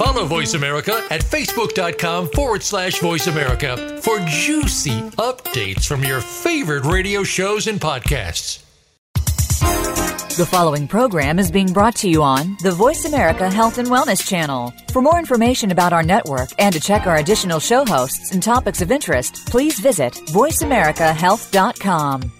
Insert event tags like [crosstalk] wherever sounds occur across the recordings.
Follow Voice America at facebook.com forward slash voice America for juicy updates from your favorite radio shows and podcasts. The following program is being brought to you on the Voice America Health and Wellness Channel. For more information about our network and to check our additional show hosts and topics of interest, please visit voiceamericahealth.com.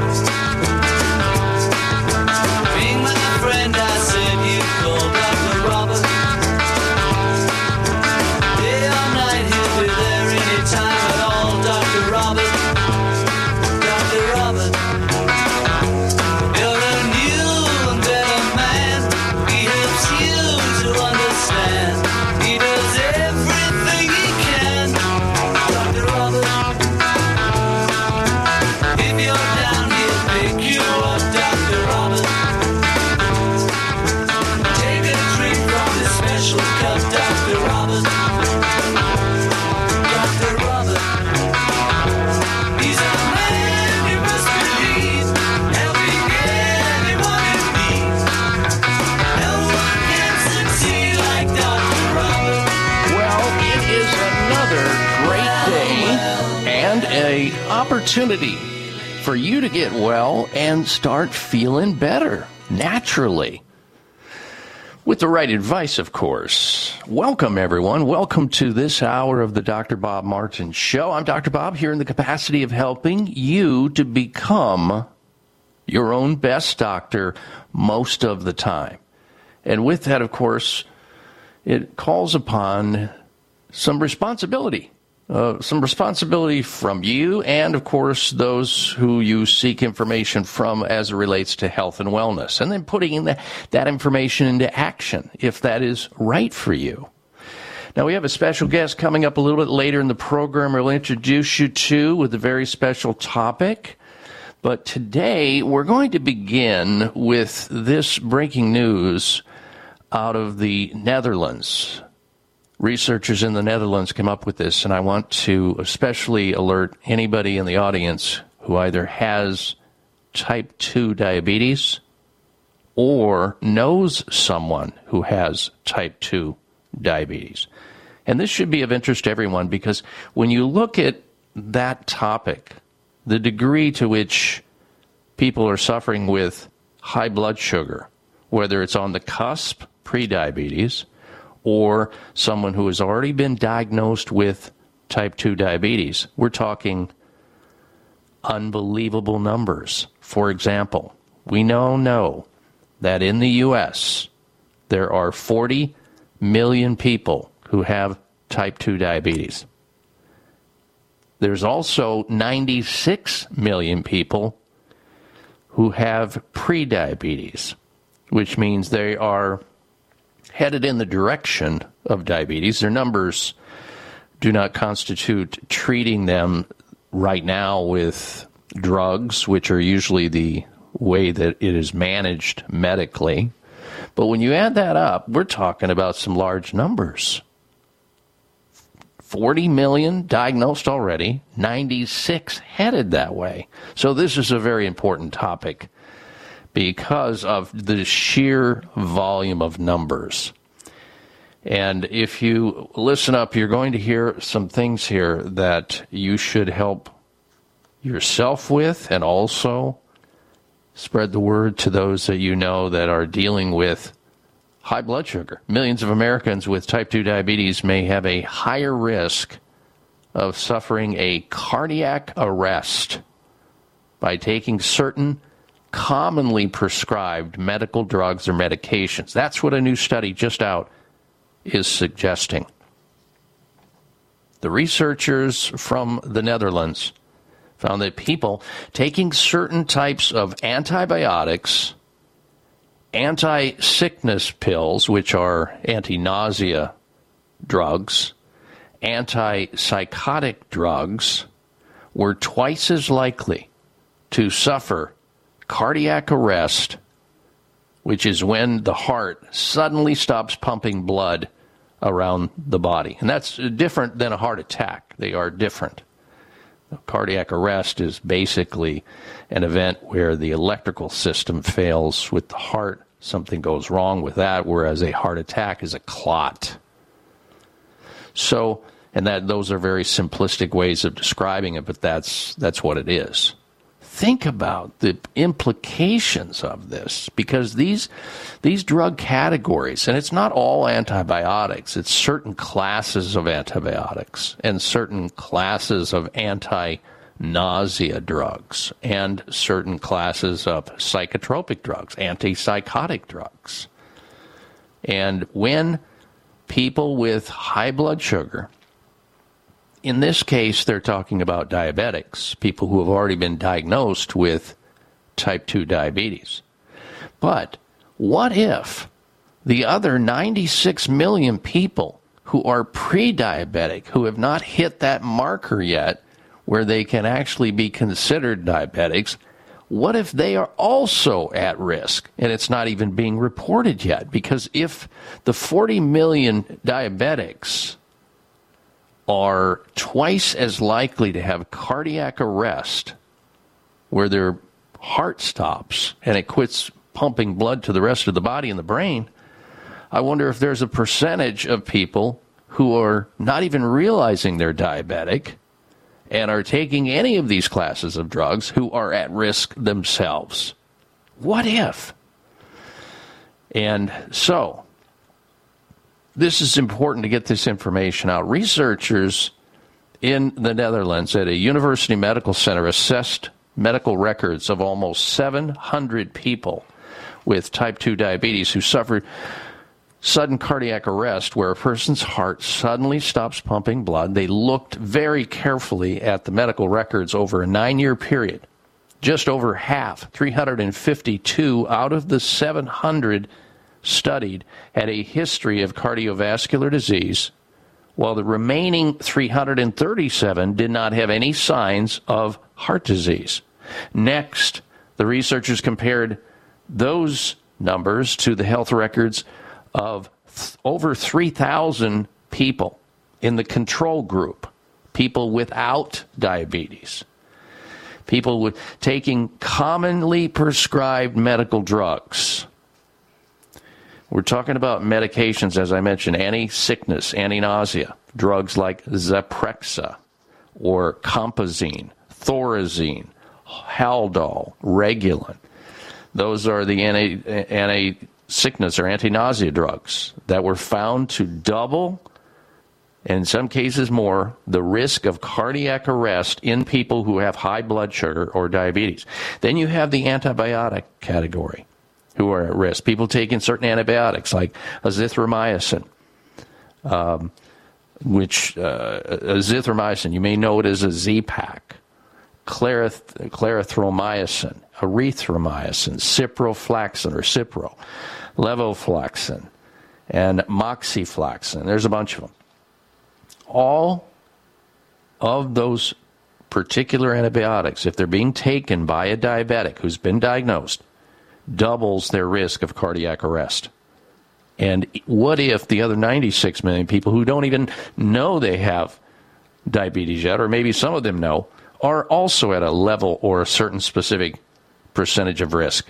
Opportunity for you to get well and start feeling better naturally. With the right advice, of course. Welcome, everyone. Welcome to this hour of the Dr. Bob Martin Show. I'm Dr. Bob here in the capacity of helping you to become your own best doctor most of the time. And with that, of course, it calls upon some responsibility. Uh, some responsibility from you and, of course, those who you seek information from as it relates to health and wellness. And then putting that, that information into action if that is right for you. Now, we have a special guest coming up a little bit later in the program. We'll introduce you to with a very special topic. But today, we're going to begin with this breaking news out of the Netherlands. Researchers in the Netherlands came up with this, and I want to especially alert anybody in the audience who either has type 2 diabetes or knows someone who has type 2 diabetes. And this should be of interest to everyone because when you look at that topic, the degree to which people are suffering with high blood sugar, whether it's on the cusp, prediabetes, or someone who has already been diagnosed with type 2 diabetes, we're talking unbelievable numbers. For example, we now know that in the U.S., there are 40 million people who have type 2 diabetes. There's also 96 million people who have prediabetes, which means they are headed in the direction of diabetes. Their numbers do not constitute treating them right now with drugs, which are usually the way that it is managed medically. But when you add that up, we're talking about some large numbers. 40 million diagnosed already, 96 headed that way. So this is a very important topic because of the sheer volume of numbers. And if you listen up, you're going to hear some things here that you should help yourself with and also spread the word to those that you know that are dealing with high blood sugar. Millions of Americans with type 2 diabetes may have a higher risk of suffering a cardiac arrest by taking certain commonly prescribed medical drugs or medications. That's what a new study just out is suggesting. The researchers from the Netherlands found that people taking certain types of antibiotics, anti sickness pills, which are anti nausea drugs, antipsychotic drugs, were twice as likely to suffer cardiac arrest, which is when the heart suddenly stops pumping blood around the body. And that's different than a heart attack. They are different. Cardiac arrest is basically an event where the electrical system fails with the heart. Something goes wrong with that, whereas a heart attack is a clot. So, and that those are very simplistic ways of describing it, but that's that's what it is. Think about the implications of this because these these drug categories, and it's not all antibiotics, it's certain classes of antibiotics and certain classes of anti nausea drugs and certain classes of psychotropic drugs, antipsychotic drugs. And when people with high blood sugar, in this case, they're talking about diabetics, people who have already been diagnosed with type 2 diabetes. But what if the other 96 million people who are pre diabetic, who have not hit that marker yet where they can actually be considered diabetics, what if they are also at risk and it's not even being reported yet? Because if the 40 million diabetics are twice as likely to have cardiac arrest where their heart stops and it quits pumping blood to the rest of the body and the brain, I wonder if there's a percentage of people who are not even realizing they're diabetic and are taking any of these classes of drugs who are at risk themselves. What if? And so, this is important to get this information out. Researchers in the Netherlands at a university medical center assessed medical records of almost 700 people with type 2 diabetes who suffered sudden cardiac arrest where a person's heart suddenly stops pumping blood. They looked very carefully at the medical records over a nine year period. Just over half, 352 out of the 700 studied, had a history of cardiovascular disease, while the remaining 337 did not have any signs of heart disease. Next, the researchers compared those numbers to the health records of th- over 3,000 people in the control group, people without diabetes, people with taking commonly prescribed medical drugs. We're talking about medications, as I mentioned, anti sickness, anti nausea, drugs like Zyprexa or Compazine, Thorazine, Haldol, Reglan. Those are the anti, anti sickness or anti nausea drugs that were found to double, in some cases more, the risk of cardiac arrest in people who have high blood sugar or diabetes. Then you have the antibiotic category who are at risk. People taking certain antibiotics like azithromycin, um, which uh, azithromycin, you may know it as a Z-Pak, clarith- clarithromycin, erythromycin, ciprofloxacin or cipro, levofloxacin, and moxifloxacin. There's a bunch of them. All of those particular antibiotics, if they're being taken by a diabetic who's been diagnosed, doubles their risk of cardiac arrest. And what if the other 96 million people who don't even know they have diabetes yet, or maybe some of them know, are also at a level or a certain specific percentage of risk?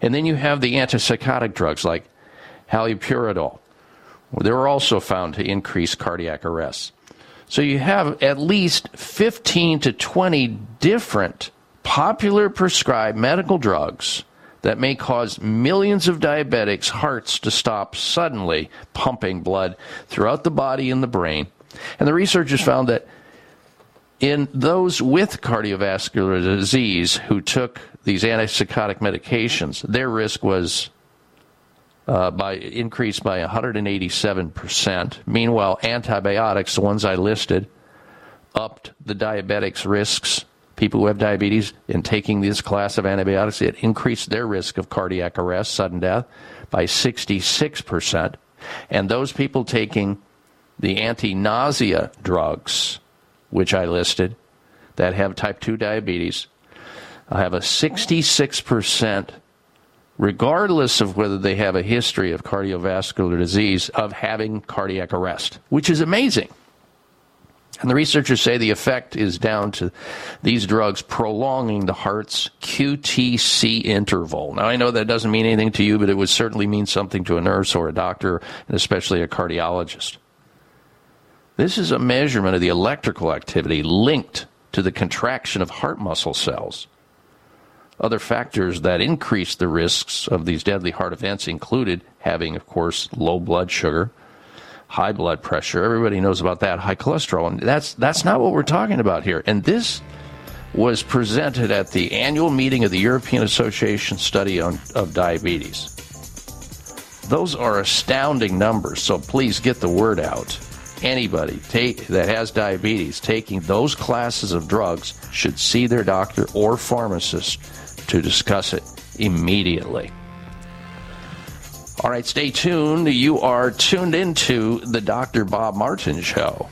And then you have the antipsychotic drugs like haloperidol. They're also found to increase cardiac arrests. So you have at least 15 to 20 different popular prescribed medical drugs that may cause millions of diabetics' hearts to stop suddenly pumping blood throughout the body and the brain. And the researchers found that in those with cardiovascular disease who took these antipsychotic medications, their risk was uh, by increased by 187%. Meanwhile, antibiotics, the ones I listed, upped the diabetics' risks. People who have diabetes in taking this class of antibiotics, it increased their risk of cardiac arrest, sudden death, by 66%. And those people taking the anti nausea drugs, which I listed, that have type 2 diabetes, have a 66% regardless of whether they have a history of cardiovascular disease, of having cardiac arrest, which is amazing. And the researchers say the effect is down to these drugs prolonging the heart's QTC interval. Now, I know that doesn't mean anything to you, but it would certainly mean something to a nurse or a doctor, and especially a cardiologist. This is a measurement of the electrical activity linked to the contraction of heart muscle cells. Other factors that increase the risks of these deadly heart events included having, of course, low blood sugar, high blood pressure. Everybody knows about that, high cholesterol. And that's, that's not what we're talking about here. And this was presented at the annual meeting of the European Association Study on, of Diabetes. Those are astounding numbers, so please get the word out. Anybody take, that has diabetes taking those classes of drugs should see their doctor or pharmacist to discuss it immediately. All right, stay tuned. You are tuned into the Dr. Bob Martin Show.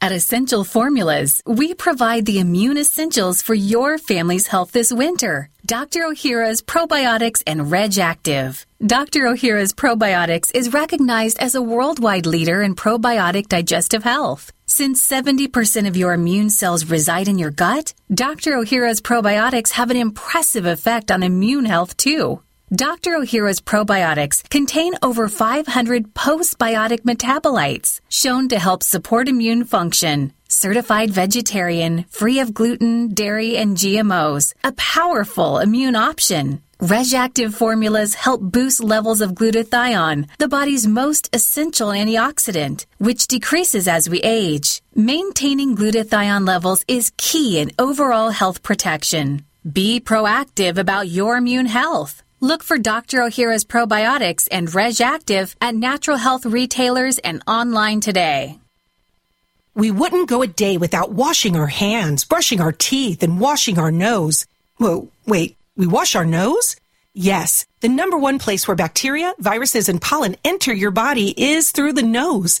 At Essential Formulas, we provide the immune essentials for your family's health this winter. Dr. Ohhira's Probiotics and Reg'Activ. Dr. Ohhira's Probiotics is recognized as a worldwide leader in probiotic digestive health. Since 70% of your immune cells reside in your gut, Dr. Ohhira's probiotics have an impressive effect on immune health too. Dr. Ohhira's probiotics contain over 500 postbiotic metabolites shown to help support immune function. Certified vegetarian, free of gluten, dairy, and GMOs. A powerful immune option. Reg'Activ formulas help boost levels of glutathione, the body's most essential antioxidant, which decreases as we age. Maintaining glutathione levels is key in overall health protection. Be proactive about your immune health. Look for Dr. Ohhira's probiotics and Reg'Activ at natural health retailers and online today. We wouldn't go a day without washing our hands, brushing our teeth, and washing our nose. Whoa, wait, we wash our nose? Yes, the number one place where bacteria, viruses, and pollen enter your body is through the nose.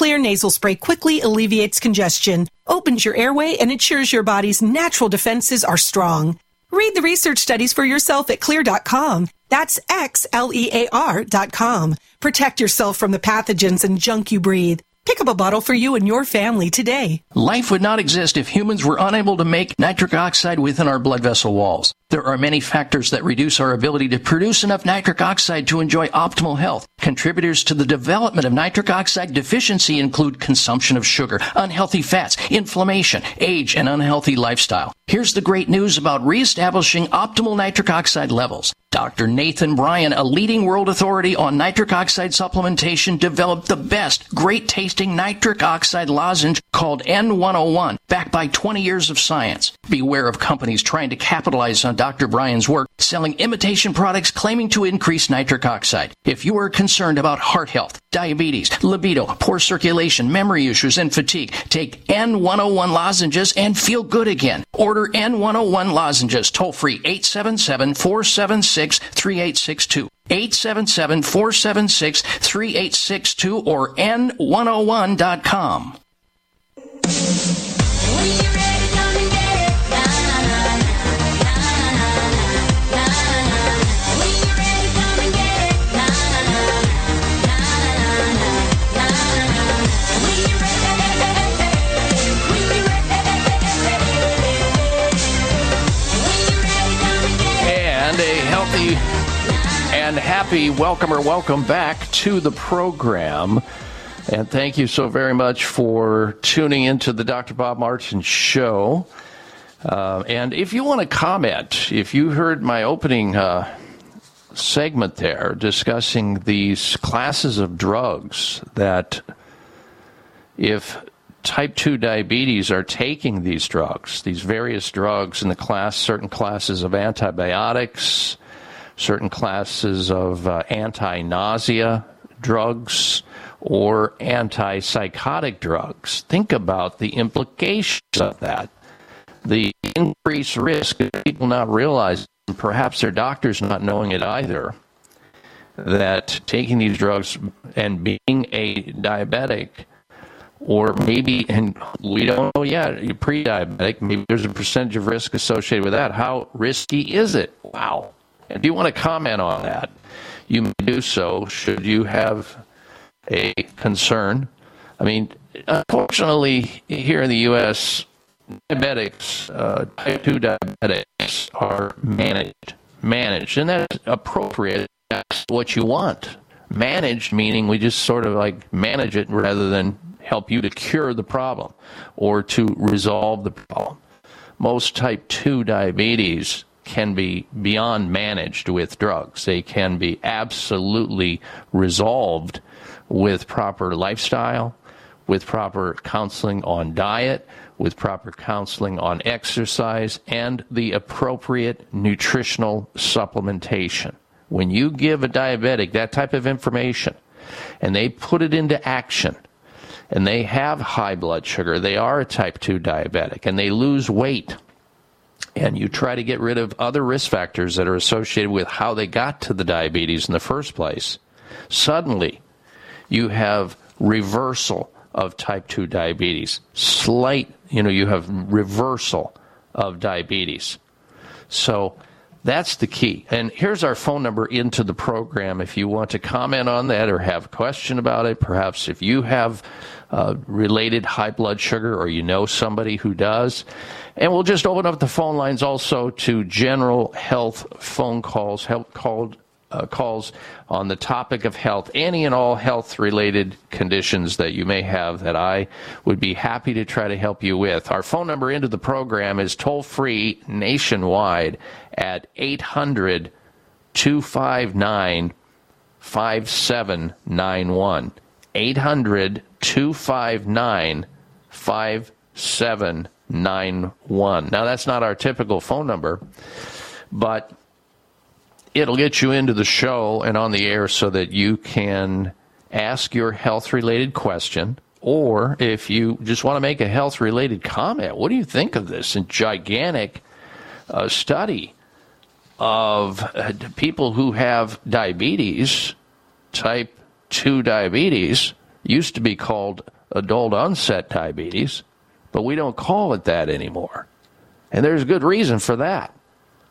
Xlear nasal spray quickly alleviates congestion, opens your airway, and ensures your body's natural defenses are strong. Read the research studies for yourself at xlear.com. That's X-L-E-A-R dot com. Protect yourself from the pathogens and junk you breathe. Pick up a bottle for you and your family today. Life would not exist if humans were unable to make nitric oxide within our blood vessel walls. There are many factors that reduce our ability to produce enough nitric oxide to enjoy optimal health. Contributors to the development of nitric oxide deficiency include consumption of sugar, unhealthy fats, inflammation, age, and unhealthy lifestyle. Here's the great news about reestablishing optimal nitric oxide levels. Dr. Nathan Bryan, a leading world authority on nitric oxide supplementation, developed the best great tasting nitric oxide lozenge called N101, backed by 20 years of science. Beware of companies trying to capitalize on Dr. Bryan's work, selling imitation products claiming to increase nitric oxide. If you are concerned about heart health, diabetes, libido, poor circulation, memory issues, and fatigue, take N101 lozenges and feel good again. Order N101 lozenges toll free 877 476 3862. 877 476 3862 or N101.com. happy welcome or welcome back to the program. And thank you so very much for tuning into the Dr. Bob Martin Show. Uh, and if you want to comment, if you heard my opening uh, segment there discussing these classes of drugs that if type 2 diabetes are taking these drugs, these various drugs in the class, certain classes of antibiotics, certain classes of uh, anti nausea drugs, or antipsychotic drugs. Think about the implications of that. The increased risk of people not realizing, and perhaps their doctors not knowing it either, that taking these drugs and being a diabetic or maybe, and we don't know yet, you're pre diabetic, maybe there's a percentage of risk associated with that. How risky is it? Wow. Do you want to comment on that? You may do so should you have a concern. I mean, unfortunately, here in the U.S., diabetics, uh, type 2 diabetics, are managed. Managed. And that's appropriate. That's what you want. Managed meaning we just sort of like manage it rather than help you to cure the problem or to resolve the problem. Most type 2 diabetes can be beyond managed with drugs. They can be absolutely resolved with proper lifestyle, with proper counseling on diet, with proper counseling on exercise, and the appropriate nutritional supplementation. When you give a diabetic that type of information and they put it into action, and they have high blood sugar, they are a type 2 diabetic, and they lose weight, and you try to get rid of other risk factors that are associated with how they got to the diabetes in the first place, suddenly you have reversal of type 2 diabetes. Slight, you know, you have reversal of diabetes. So that's the key. And here's our phone number into the program if you want to comment on that or have a question about it. Perhaps if you have uh, related high blood sugar or you know somebody who does. And we'll just open up the phone lines also to general health phone calls, health called uh, calls on the topic of health, any and all health related conditions that you may have that I would be happy to try to help you with. Our phone number into the program is toll free nationwide at 800 259 5791. 800 259 5791. Now, that's not our typical phone number, but it'll get you into the show and on the air so that you can ask your health related question. Or if you just want to make a health related comment, what do you think of this and gigantic uh, study of uh, people who have diabetes, type 2 diabetes, used to be called adult onset diabetes, but we don't call it that anymore. And there's good reason for that.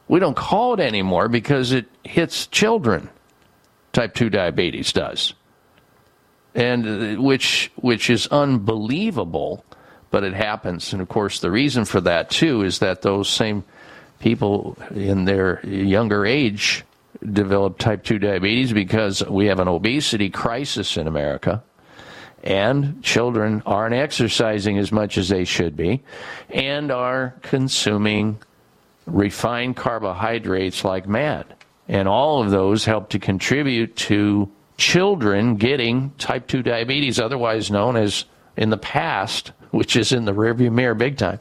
We don't call it anymore because it hits children. Type 2 diabetes does. And uh, which which is unbelievable, but it happens. And of course, the reason for that too is that those same people in their younger age develop type 2 diabetes because we have an obesity crisis in America and children aren't exercising as much as they should be and are consuming refined carbohydrates like mad. And all of those help to contribute to children getting type 2 diabetes, otherwise known as in the past, which is in the rearview mirror big time,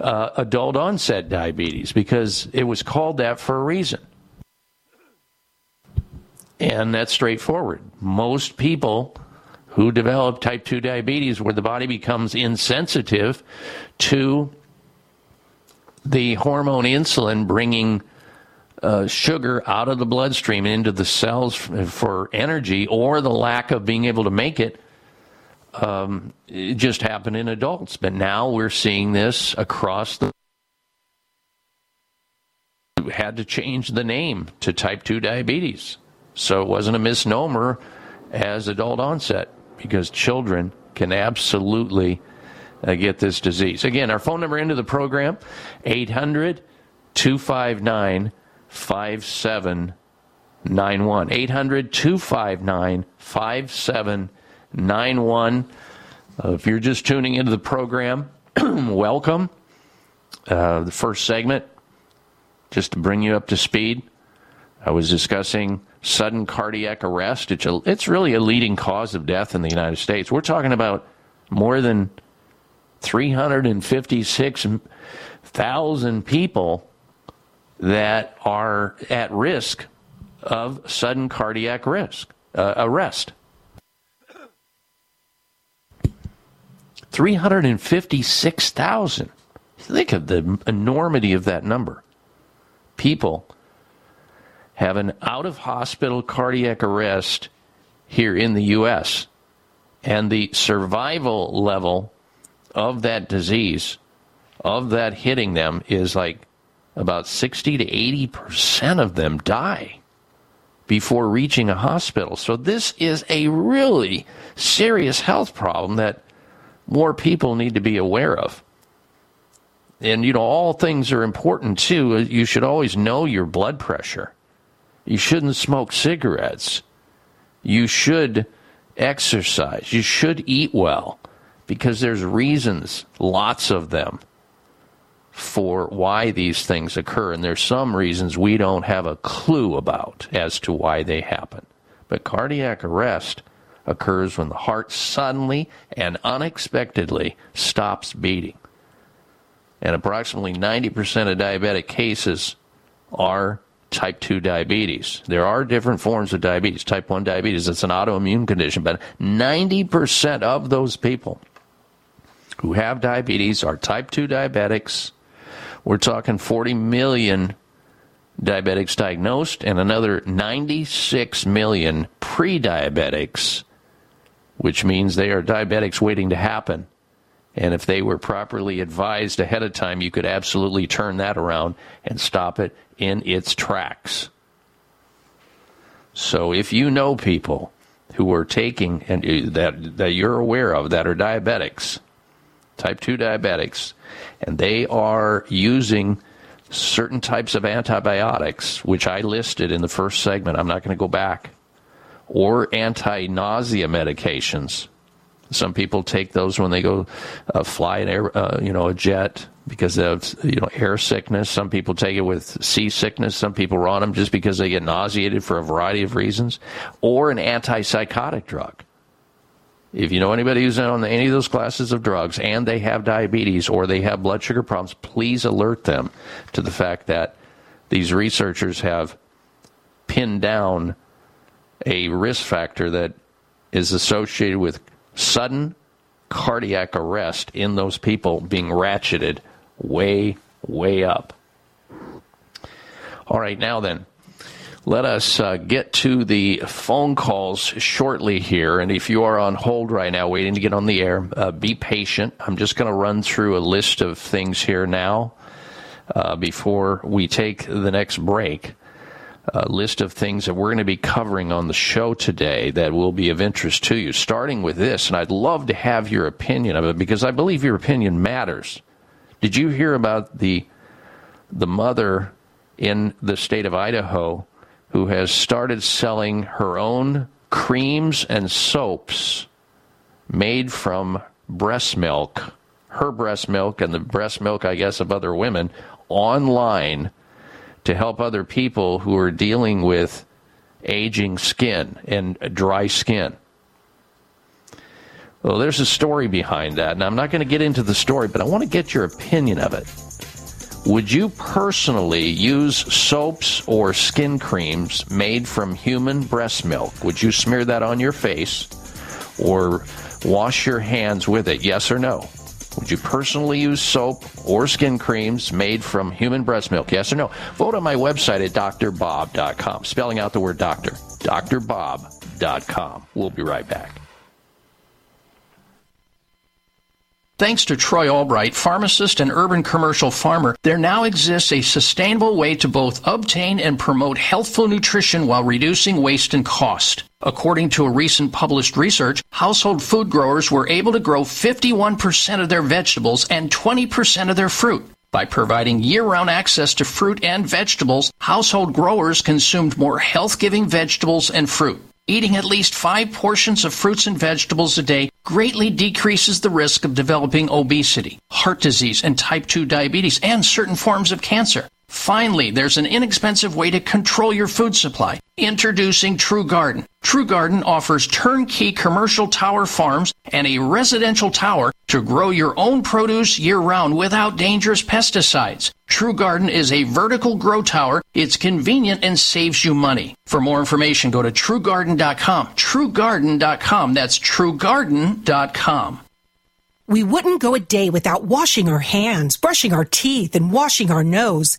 uh, adult onset diabetes, because it was called that for a reason. And that's straightforward. Most people who develop type 2 diabetes, where the body becomes insensitive to the hormone insulin bringing uh, sugar out of the bloodstream into the cells for energy, or the lack of being able to make it, um, it just happened in adults. But now we're seeing this across the. Had to change the name to type 2 diabetes. So it wasn't a misnomer as adult onset because children can absolutely uh, get this disease. Again, our phone number into the program 800 259 5791. 800 259 5791. Uh, If you're just tuning into the program, [clears throat] welcome. Uh, the first segment, just to bring you up to speed, I was discussing sudden cardiac arrest. It's, a, it's really a leading cause of death in the United States. We're talking about more than 356,000 people that are at risk of sudden cardiac risk uh, arrest. 356,000. Think of the enormity of that number. People have an out of hospital cardiac arrest here in the U.S. And the survival level of that disease, of that hitting them, is like about 60 to 80% of them die before reaching a hospital. So this is a really serious health problem that more people need to be aware of. And, you know, all things are important too. You should always know your blood pressure. You shouldn't smoke cigarettes. You should exercise. You should eat well because there's reasons, lots of them, for why these things occur. And there's some reasons we don't have a clue about as to why they happen. But cardiac arrest occurs when the heart suddenly and unexpectedly stops beating. And approximately 90% of diabetic cases are type 2 diabetes. There are different forms of diabetes. Type 1 diabetes, it's an autoimmune condition, but 90% of those people who have diabetes are type 2 diabetics. We're talking 40 million diabetics diagnosed and another 96 million pre diabetics, which means they are diabetics waiting to happen. And if they were properly advised ahead of time, you could absolutely turn that around and stop it in its tracks. So if you know people who are taking and that that you're aware of that are diabetics, type 2 diabetics, and they are using certain types of antibiotics, which I listed in the first segment, I'm not going to go back, or anti-nausea medications. Some people take those when they go uh, fly an air, uh, you know, a jet because of you know air sickness. Some people take it with seasickness. Some people on them just because they get nauseated for a variety of reasons, or an antipsychotic drug. If you know anybody who's on any of those classes of drugs and they have diabetes or they have blood sugar problems, please alert them to the fact that these researchers have pinned down a risk factor that is associated with sudden cardiac arrest in those people being ratcheted way, way up. All right, now then, let us uh, get to the phone calls shortly here. And if you are on hold right now, waiting to get on the air, uh, be patient. I'm just going to run through a list of things here now uh, before we take the next break. A list of things that we're going to be covering on the show today that will be of interest to you, starting with this. And I'd love to have your opinion of it because I believe your opinion matters. Did you hear about the the mother in the state of Idaho who has started selling her own creams and soaps made from breast milk, her breast milk and the breast milk, I guess, of other women online to help other people who are dealing with aging skin and dry skin. Well, there's a story behind that, and I'm not going to get into the story, but I want to get your opinion of it. Would you personally use soaps or skin creams made from human breast milk? Would you smear that on your face or wash your hands with it? Yes or no? Would you personally use soap or skin creams made from human breast milk? Yes or no? Vote on my website at drbob.com. Spelling out the word doctor. drbob.com. We'll be right back. Thanks to Troy Albright, pharmacist and urban commercial farmer, there now exists a sustainable way to both obtain and promote healthful nutrition while reducing waste and cost. According to a recent published research, household food growers were able to grow 51% of their vegetables and 20% of their fruit. By providing year round access to fruit and vegetables, household growers consumed more health giving vegetables and fruit. Eating at least five portions of fruits and vegetables a day greatly decreases the risk of developing obesity, heart disease, and type 2 diabetes, and certain forms of cancer. Finally, there's an inexpensive way to control your food supply. Introducing True Garden. True Garden offers turnkey commercial tower farms and a residential tower to grow your own produce year round without dangerous pesticides. True Garden is a vertical grow tower. It's convenient and saves you money. For more information, go to truegarden.com. Truegarden.com. That's truegarden.com. We wouldn't go a day without washing our hands, brushing our teeth, and washing our nose.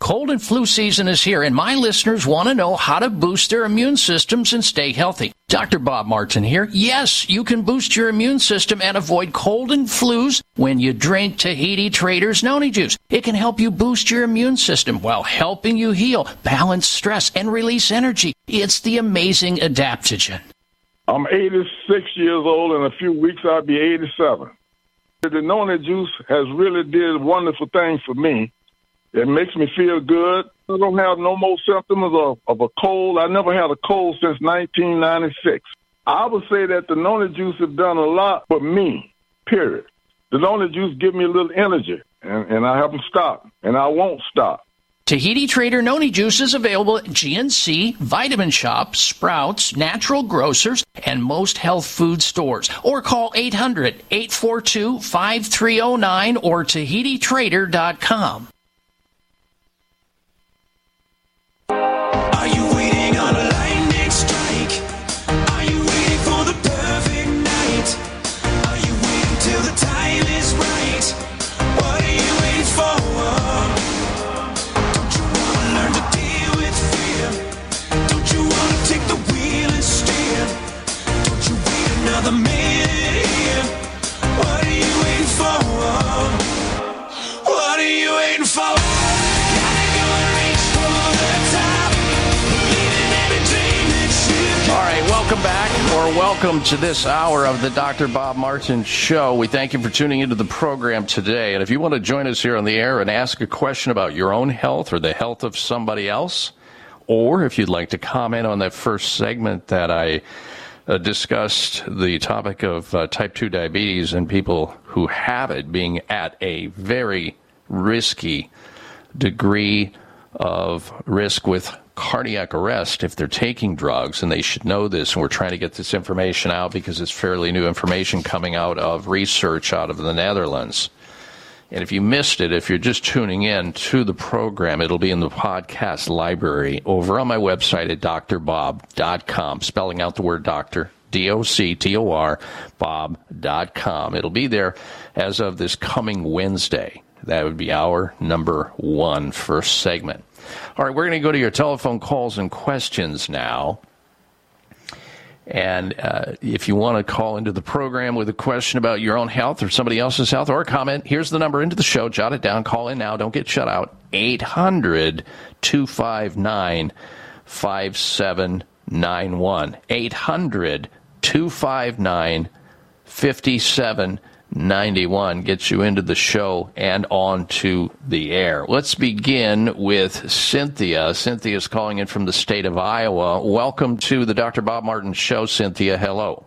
Cold and flu season is here, and my listeners want to know how to boost their immune systems and stay healthy. Dr. Bob Martin here. Yes, you can boost your immune system and avoid cold and flus when you drink Tahiti Traders Noni Juice. It can help you boost your immune system while helping you heal, balance stress, and release energy. It's the amazing adaptogen. I'm 86 years old. And in a few weeks, I'll be 87. The Noni juice has really did wonderful things for me. It makes me feel good. I don't have no more symptoms of, of a cold. I never had a cold since 1996. I would say that the Noni juice has done a lot for me, period. The Noni juice give me a little energy, and, and I haven't stopped, and I won't stop. Tahiti Trader Noni Juice is available at GNC, Vitamin Shoppe, Sprouts, Natural Grocers, and most health food stores. Or call 800 842 5309 or TahitiTrader.com. welcome to this hour of the Dr. Bob Martin Show. We thank you for tuning into the program today. And if you want to join us here on the air and ask a question about your own health or the health of somebody else, or if you'd like to comment on that first segment that I uh, discussed, the topic of uh, type 2 diabetes and people who have it being at a very risky degree of risk with cardiac arrest if they're taking drugs, and they should know this. And we're trying to get this information out because it's fairly new information coming out of research out of the Netherlands. And if you missed it, if you're just tuning in to the program, it'll be in the podcast library over on my website at drbob.com, spelling out the word doctor, D O C T O R, bob.com. It'll be there as of this coming Wednesday. That would be our number one first segment. All right, we're going to go to your telephone calls and questions now. And uh, if you want to call into the program with a question about your own health or somebody else's health or a comment, here's the number into the show. Jot it down. Call in now. Don't get shut out. 800 259 5791. 800 259 5791 gets you into the show and on to the air. Let's begin with Cynthia. Cynthia is calling in from the state of Iowa. Welcome to the Dr. Bob Martin Show, Cynthia. Hello.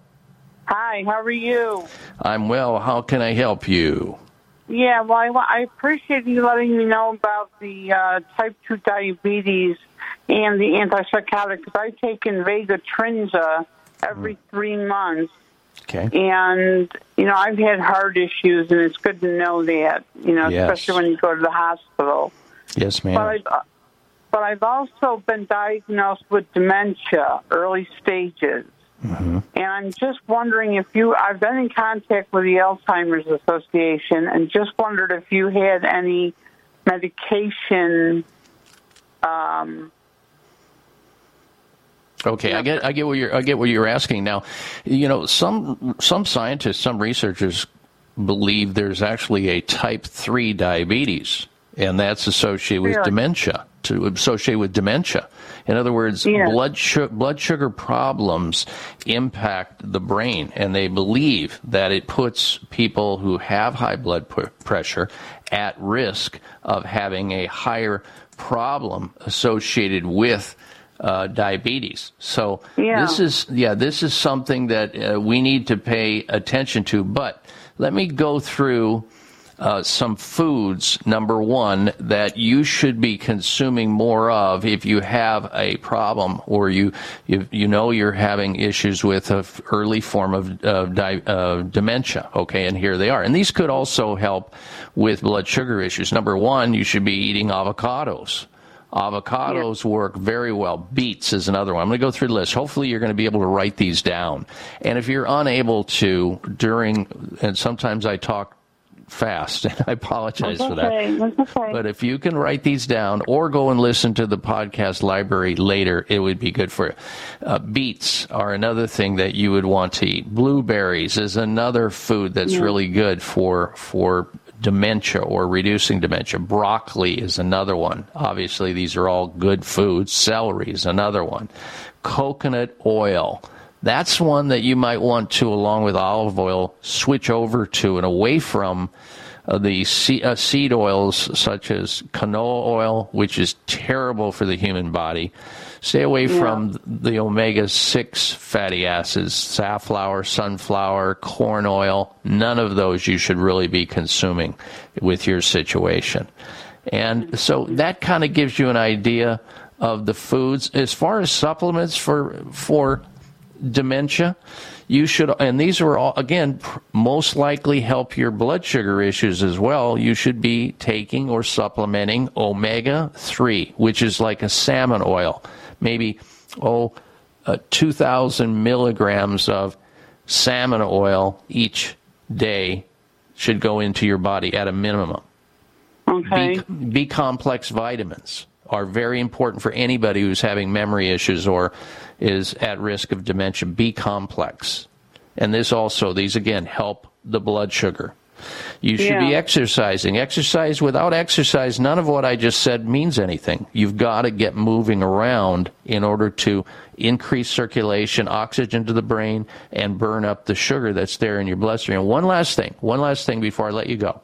Hi, how are you? I'm well. How can I help you? Yeah, well, I, I appreciate you letting me know about the uh, type 2 diabetes and the antipsychotic because I take Invega Trinza every three months. Okay. And you know, I've had heart issues, and it's good to know that. You know, Yes. especially when you go to the hospital. Yes, ma'am. But I've, but I've also been diagnosed with dementia, early stages. Mm-hmm. And I'm just wondering if you, I've been in contact with the Alzheimer's Association and just wondered if you had any medication. Um, Okay, I get I get what you're I get what you're asking now. You know, some some scientists, some researchers believe there's actually a type 3 diabetes and that's associated with dementia to associate with dementia. In other words, Yeah. blood su- blood sugar problems impact the brain and they believe that it puts people who have high blood pr- pressure at risk of having a higher problem associated with uh, diabetes. So Yeah. this is yeah, this is something that uh, we need to pay attention to. But let me go through uh, some foods. Number one, that you should be consuming more of if you have a problem or you you, you know you're having issues with a f- early form of uh, di- uh, dementia. Okay, and here they are. And these could also help with blood sugar issues. Number one, you should be eating avocados. Avocados work very well. Beets is another one. I'm going to go through the list. Hopefully, you're going to be able to write these down. And if you're unable to during, and sometimes I talk fast, and [laughs] I apologize That's for that. okay. That's okay. But if you can write these down or go and listen to the podcast library later, it would be good for you. Uh, beets are another thing that you would want to eat. Blueberries is another food that's Yeah. really good for for dementia or reducing dementia. Broccoli is another one. Obviously, these are all good foods. Celery is another one. Coconut oil. That's one that you might want to, along with olive oil, switch over to and away from uh, the uh, seed oils such as canola oil, which is terrible for the human body. Stay away Yeah. from the omega 6 fatty acids, safflower, sunflower, corn oil. None of those you should really be consuming with your situation. And so that kind of gives you an idea of the foods. As far as supplements for, for dementia, you should, and these are all, again, pr- most likely help your blood sugar issues as well. You should be taking or supplementing omega 3, which is like a salmon oil. Maybe, oh, uh, 2,000 milligrams of salmon oil each day should go into your body at a minimum. Okay. B, B complex vitamins are very important for anybody who's having memory issues or is at risk of dementia. B complex. And this also, these again help the blood sugar. You should be exercising. Exercise without exercise, none of what I just said means anything. You've got to get moving around in order to increase circulation, oxygen to the brain, and burn up the sugar that's there in your bloodstream. And one last thing, one last thing before I let you go.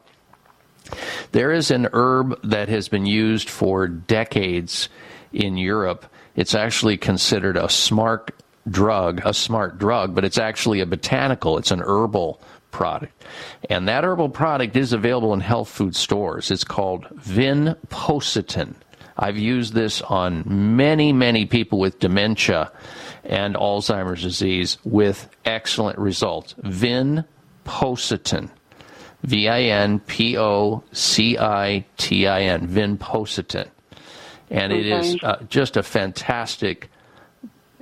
There is an herb that has been used for decades in Europe. It's actually considered a smart drug, a smart drug, but it's actually a botanical, it's an herbal product. And that herbal product is available in health food stores. It's called Vinpocetine. I've used this on many, many people with dementia and Alzheimer's disease with excellent results. Vinpocetine. V I N P O C I T I N, Vinpocetine. And it is uh, just a fantastic,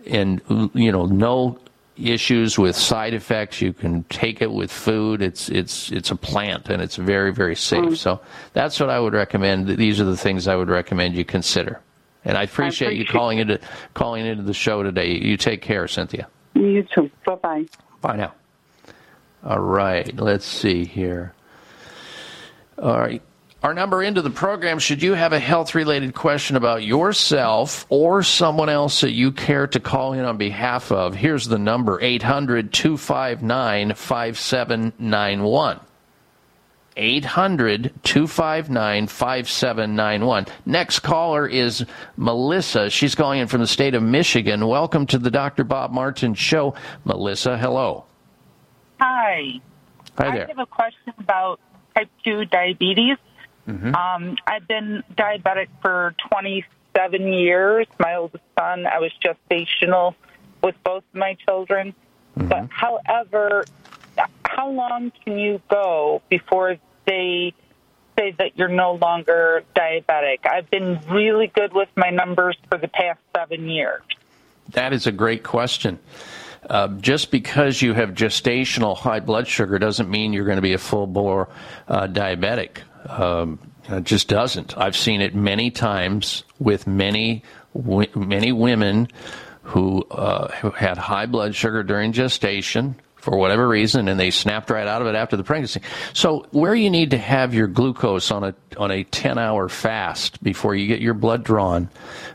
and you know, no issues with side effects. You can take it with food. It's it's it's a plant, and it's very very safe. Mm. So that's what I would recommend. These are the things I would recommend you consider. And I appreciate, you appreciate- calling into calling into the show today. You take care, Cynthia. You too. Bye bye. Bye now. All right, let's see here. All right. Our number into the program, should you have a health related question about yourself or someone else that you care to call in on behalf of, here's the number 800 259 5791. 800 259 5791. Next caller is Melissa. She's calling in from the state of Michigan. Welcome to the Dr. Bob Martin Show. Melissa, hello. Hi. Hi there. I have a question about type 2 diabetes. Mhm. Um, I've been diabetic for 27 years. My oldest son, I was gestational with both my children. But however, how long can you go before they say that you're no longer diabetic? I've been really good with my numbers for the past seven years. That is a great question. Uh, just because you have gestational high blood sugar doesn't mean you're going to be a full bore uh, diabetic. Um, it just doesn't. I've seen it many times with many many women who, uh, who had high blood sugar during gestation for whatever reason, and they snapped right out of it after the pregnancy. So, where you need to have your glucose on a on a ten hour fast before you get your blood drawn,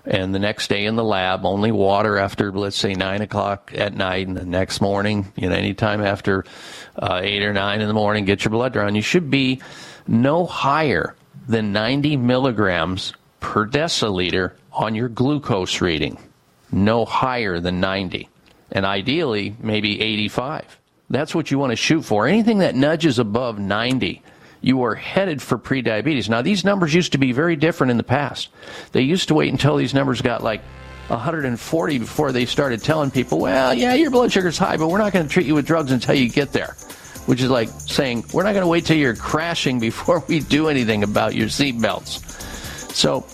and the next day in the lab, only water after let's say nine o'clock at night, and the next morning, you know, anytime after uh, eight or nine in the morning, get your blood drawn. You should be no higher than 90 milligrams per deciliter on your glucose reading. No higher than 90. And ideally, maybe 85. That's what you want to shoot for. Anything that nudges above 90, you are headed for prediabetes. Now, these numbers used to be very different in the past. They used to wait until these numbers got like 140 before they started telling people, well, yeah, your blood sugar's high, but we're not going to treat you with drugs until you get there. Which is like saying, we're not going to wait till you're crashing before we do anything about your seatbelts. So,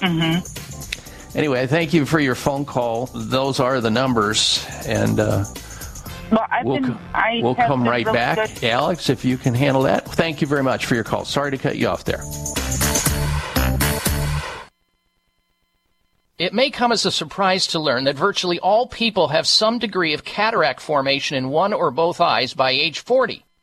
anyway, thank you for your phone call. Those are the numbers. And uh, Well, I've we'll, been. I we'll have come been right really back. good- Alex, if you can handle that. Thank you very much for your call. Sorry to cut you off there. It may come as a surprise to learn that virtually all people have some degree of cataract formation in one or both eyes by age 40.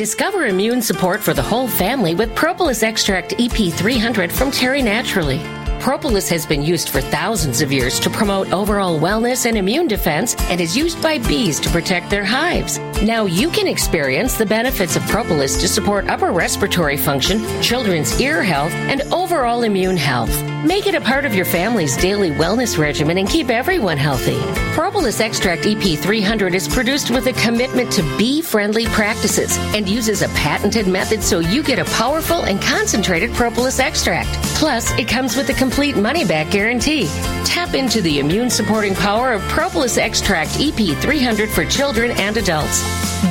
Discover immune support for the whole family with Propolis Extract EP300 from Terry Naturally. Propolis has been used for thousands of years to promote overall wellness and immune defense and is used by bees to protect their hives. Now you can experience the benefits of Propolis to support upper respiratory function, children's ear health, and overall immune health. Make it a part of your family's daily wellness regimen and keep everyone healthy. Propolis Extract EP300 is produced with a commitment to bee friendly practices and uses a patented method so you get a powerful and concentrated propolis extract. Plus, it comes with a money back guarantee. Tap into the immune supporting power of Propolis Extract EP300 for children and adults.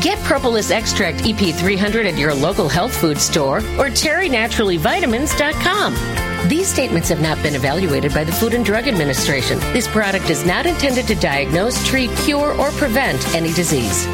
Get Propolis Extract EP300 at your local health food store or terrynaturallyvitamins.com. These statements have not been evaluated by the Food and Drug Administration. This product is not intended to diagnose, treat, cure, or prevent any disease.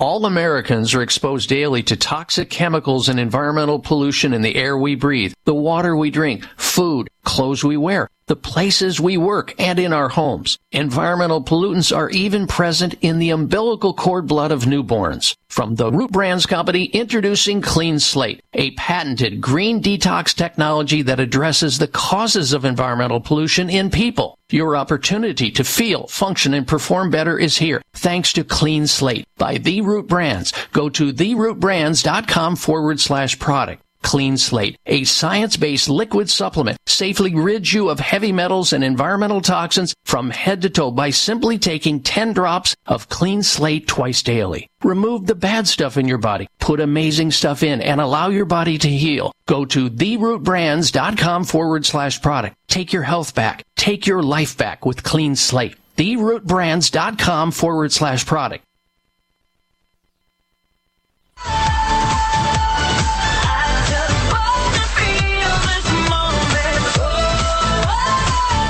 All Americans are exposed daily to toxic chemicals and environmental pollution in the air we breathe, the water we drink, food, clothes we wear, the places we work, and in our homes. Environmental pollutants are even present in the umbilical cord blood of newborns. From the Root Brands Company, introducing Clean Slate, a patented green detox technology that addresses the causes of environmental pollution in people. Your opportunity to feel, function, and perform better is here thanks to Clean Slate by The Root Brands. Go to therootbrands.com forward slash product. Clean Slate, a science-based liquid supplement, safely rids you of heavy metals and environmental toxins from head to toe by simply taking 10 drops of Clean Slate twice daily. Remove the bad stuff in your body, put amazing stuff in, and allow your body to heal. Go to therootbrands.com forward slash product. Take your health back. Take your life back with Clean Slate. Therootbrands.com forward slash product.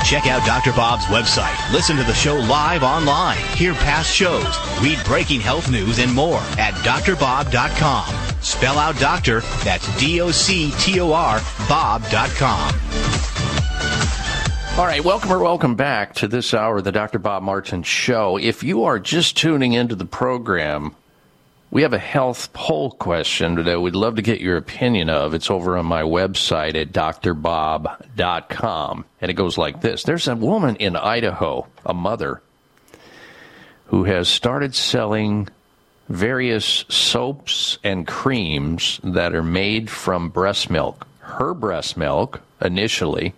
Check out Dr. Bob's website, listen to the show live online, hear past shows, read breaking health news, and more at drbob.com. Spell out doctor, that's D O C T O R, Bob.com. All right, welcome or welcome back to this hour of the Dr. Bob Martin Show. If you are just tuning into the program, we have a health poll question that we'd love to get your opinion of. It's over on my website at drbob.com. And it goes like this There's a woman in Idaho, a mother, who has started selling various soaps and creams that are made from breast milk. Her breast milk, initially,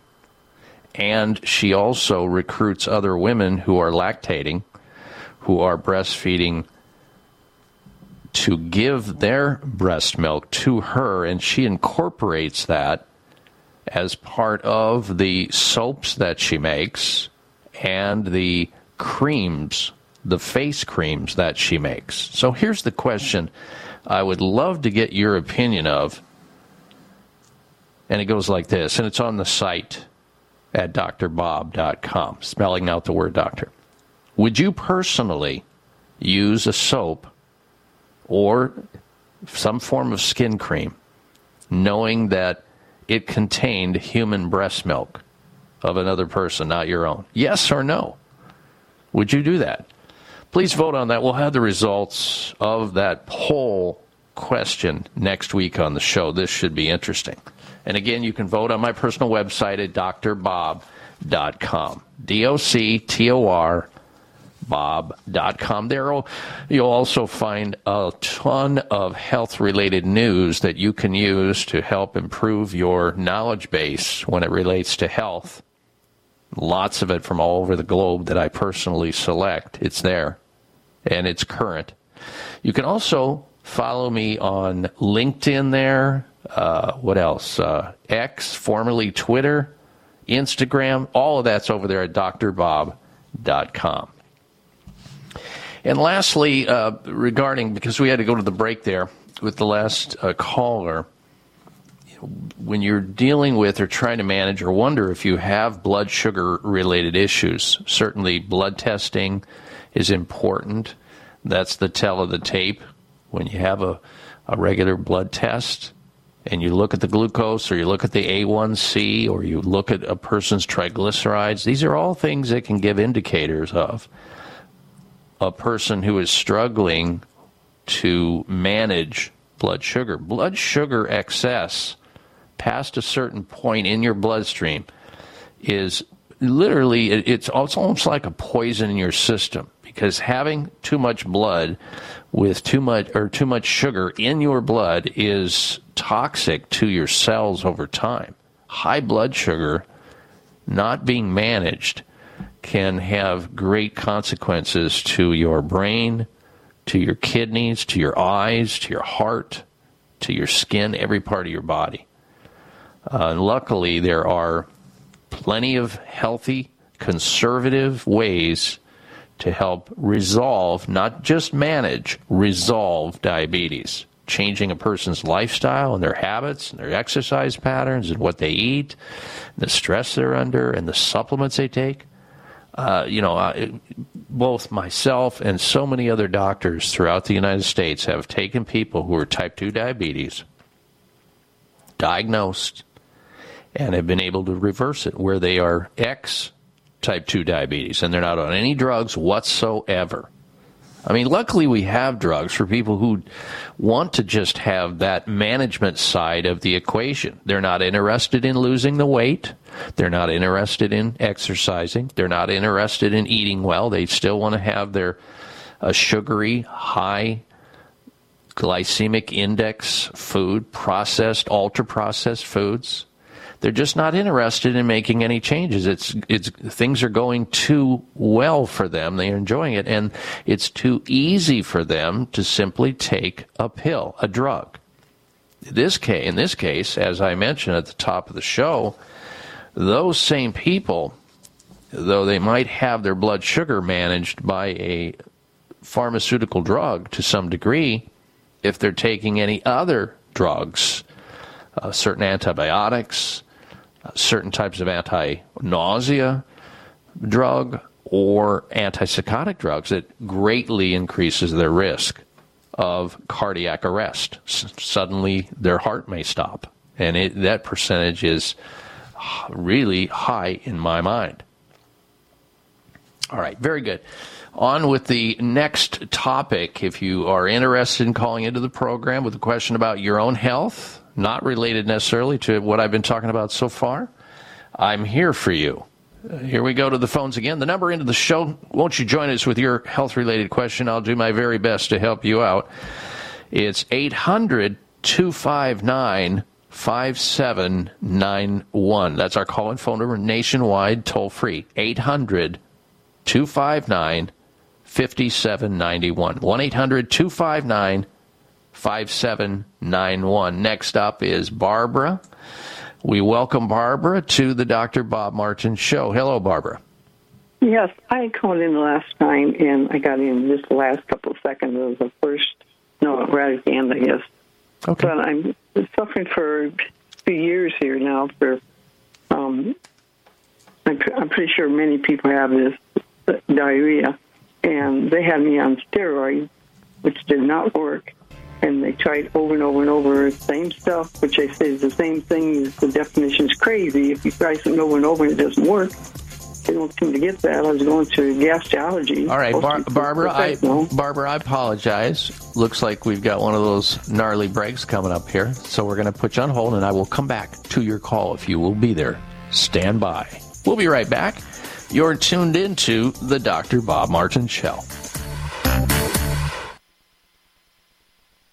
and she also recruits other women who are lactating, who are breastfeeding, to give their breast milk to her, and she incorporates that as part of the soaps that she makes and the creams, the face creams that she makes. So here's the question I would love to get your opinion of. And it goes like this, and it's on the site at drbob.com, spelling out the word doctor. Would you personally use a soap or some form of skin cream knowing that it contained human breast milk of another person, not your own? Yes or no? Would you do that? Please vote on that. We'll have the results of that poll question next week on the show. This should be interesting. And again, you can vote on my personal website at drbob.com. D O C T O R bob.com. There you'll also find a ton of health related news that you can use to help improve your knowledge base when it relates to health. Lots of it from all over the globe that I personally select. It's there and it's current. You can also follow me on LinkedIn there. Uh, what else? Uh, X, formerly Twitter, Instagram. All of that's over there at drbob.com. And lastly, uh, regarding, because we had to go to the break there with the last uh, caller, when you're dealing with or trying to manage or wonder if you have blood sugar related issues, certainly blood testing is important. That's the tell of the tape. When you have a, a regular blood test and you look at the glucose or you look at the A1C or you look at a person's triglycerides, these are all things that can give indicators of a person who is struggling to manage blood sugar. Blood sugar excess past a certain point in your bloodstream is literally it's, almost like a poison in your system because having too much blood with too much or too much sugar in your blood is toxic to your cells over time. High blood sugar not being managed can have great consequences to your brain, to your kidneys, to your eyes, to your heart, to your skin, every part of your body. Uh, and luckily, there are plenty of healthy, conservative ways to help resolve, not just manage, resolve diabetes. Changing a person's lifestyle and their habits and their exercise patterns and what they eat, the stress they're under, and the supplements they take. Uh, you know, both myself and so many other doctors throughout the United States have taken people who are type 2 diabetes, diagnosed, and have been able to reverse it where they are X type 2 diabetes and they're not on any drugs whatsoever. I mean, luckily we have drugs for people who want to just have that management side of the equation. They're not interested in losing the weight. They're not interested in exercising. They're not interested in eating well. They still want to have their a sugary, high glycemic index food, processed, ultra processed foods. They're just not interested in making any changes. It's it's things are going too well for them. They're enjoying it, and it's too easy for them to simply take a pill, a drug. This case, in this case, as I mentioned at the top of the show, those same people, though they might have their blood sugar managed by a pharmaceutical drug to some degree, if they're taking any other drugs, uh, certain antibiotics, certain types of anti nausea, drug or antipsychotic drugs, it greatly increases their risk of cardiac arrest. S- suddenly, their heart may stop. And it, that percentage is really high in my mind. All right, very good. On with the next topic. If you are interested in calling into the program with a question about your own health, not related necessarily to what I've been talking about so far, I'm here for you. Here we go to the phones again. The number into the show. Won't you join us with your health related question? I'll do my very best to help you out. It's 800 259 5791. That's our call and phone number nationwide, toll free. 800 259 5791. 1 800 259 5791. Next up is Barbara. We welcome Barbara to the Dr. Bob Martin Show. Hello, Barbara. Yes, I called in the last time, and I got in just the last couple of seconds of the first, no, right at the end, I guess. Okay. But I'm suffering for a few years here now. For um, I'm, I'm pretty sure many people have this uh, diarrhea, and they had me on steroids, which did not work. And they tried over and over and over the same stuff, which they say is the same thing. The definition is crazy. If you try something over and over and it doesn't work, they don't seem to get that. I was going to gastrology. All right, Bar- Supposed to be Barbara. I. Barbara, I apologize. Looks like we've got one of those gnarly breaks coming up here, so we're going to put you on hold, and I will come back to your call if you will be there. Stand by. We'll be right back. You're tuned into the Dr. Bob Martin Show.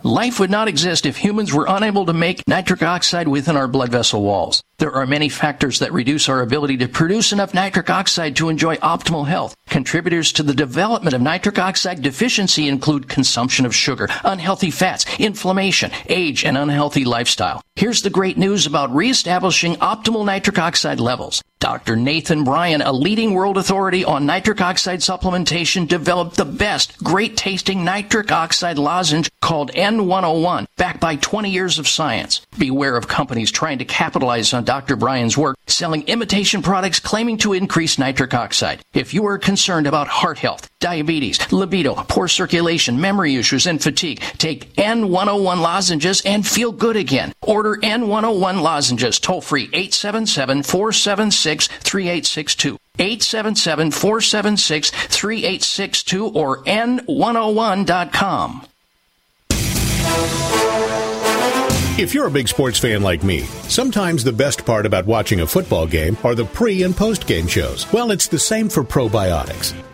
Life would not exist if humans were unable to make nitric oxide within our blood vessel walls. There are many factors that reduce our ability to produce enough nitric oxide to enjoy optimal health. Contributors to the development of nitric oxide deficiency include consumption of sugar, unhealthy fats, inflammation, age, and unhealthy lifestyle. Here's the great news about reestablishing optimal nitric oxide levels. Dr. Nathan Bryan, a leading world authority on nitric oxide supplementation, developed the best great tasting nitric oxide lozenge called N101, backed by 20 years of science. Beware of companies trying to capitalize on Dr. Bryan's work, selling imitation products claiming to increase nitric oxide. If you are concerned about heart health, diabetes, libido, poor circulation, memory issues, and fatigue, take N101 lozenges and feel good again. Order N101 lozenges toll free 877 476 3862. 877 476 3862 or N101.com. If you're a big sports fan like me, sometimes the best part about watching a football game are the pre and post game shows. Well, it's the same for probiotics.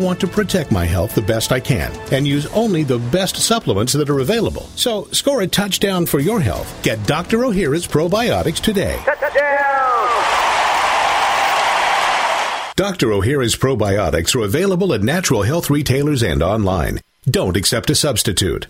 want to protect my health the best I can and use only the best supplements that are available. So score a touchdown for your health. Get Dr. Ohhira's probiotics today. Dr. Ohhira's probiotics are available at natural health retailers and online. Don't accept a substitute.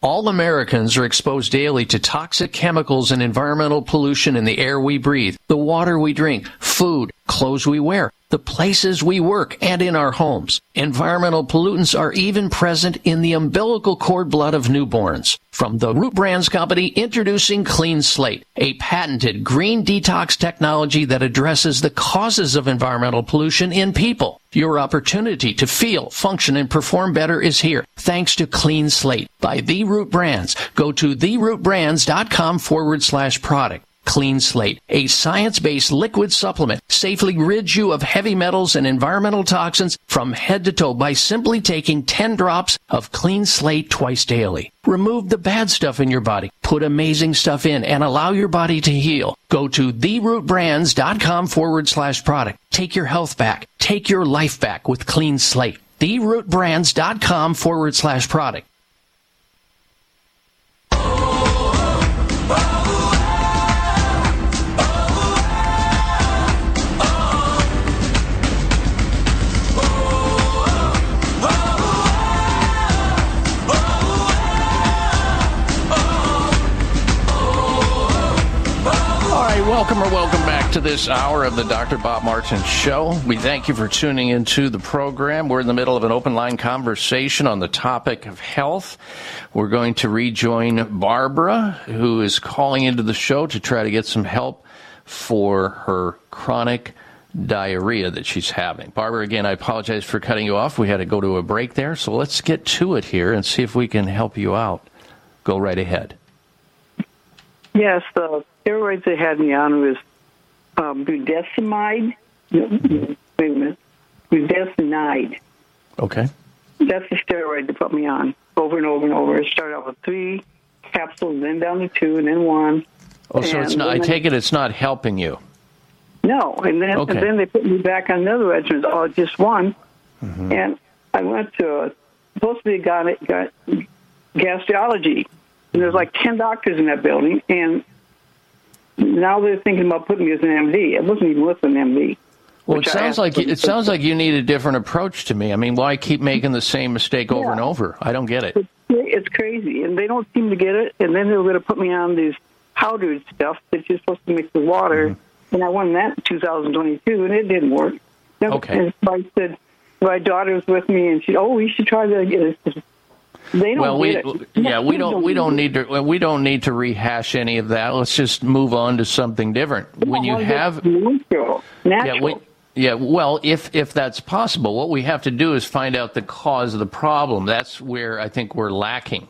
All Americans are exposed daily to toxic chemicals and environmental pollution in the air we breathe, the water we drink, food, clothes we wear, the places we work, and in our homes. Environmental pollutants are even present in the umbilical cord blood of newborns. From the Root Brands Company, introducing Clean Slate, a patented green detox technology that addresses the causes of environmental pollution in people. Your opportunity to feel, function, and perform better is here, thanks to Clean Slate by The Root Brands. Go to therootbrands.com forward slash product. Clean Slate, a science-based liquid supplement, safely rids you of heavy metals and environmental toxins from head to toe by simply taking 10 drops of Clean Slate twice daily. Remove the bad stuff in your body, put amazing stuff in, and allow your body to heal. Go to therootbrands.com forward slash product. Take your health back. Take your life back with Clean Slate. Therootbrands.com forward slash product. Welcome or welcome back to this hour of the Dr. Bob Martin Show. We thank you for tuning into the program. We're in the middle of an open line conversation on the topic of health. We're going to rejoin Barbara, who is calling into the show to try to get some help for her chronic diarrhea that she's having. Barbara, again, I apologize for cutting you off. We had to go to a break there, so let's get to it here and see if we can help you out. Go right ahead. Yes, the steroids they had me on was um, budesonide. Wait a minute. Budesonide. Okay. That's the steroid they put me on over and over and over. It started out with three capsules, then down to two, and then one. Oh, so it's not. I take it it's not helping you. No, and then Okay. and then they put me back on another regimen, oh, just one. Mm-hmm. And I went to a, supposed to be a gyne, gastrology, and there's like ten doctors in that building, and now they're thinking about putting me as an MD. It wasn't even with an MD. Well, it sounds like them it sounds like you need a different approach to me. I mean, why keep making the same mistake over and over? I don't get it. It's crazy, and they don't seem to get it. And then they're going to put me on these powdered stuff that you're supposed to mix with water, Mm-hmm. and I won that in 2022, and it didn't work. Then- Okay. And I said, my daughter was with me, and she, oh, we should try that. They don't well, we get it. yeah, we don't we don't need to we don't need to rehash any of that. Let's just move on to something different. When you have natural, natural. Yeah, yeah, well, if if that's possible, what we have to do is find out the cause of the problem. That's where I think we're lacking.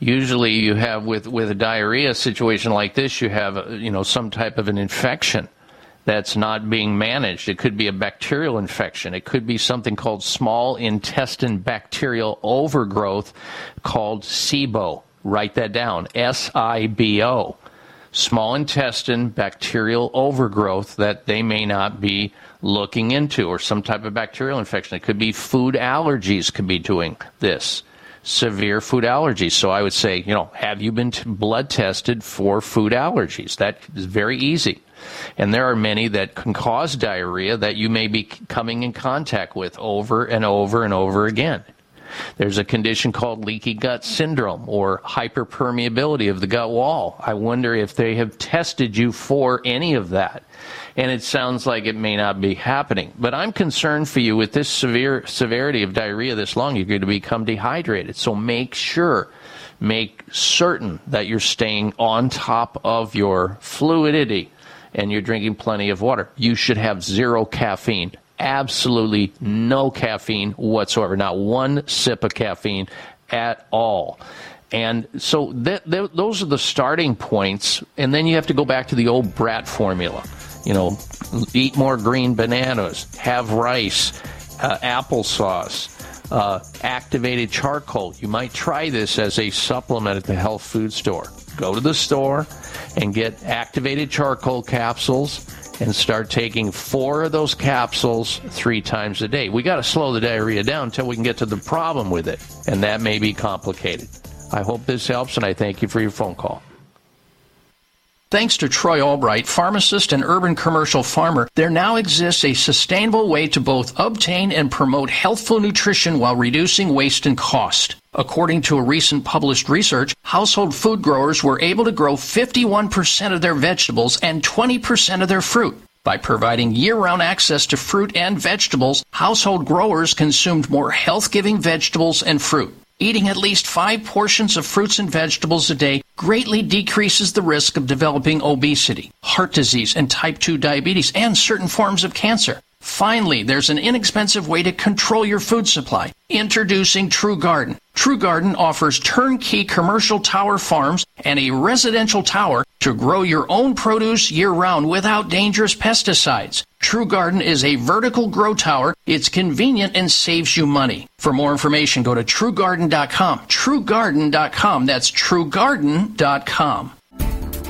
Usually, you have with with a diarrhea situation like this, you have you know some type of an infection that's not being managed. It could be a bacterial infection. It could be something called small intestine bacterial overgrowth called SIBO. Write that down. S I B O small intestine bacterial overgrowth that they may not be looking into or some type of bacterial infection. It could be food allergies could be doing this. Severe food allergies. So I would say, you know, have you been t- blood tested for food allergies? That is very easy. And there are many that can cause diarrhea that you may be coming in contact with over and over and over again. There's a condition called leaky gut syndrome or hyperpermeability of the gut wall. I wonder if they have tested you for any of that. And it sounds like it may not be happening. But I'm concerned for you with this severe severity of diarrhea this long, you're going to become dehydrated. So make sure, make certain that you're staying on top of your fluidity and you're drinking plenty of water. You should have zero caffeine absolutely no caffeine whatsoever, not one sip of caffeine at all. And so th- th- those are the starting points. And then you have to go back to the old brat formula. You know, eat more green bananas, have rice, uh, applesauce, uh, activated charcoal. You might try this as a supplement at the health food store. Go to the store and get activated charcoal capsules and start taking four of those capsules three times a day. We got to slow the diarrhea down until we can get to the problem with it, and that may be complicated. I hope this helps, and I thank you for your phone call. Thanks to Troy Albright, pharmacist and urban commercial farmer, there now exists a sustainable way to both obtain and promote healthful nutrition while reducing waste and cost. According to a recent published research, household food growers were able to grow 51% of their vegetables and 20% of their fruit. By providing year-round access to fruit and vegetables, household growers consumed more health-giving vegetables and fruit. Eating at least five portions of fruits and vegetables a day greatly decreases the risk of developing obesity, heart disease, and type 2 diabetes, and certain forms of cancer. Finally, there's an inexpensive way to control your food supply. Introducing True Garden. True Garden offers turnkey commercial tower farms and a residential tower to grow your own produce year round without dangerous pesticides. True Garden is a vertical grow tower. It's convenient and saves you money. For more information, go to truegarden.com. Truegarden.com. That's truegarden.com.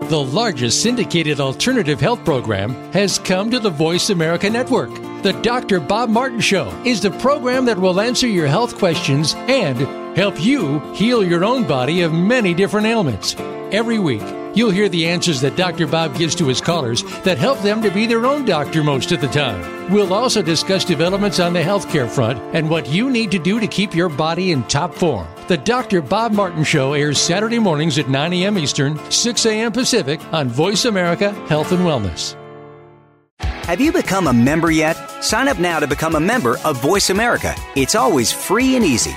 The largest syndicated alternative health program has come to the Voice America Network. The Dr. Bob Martin Show is the program that will answer your health questions and help you heal your own body of many different ailments. Every week, you'll hear the answers that Dr. Bob gives to his callers that help them to be their own doctor most of the time. We'll also discuss developments on the healthcare front and what you need to do to keep your body in top form. The Dr. Bob Martin Show airs Saturday mornings at 9 a.m. Eastern, 6 a.m. Pacific on Voice America Health and Wellness. Have you become a member yet? Sign up now to become a member of Voice America. It's always free and easy.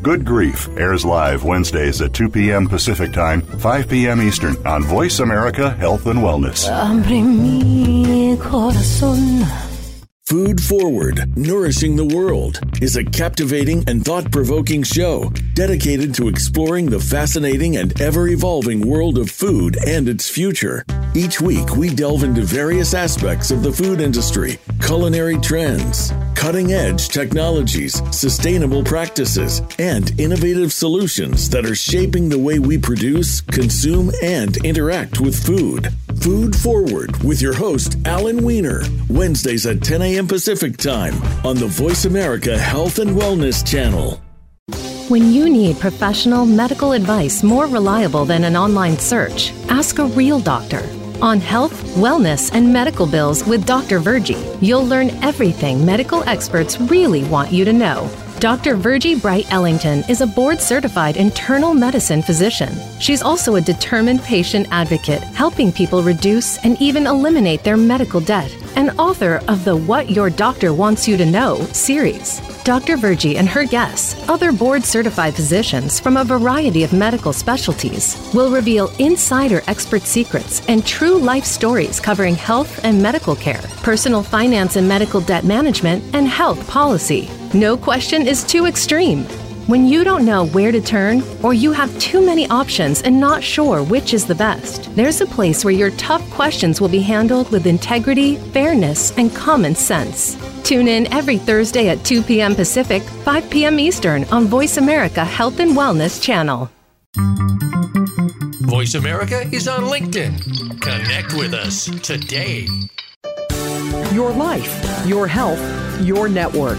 Good Grief airs live Wednesdays at 2 p.m. Pacific Time, 5 p.m. Eastern on Voice America Health and Wellness. Food Forward, Nourishing the World, is a captivating and thought provoking show dedicated to exploring the fascinating and ever evolving world of food and its future. Each week, we delve into various aspects of the food industry, culinary trends, cutting edge technologies, sustainable practices, and innovative solutions that are shaping the way we produce, consume, and interact with food. Food Forward with your host, Alan Weiner, Wednesdays at 10 a.m. Pacific Time on the Voice America Health and Wellness Channel. When you need professional medical advice more reliable than an online search, ask a real doctor. On health, wellness, and medical bills with Dr. Virgie, you'll learn everything medical experts really want you to know. Dr. Virgie Bright Ellington is a board certified internal medicine physician. She's also a determined patient advocate, helping people reduce and even eliminate their medical debt, and author of the What Your Doctor Wants You to Know series. Dr. Virgie and her guests, other board certified physicians from a variety of medical specialties, will reveal insider expert secrets and true life stories covering health and medical care, personal finance and medical debt management, and health policy. No question is too extreme. When you don't know where to turn, or you have too many options and not sure which is the best, there's a place where your tough questions will be handled with integrity, fairness, and common sense. Tune in every Thursday at 2 p.m. Pacific, 5 p.m. Eastern on Voice America Health and Wellness Channel. Voice America is on LinkedIn. Connect with us today. Your life, your health, your network.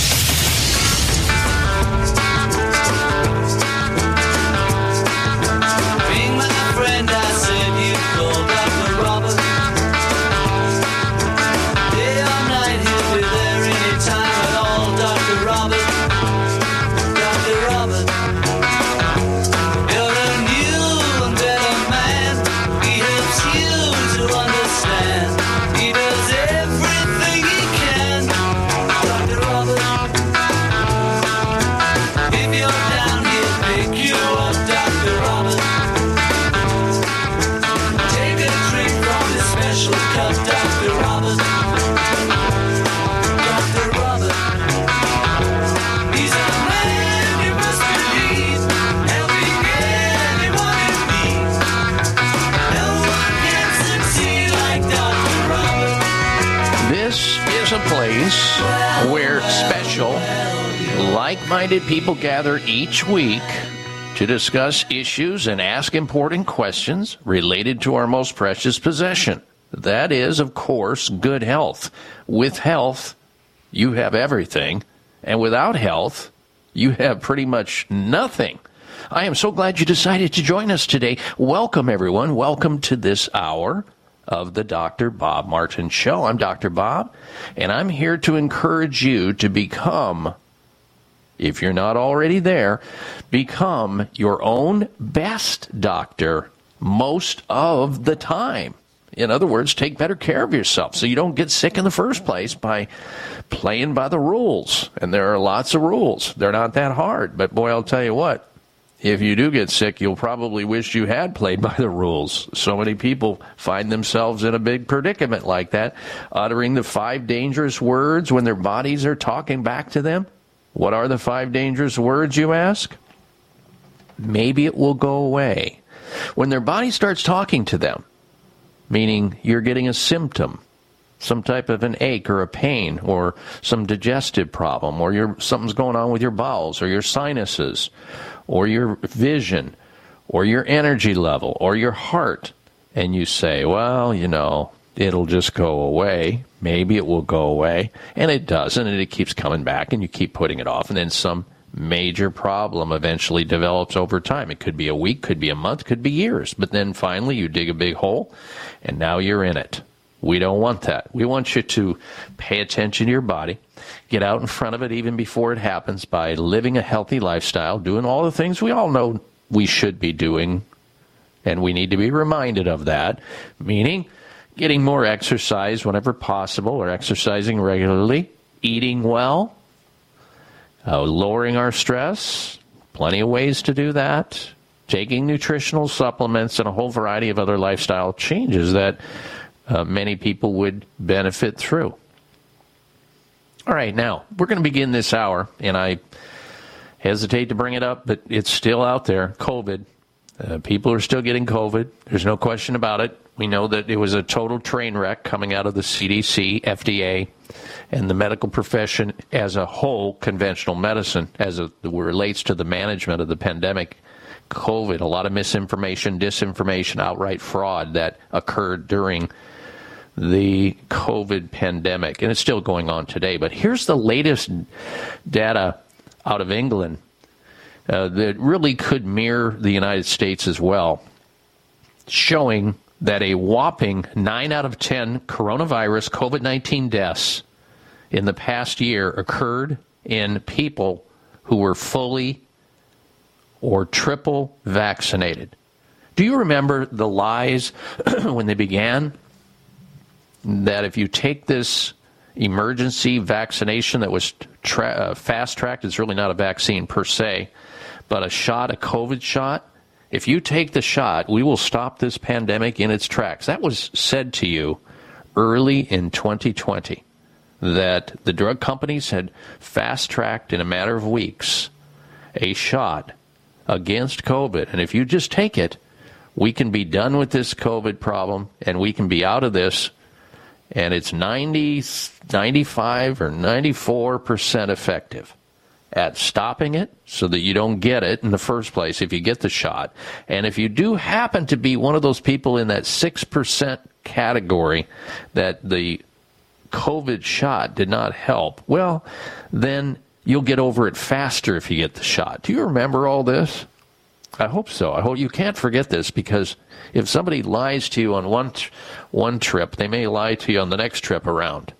Minded people gather each week to discuss issues and ask important questions related to our most precious possession. That is, of course, good health. With health, you have everything, and without health, you have pretty much nothing. I am so glad you decided to join us today. Welcome, everyone. Welcome to this hour of the Dr. Bob Martin Show. I'm Dr. Bob, and I'm here to encourage you to become, if you're not already there, become your own best doctor most of the time. In other words, take better care of yourself so you don't get sick in the first place by playing by the rules. And there are lots of rules. They're not that hard. But boy, I'll tell you what, if you do get sick, you'll probably wish you had played by the rules. So many people find themselves in a big predicament like that, uttering the five dangerous words when their bodies are talking back to them. What are the five dangerous words, you ask? Maybe it will go away. When their body starts talking to them, meaning you're getting a symptom, some type of an ache or a pain or some digestive problem or something's going on with your bowels or your sinuses or your vision or your energy level or your heart and you say, well, you know, it'll just go away. Maybe it will go away. And it doesn't, and it keeps coming back, and you keep putting it off, and then some major problem eventually develops over time. It could be a week, could be a month, could be years. But then finally you dig a big hole, and now you're in it. We don't want that. We want you to pay attention to your body, get out in front of it even before it happens by living a healthy lifestyle, doing all the things we all know we should be doing, and we need to be reminded of that, meaning getting more exercise whenever possible or exercising regularly, eating well, uh, lowering our stress, plenty of ways to do that, taking nutritional supplements, and a whole variety of other lifestyle changes that uh, many people would benefit through. All right, now we're going to begin this hour, and I hesitate to bring it up, but it's still out there COVID. Uh, people are still getting COVID. There's no question about it. We know that it was a total train wreck coming out of the CDC, FDA, and the medical profession as a whole, conventional medicine, as it relates to the management of the pandemic. COVID, a lot of misinformation, disinformation, outright fraud that occurred during the COVID pandemic, and it's still going on today. But here's the latest data out of England uh, that really could mirror the United States as well, showing that a whopping 9 out of 10 coronavirus COVID 19 deaths in the past year occurred in people who were fully or triple vaccinated. Do you remember the lies [clears throat] when they began? That if you take this emergency vaccination that was tra- uh, fast tracked, it's really not a vaccine per se, but a shot, a COVID shot, if you take the shot, we will stop this pandemic in its tracks. That was said to you early in 2020 that the drug companies had fast tracked in a matter of weeks a shot against COVID. And if you just take it, we can be done with this COVID problem and we can be out of this. And it's 90, 95 or 94% effective at stopping it so that you don't get it in the first place if you get the shot. And if you do happen to be one of those people in that 6% category that the COVID shot did not help, well, then you'll get over it faster if you get the shot. Do you remember all this? I hope so. I hope you can't forget this because if somebody lies to you on one one trip, they may lie to you on the next trip around.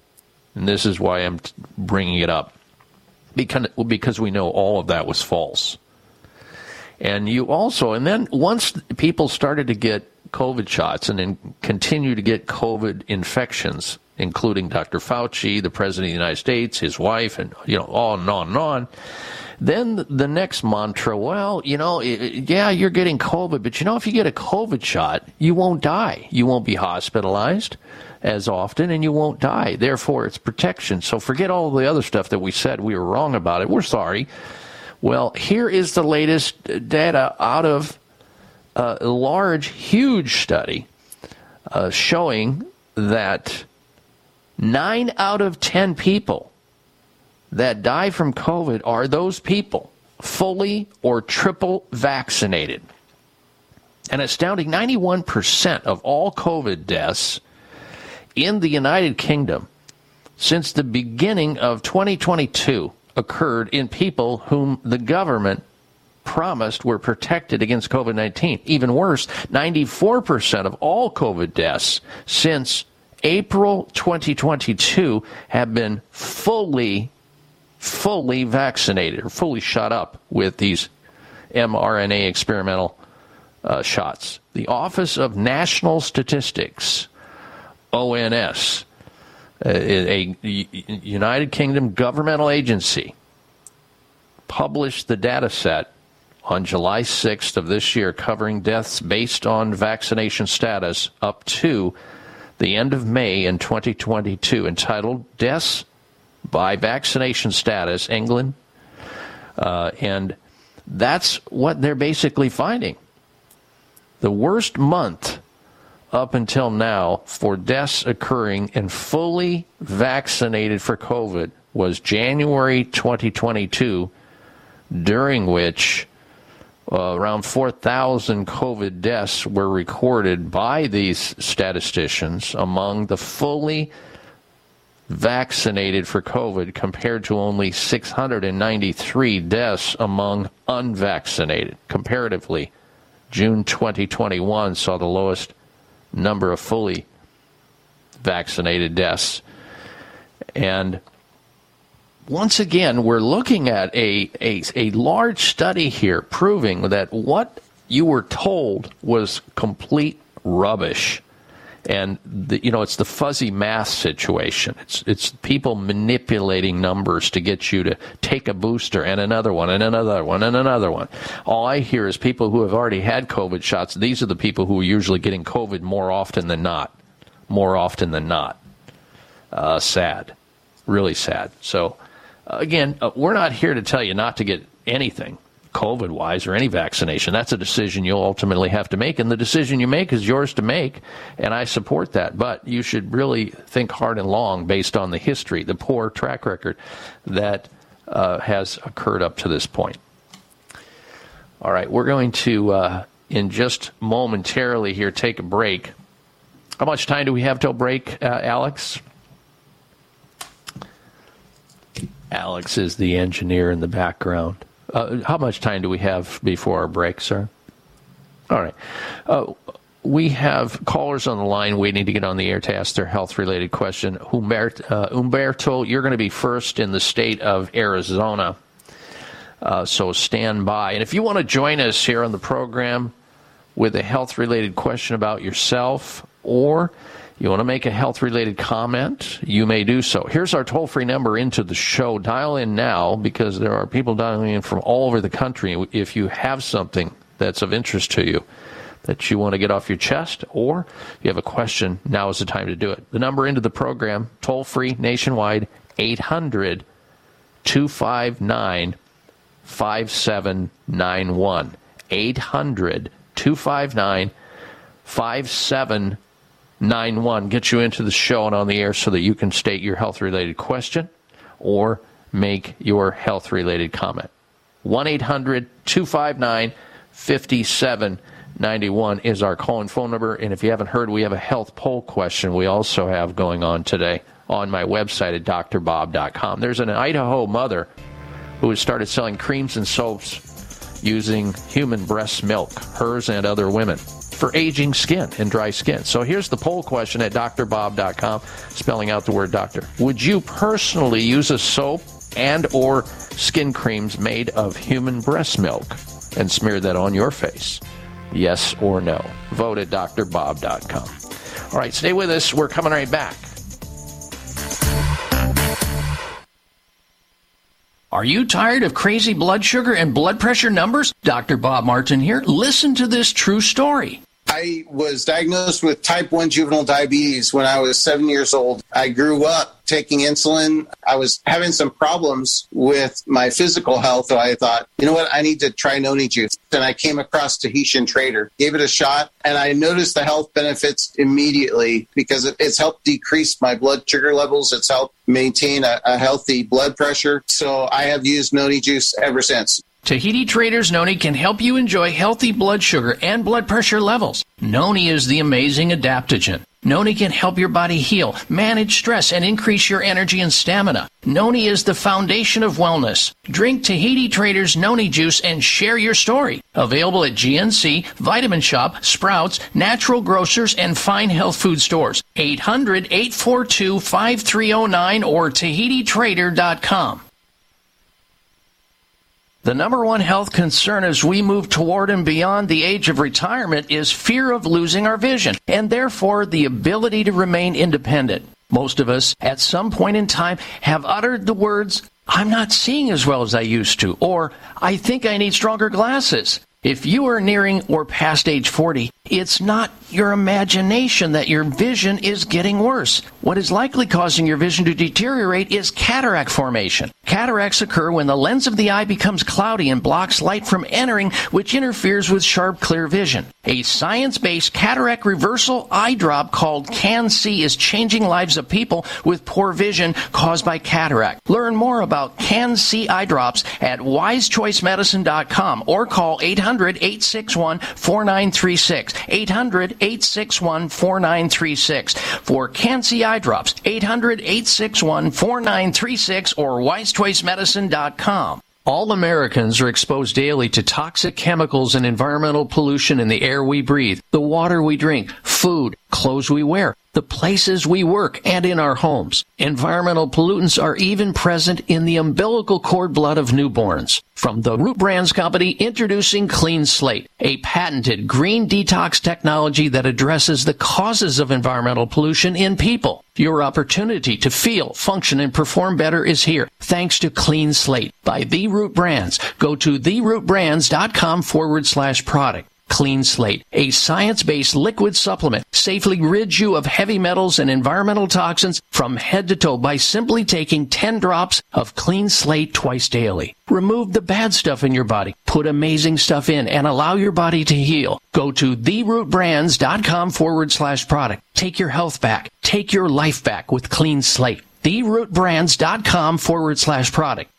And this is why I'm bringing it up because because we know all of that was false. And you also, and then once people started to get COVID shots and then continue to get COVID infections, including Dr. Fauci, the President of the United States, his wife, and you know, on and on and on. Then the next mantra, well, you know, yeah, you're getting COVID, but you know, if you get a COVID shot, you won't die. You won't be hospitalized as often and you won't die. Therefore, it's protection. So forget all the other stuff that we said we were wrong about it. We're sorry. Well, here is the latest data out of a large, huge study uh, showing that Nine out of 10 people that die from COVID are those people fully or triple vaccinated. An astounding 91% of all COVID deaths in the United Kingdom since the beginning of 2022 occurred in people whom the government promised were protected against COVID 19. Even worse, 94% of all COVID deaths since April 2022 have been fully, fully vaccinated or fully shot up with these mRNA experimental uh, shots. The Office of National Statistics, ONS, uh, a, a United Kingdom governmental agency, published the data set on July 6th of this year covering deaths based on vaccination status up to the end of May in 2022 entitled Deaths by Vaccination Status, England. Uh, and that's what they're basically finding. The worst month up until now for deaths occurring in fully vaccinated for COVID was January 2022, during which uh, around 4,000 COVID deaths were recorded by these statisticians among the fully vaccinated for COVID compared to only 693 deaths among unvaccinated. Comparatively, June 2021 saw the lowest number of fully vaccinated deaths. And once again, we're looking at a, a, a large study here proving that what you were told was complete rubbish. And the, you know it's the fuzzy math situation. It's it's people manipulating numbers to get you to take a booster and another one and another one and another one. All I hear is people who have already had COVID shots. These are the people who are usually getting COVID more often than not. More often than not. Uh, sad, really sad. So uh, again, uh, we're not here to tell you not to get anything. COVID wise or any vaccination. That's a decision you'll ultimately have to make. And the decision you make is yours to make. And I support that. But you should really think hard and long based on the history, the poor track record that uh, has occurred up to this point. All right, we're going to, uh, in just momentarily here, take a break. How much time do we have till break, uh, Alex? Alex is the engineer in the background. Uh, how much time do we have before our break, sir? All right. Uh, we have callers on the line waiting to get on the air to ask their health related question. Humbert, uh, Umberto, you're going to be first in the state of Arizona. Uh, so stand by. And if you want to join us here on the program with a health related question about yourself or you want to make a health related comment, you may do so. Here's our toll free number into the show. Dial in now because there are people dialing in from all over the country. If you have something that's of interest to you that you want to get off your chest or you have a question, now is the time to do it. The number into the program, toll free nationwide, 800 259 5791. 800 259 5791. 91 get you into the show and on the air so that you can state your health related question or make your health related comment. 1 800 259 5791 is our call and phone number. And if you haven't heard, we have a health poll question we also have going on today on my website at drbob.com. There's an Idaho mother who has started selling creams and soaps using human breast milk, hers and other women for aging skin and dry skin. So here's the poll question at drbob.com, spelling out the word doctor. Would you personally use a soap and or skin creams made of human breast milk and smear that on your face? Yes or no? Vote at drbob.com. All right, stay with us. We're coming right back. Are you tired of crazy blood sugar and blood pressure numbers? Dr. Bob Martin here. Listen to this true story. I was diagnosed with type 1 juvenile diabetes when I was seven years old. I grew up taking insulin. I was having some problems with my physical health. So I thought, you know what? I need to try noni juice. And I came across Tahitian Trader, gave it a shot, and I noticed the health benefits immediately because it's helped decrease my blood sugar levels. It's helped maintain a, a healthy blood pressure. So I have used noni juice ever since. Tahiti Traders Noni can help you enjoy healthy blood sugar and blood pressure levels. Noni is the amazing adaptogen. Noni can help your body heal, manage stress, and increase your energy and stamina. Noni is the foundation of wellness. Drink Tahiti Traders Noni juice and share your story. Available at GNC, Vitamin Shoppe, Sprouts, Natural Grocers, and Fine Health Food Stores. 800 842 5309 or TahitiTrader.com. The number one health concern as we move toward and beyond the age of retirement is fear of losing our vision and therefore the ability to remain independent. Most of us at some point in time have uttered the words, I'm not seeing as well as I used to, or I think I need stronger glasses. If you are nearing or past age 40, it's not your imagination that your vision is getting worse. What is likely causing your vision to deteriorate is cataract formation. Cataracts occur when the lens of the eye becomes cloudy and blocks light from entering, which interferes with sharp, clear vision. A science-based cataract reversal eye drop called CAN-C is changing lives of people with poor vision caused by cataract. Learn more about CAN-C eye drops at wisechoicemedicine.com or call 800-861-4936. 800-861-4936 for CAN-C eye drops. 800-861-4936 or wisechoicemedicine.com. All Americans are exposed daily to toxic chemicals and environmental pollution in the air we breathe, the water we drink, food, clothes we wear, the places we work, and in our homes. Environmental pollutants are even present in the umbilical cord blood of newborns. From the Root Brands Company, introducing Clean Slate, a patented green detox technology that addresses the causes of environmental pollution in people. Your opportunity to feel, function, and perform better is here thanks to Clean Slate by The Root Brands. Go to therootbrands.com forward slash product. Clean Slate, a science-based liquid supplement, safely rids you of heavy metals and environmental toxins from head to toe by simply taking 10 drops of Clean Slate twice daily. Remove the bad stuff in your body, put amazing stuff in, and allow your body to heal. Go to therootbrands.com forward slash product. Take your health back. Take your life back with Clean Slate. Therootbrands.com forward slash product.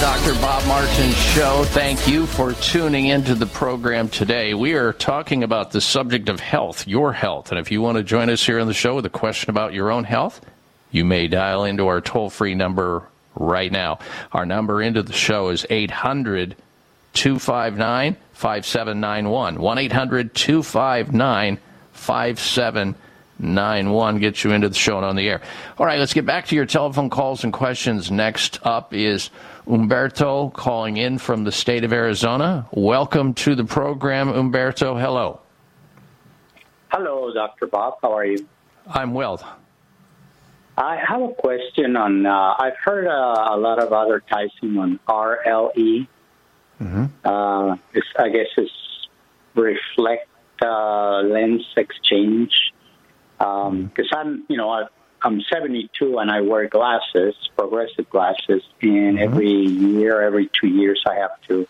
Dr. Bob Martin Show. Thank you for tuning into the program today. We are talking about the subject of health, your health. And if you want to join us here on the show with a question about your own health, you may dial into our toll free number right now. Our number into the show is 800 259 5791. 1 800 259 5791 gets you into the show and on the air. All right, let's get back to your telephone calls and questions. Next up is Umberto calling in from the state of Arizona. Welcome to the program, Umberto. Hello. Hello, Dr. Bob. How are you? I'm well. I have a question on. Uh, I've heard uh, a lot of advertising on RLE. Mm-hmm. Uh, it's, I guess it's reflect uh, lens exchange. Because I'm, you know, I, I'm 72 and I wear glasses, progressive glasses, and every year, every two years, I have to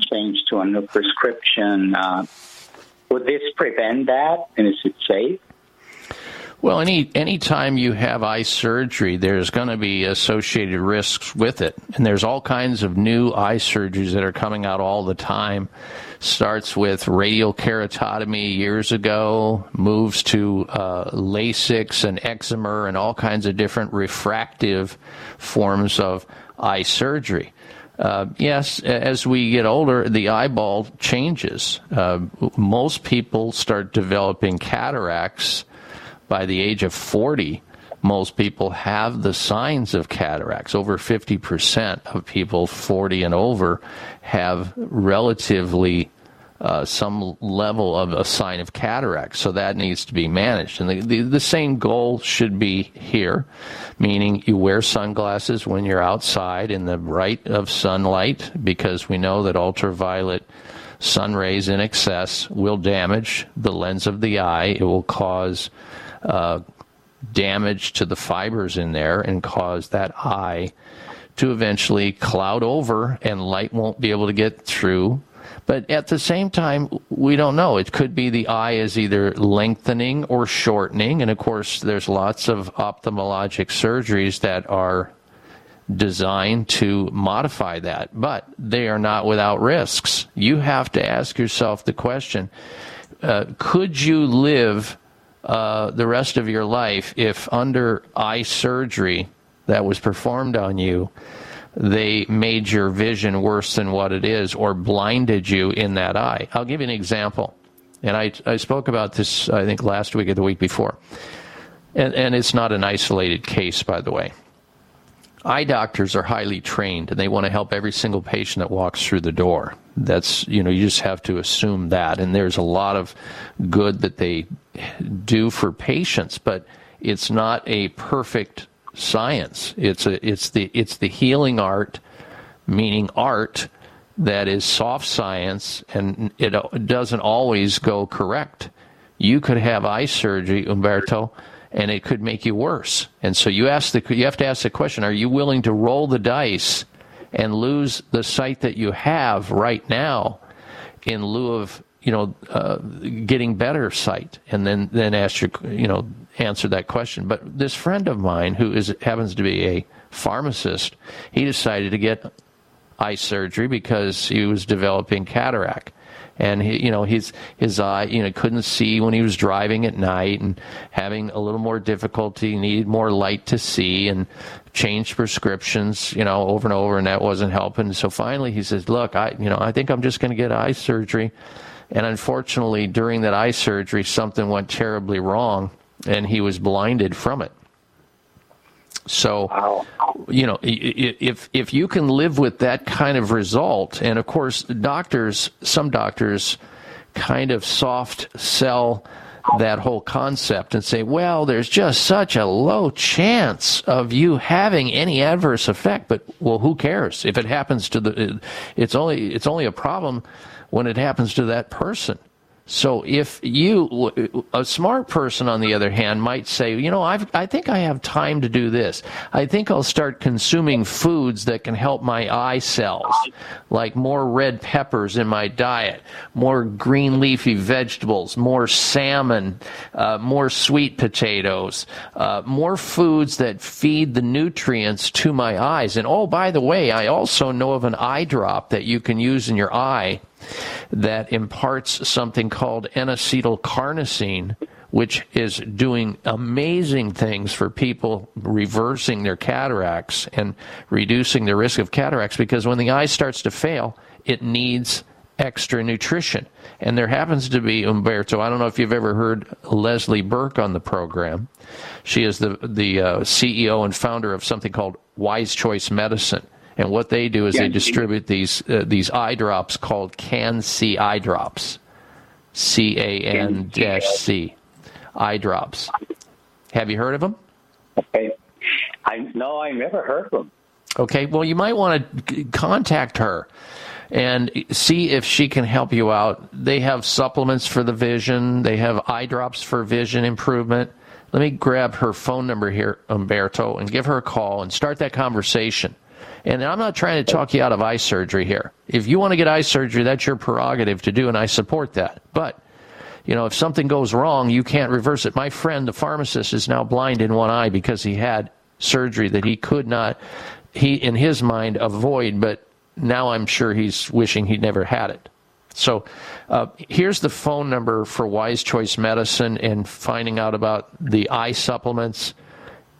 change to a new prescription. Uh, would this prevent that? And is it safe? Well, any anytime you have eye surgery, there's going to be associated risks with it, and there's all kinds of new eye surgeries that are coming out all the time. Starts with radial keratotomy years ago, moves to uh, LASIK and excimer and all kinds of different refractive forms of eye surgery. Uh, yes, as we get older, the eyeball changes. Uh, most people start developing cataracts by the age of 40. Most people have the signs of cataracts. Over 50% of people 40 and over have relatively uh, some level of a sign of cataract. So that needs to be managed. And the, the, the same goal should be here, meaning you wear sunglasses when you're outside in the bright of sunlight because we know that ultraviolet sun rays in excess will damage the lens of the eye. It will cause uh, damage to the fibers in there and cause that eye to eventually cloud over and light won't be able to get through. But at the same time, we don't know. It could be the eye is either lengthening or shortening. And of course, there's lots of ophthalmologic surgeries that are designed to modify that, but they are not without risks. You have to ask yourself the question uh, could you live uh, the rest of your life if under eye surgery that was performed on you, they made your vision worse than what it is or blinded you in that eye. I'll give you an example. And I, I spoke about this, I think, last week or the week before. And, and it's not an isolated case, by the way. Eye doctors are highly trained and they want to help every single patient that walks through the door. That's, you know, you just have to assume that. And there's a lot of good that they do for patients, but it's not a perfect science. It's a, it's the, it's the healing art, meaning art that is soft science and it doesn't always go correct. You could have eye surgery, Umberto, and it could make you worse. And so you ask the you have to ask the question: Are you willing to roll the dice and lose the sight that you have right now, in lieu of you know uh, getting better sight? And then then ask your you know answer that question. But this friend of mine who is happens to be a pharmacist, he decided to get eye surgery because he was developing cataract and he, you know his his eye you know couldn't see when he was driving at night and having a little more difficulty needed more light to see and changed prescriptions you know over and over and that wasn't helping so finally he says look I you know I think I'm just going to get eye surgery and unfortunately during that eye surgery something went terribly wrong and he was blinded from it so, you know, if if you can live with that kind of result, and of course, doctors, some doctors, kind of soft sell that whole concept and say, well, there's just such a low chance of you having any adverse effect. But well, who cares if it happens to the? It's only it's only a problem when it happens to that person. So if you, a smart person on the other hand, might say, you know, I've, I think I have time to do this. I think I'll start consuming foods that can help my eye cells, like more red peppers in my diet, more green leafy vegetables, more salmon, uh, more sweet potatoes, uh, more foods that feed the nutrients to my eyes. And oh, by the way, I also know of an eye drop that you can use in your eye that imparts something called N-acetylcarnosine, which is doing amazing things for people reversing their cataracts and reducing the risk of cataracts because when the eye starts to fail, it needs extra nutrition. And there happens to be Umberto. I don't know if you've ever heard Leslie Burke on the program. She is the the uh, CEO and founder of something called Wise Choice Medicine. And what they do is Yeah. they distribute these uh, these eye drops called CAN-C eye drops, C A N dash C, eye drops. Have you heard of them? Okay. I no, I never heard of them. Okay, well, you might want to contact her and see if she can help you out. They have supplements for the vision, they have eye drops for vision improvement. Let me grab her phone number here, Umberto, and give her a call and start that conversation. And I'm not trying to talk you out of eye surgery here. If you want to get eye surgery, that's your prerogative to do, and I support that. But You know, if something goes wrong, you can't reverse it. My friend, the pharmacist, is now blind in one eye because he had surgery that he could not, he in his mind, avoid. But now I'm sure he's wishing he'd never had it. So uh, here's the phone number for Wise Choice Medicine and finding out about the eye supplements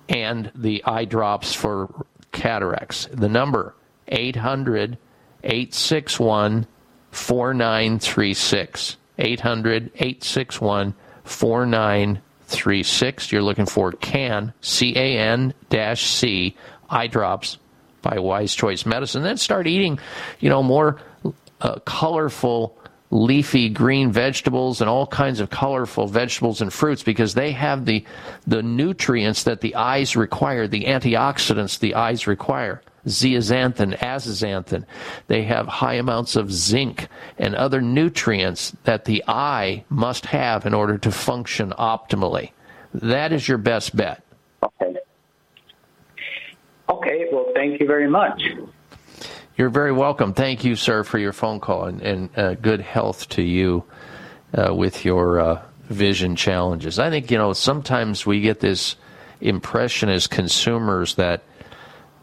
and the eye drops for cataracts. The number 800 861 4936. 800 861 4936. You're looking for CAN, C A N dash C, eye drops by Wise Choice Medicine. Then start eating, you know, more uh, colorful leafy green vegetables and all kinds of colorful vegetables and fruits because they have the the nutrients that the eyes require, the antioxidants the eyes require. Zeaxanthin, astaxanthin. They have high amounts of zinc and other nutrients that the eye must have in order to function optimally. That is your best bet. Okay. Okay. Well, thank you very much. You're very welcome. Thank you, sir, for your phone call and, and uh, good health to you uh, with your uh, vision challenges. I think, you know, sometimes we get this impression as consumers that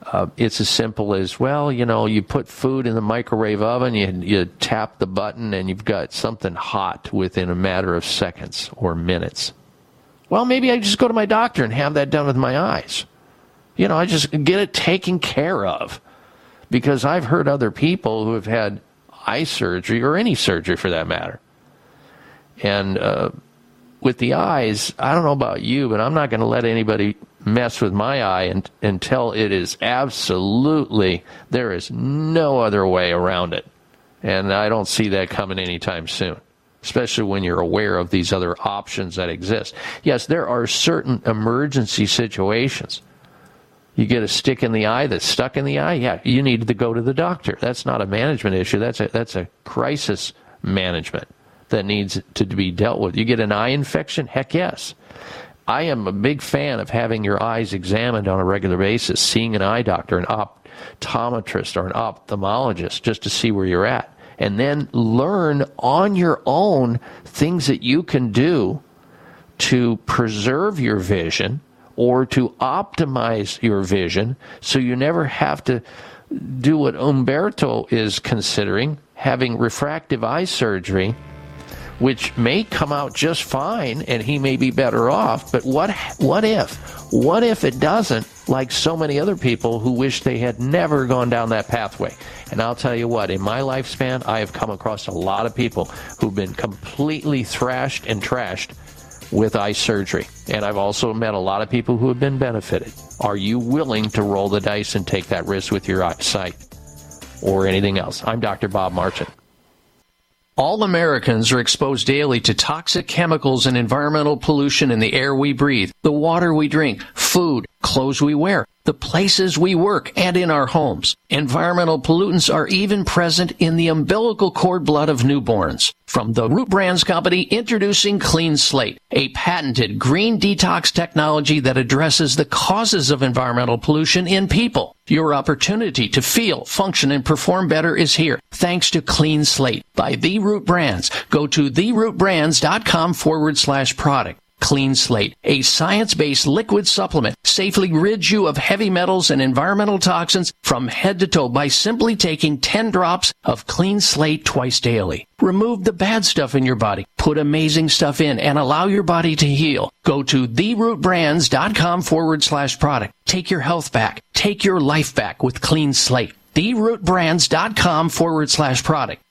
uh, it's as simple as, well, you know, you put food in the microwave oven, you, you tap the button, and you've got something hot within a matter of seconds or minutes. Well, maybe I just go to my doctor and have that done with my eyes. You know, I just get it taken care of because I've heard other people who have had eye surgery or any surgery for that matter. And uh, with the eyes, I don't know about you, but I'm not going to let anybody mess with my eye and, until it is absolutely, there is no other way around it. And I don't see that coming anytime soon, especially when you're aware of these other options that exist. Yes, there are certain emergency situations. You get a stick in the eye that's stuck in the eye, yeah, you need to go to the doctor. That's not a management issue, that's a, that's a crisis management that needs to be dealt with. You get an eye infection? Heck yes. I am a big fan of having your eyes examined on a regular basis, seeing an eye doctor, an optometrist, or an ophthalmologist just to see where you're at. And then learn on your own things that you can do to preserve your vision or to optimize your vision so you never have to do what Umberto is considering having refractive eye surgery which may come out just fine and he may be better off. But what what if? What if it doesn't, like so many other people who wish they had never gone down that pathway? And I'll tell you what, in my lifespan, I have come across a lot of people who've been completely thrashed and trashed with eye surgery. And I've also met a lot of people who have been benefited. Are you willing to roll the dice and take that risk with your eyesight or anything else? I'm Dr. Bob Martin. All Americans are exposed daily to toxic chemicals and environmental pollution in the air we breathe, the water we drink, food, clothes we wear, the places we work, and in our homes. Environmental pollutants are even present in the umbilical cord blood of newborns. From the Root Brands Company, introducing Clean Slate, a patented green detox technology that addresses the causes of environmental pollution in people. Your opportunity to feel, function, and perform better is here thanks to Clean Slate by The Root Brands. Go to therootbrands.com forward slash product. Clean Slate, a science-based liquid supplement, safely rids you of heavy metals and environmental toxins from head to toe by simply taking 10 drops of Clean Slate twice daily. Remove the bad stuff in your body, put amazing stuff in, and allow your body to heal. Go to therootbrands.com forward slash product. Take your health back. Take your life back with Clean Slate. Therootbrands.com forward slash product.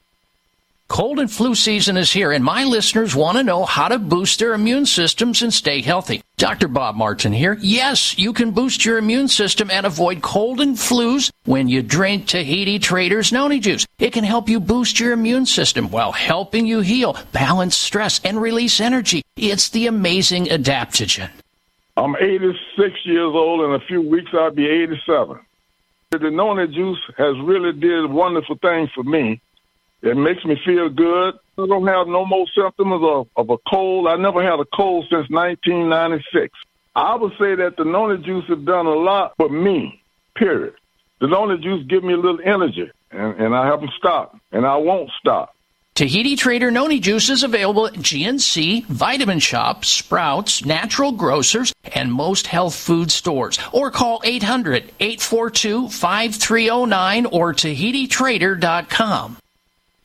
Cold and flu season is here, and my listeners want to know how to boost their immune systems and stay healthy. Dr. Bob Martin here. Yes, you can boost your immune system and avoid cold and flus when you drink Tahiti Traders Noni Juice. It can help you boost your immune system while helping you heal, balance stress, and release energy. It's the amazing adaptogen. I'm 86 years old. And in a few weeks, I'll be 87. The Noni juice has really did wonderful things for me. It makes me feel good. I don't have no more symptoms of, of a cold. I never had a cold since 1996. I would say that the Noni juice has done a lot for me, period. The Noni juice give me a little energy, and, and I haven't stopped, and I won't stop. Tahiti Trader Noni Juice is available at GNC, Vitamin Shoppe, Sprouts, Natural Grocers, and most health food stores. Or call 800 842 5309 or TahitiTrader.com.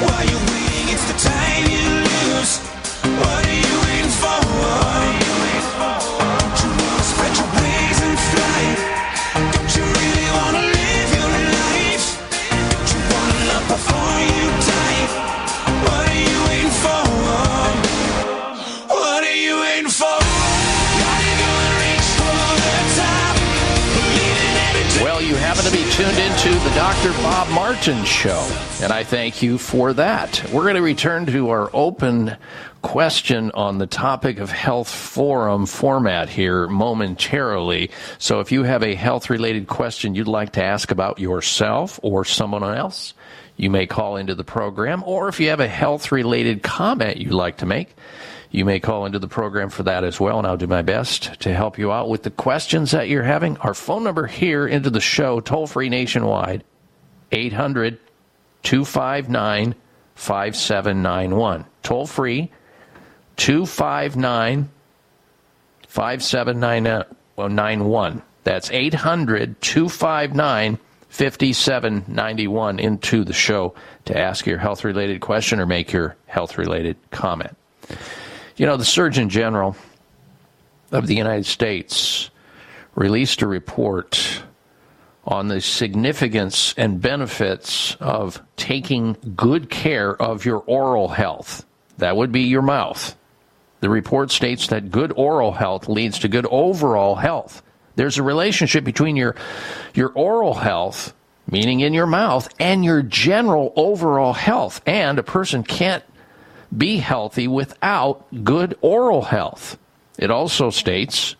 While you're into the Dr. Bob Martin Show, and I thank you for that. We're going to return to our open question on the topic of health forum format here momentarily. So if you have a health related question you'd like to ask about yourself or someone else, you may call into the program, or if you have a health related comment you'd like to make, you may call into the program for that as well, and I'll do my best to help you out with the questions that you're having. Our phone number here into the show, toll free nationwide, 800 259 5791. Toll free, 259 5791. That's 800 259 5791 into the show to ask your health related question or make your health related comment. You know, the Surgeon General of the United States released a report on the significance and benefits of taking good care of your oral health. That would be your mouth. The report states that good oral health leads to good overall health. There's a relationship between your your oral health, meaning in your mouth, and your general overall health. And a person can't be healthy without good oral health. It also states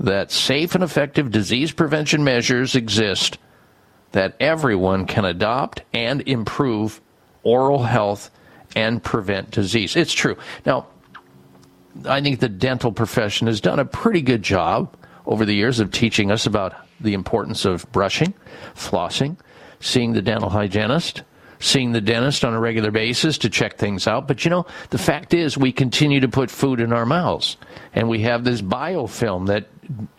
that safe and effective disease prevention measures exist that everyone can adopt and improve oral health and prevent disease. It's true. Now, I think the dental profession has done a pretty good job over the years of teaching us about the importance of brushing, flossing, seeing the dental hygienist, seeing the dentist on a regular basis to check things out. But you know, the fact is we continue to put food in our mouths and we have this biofilm that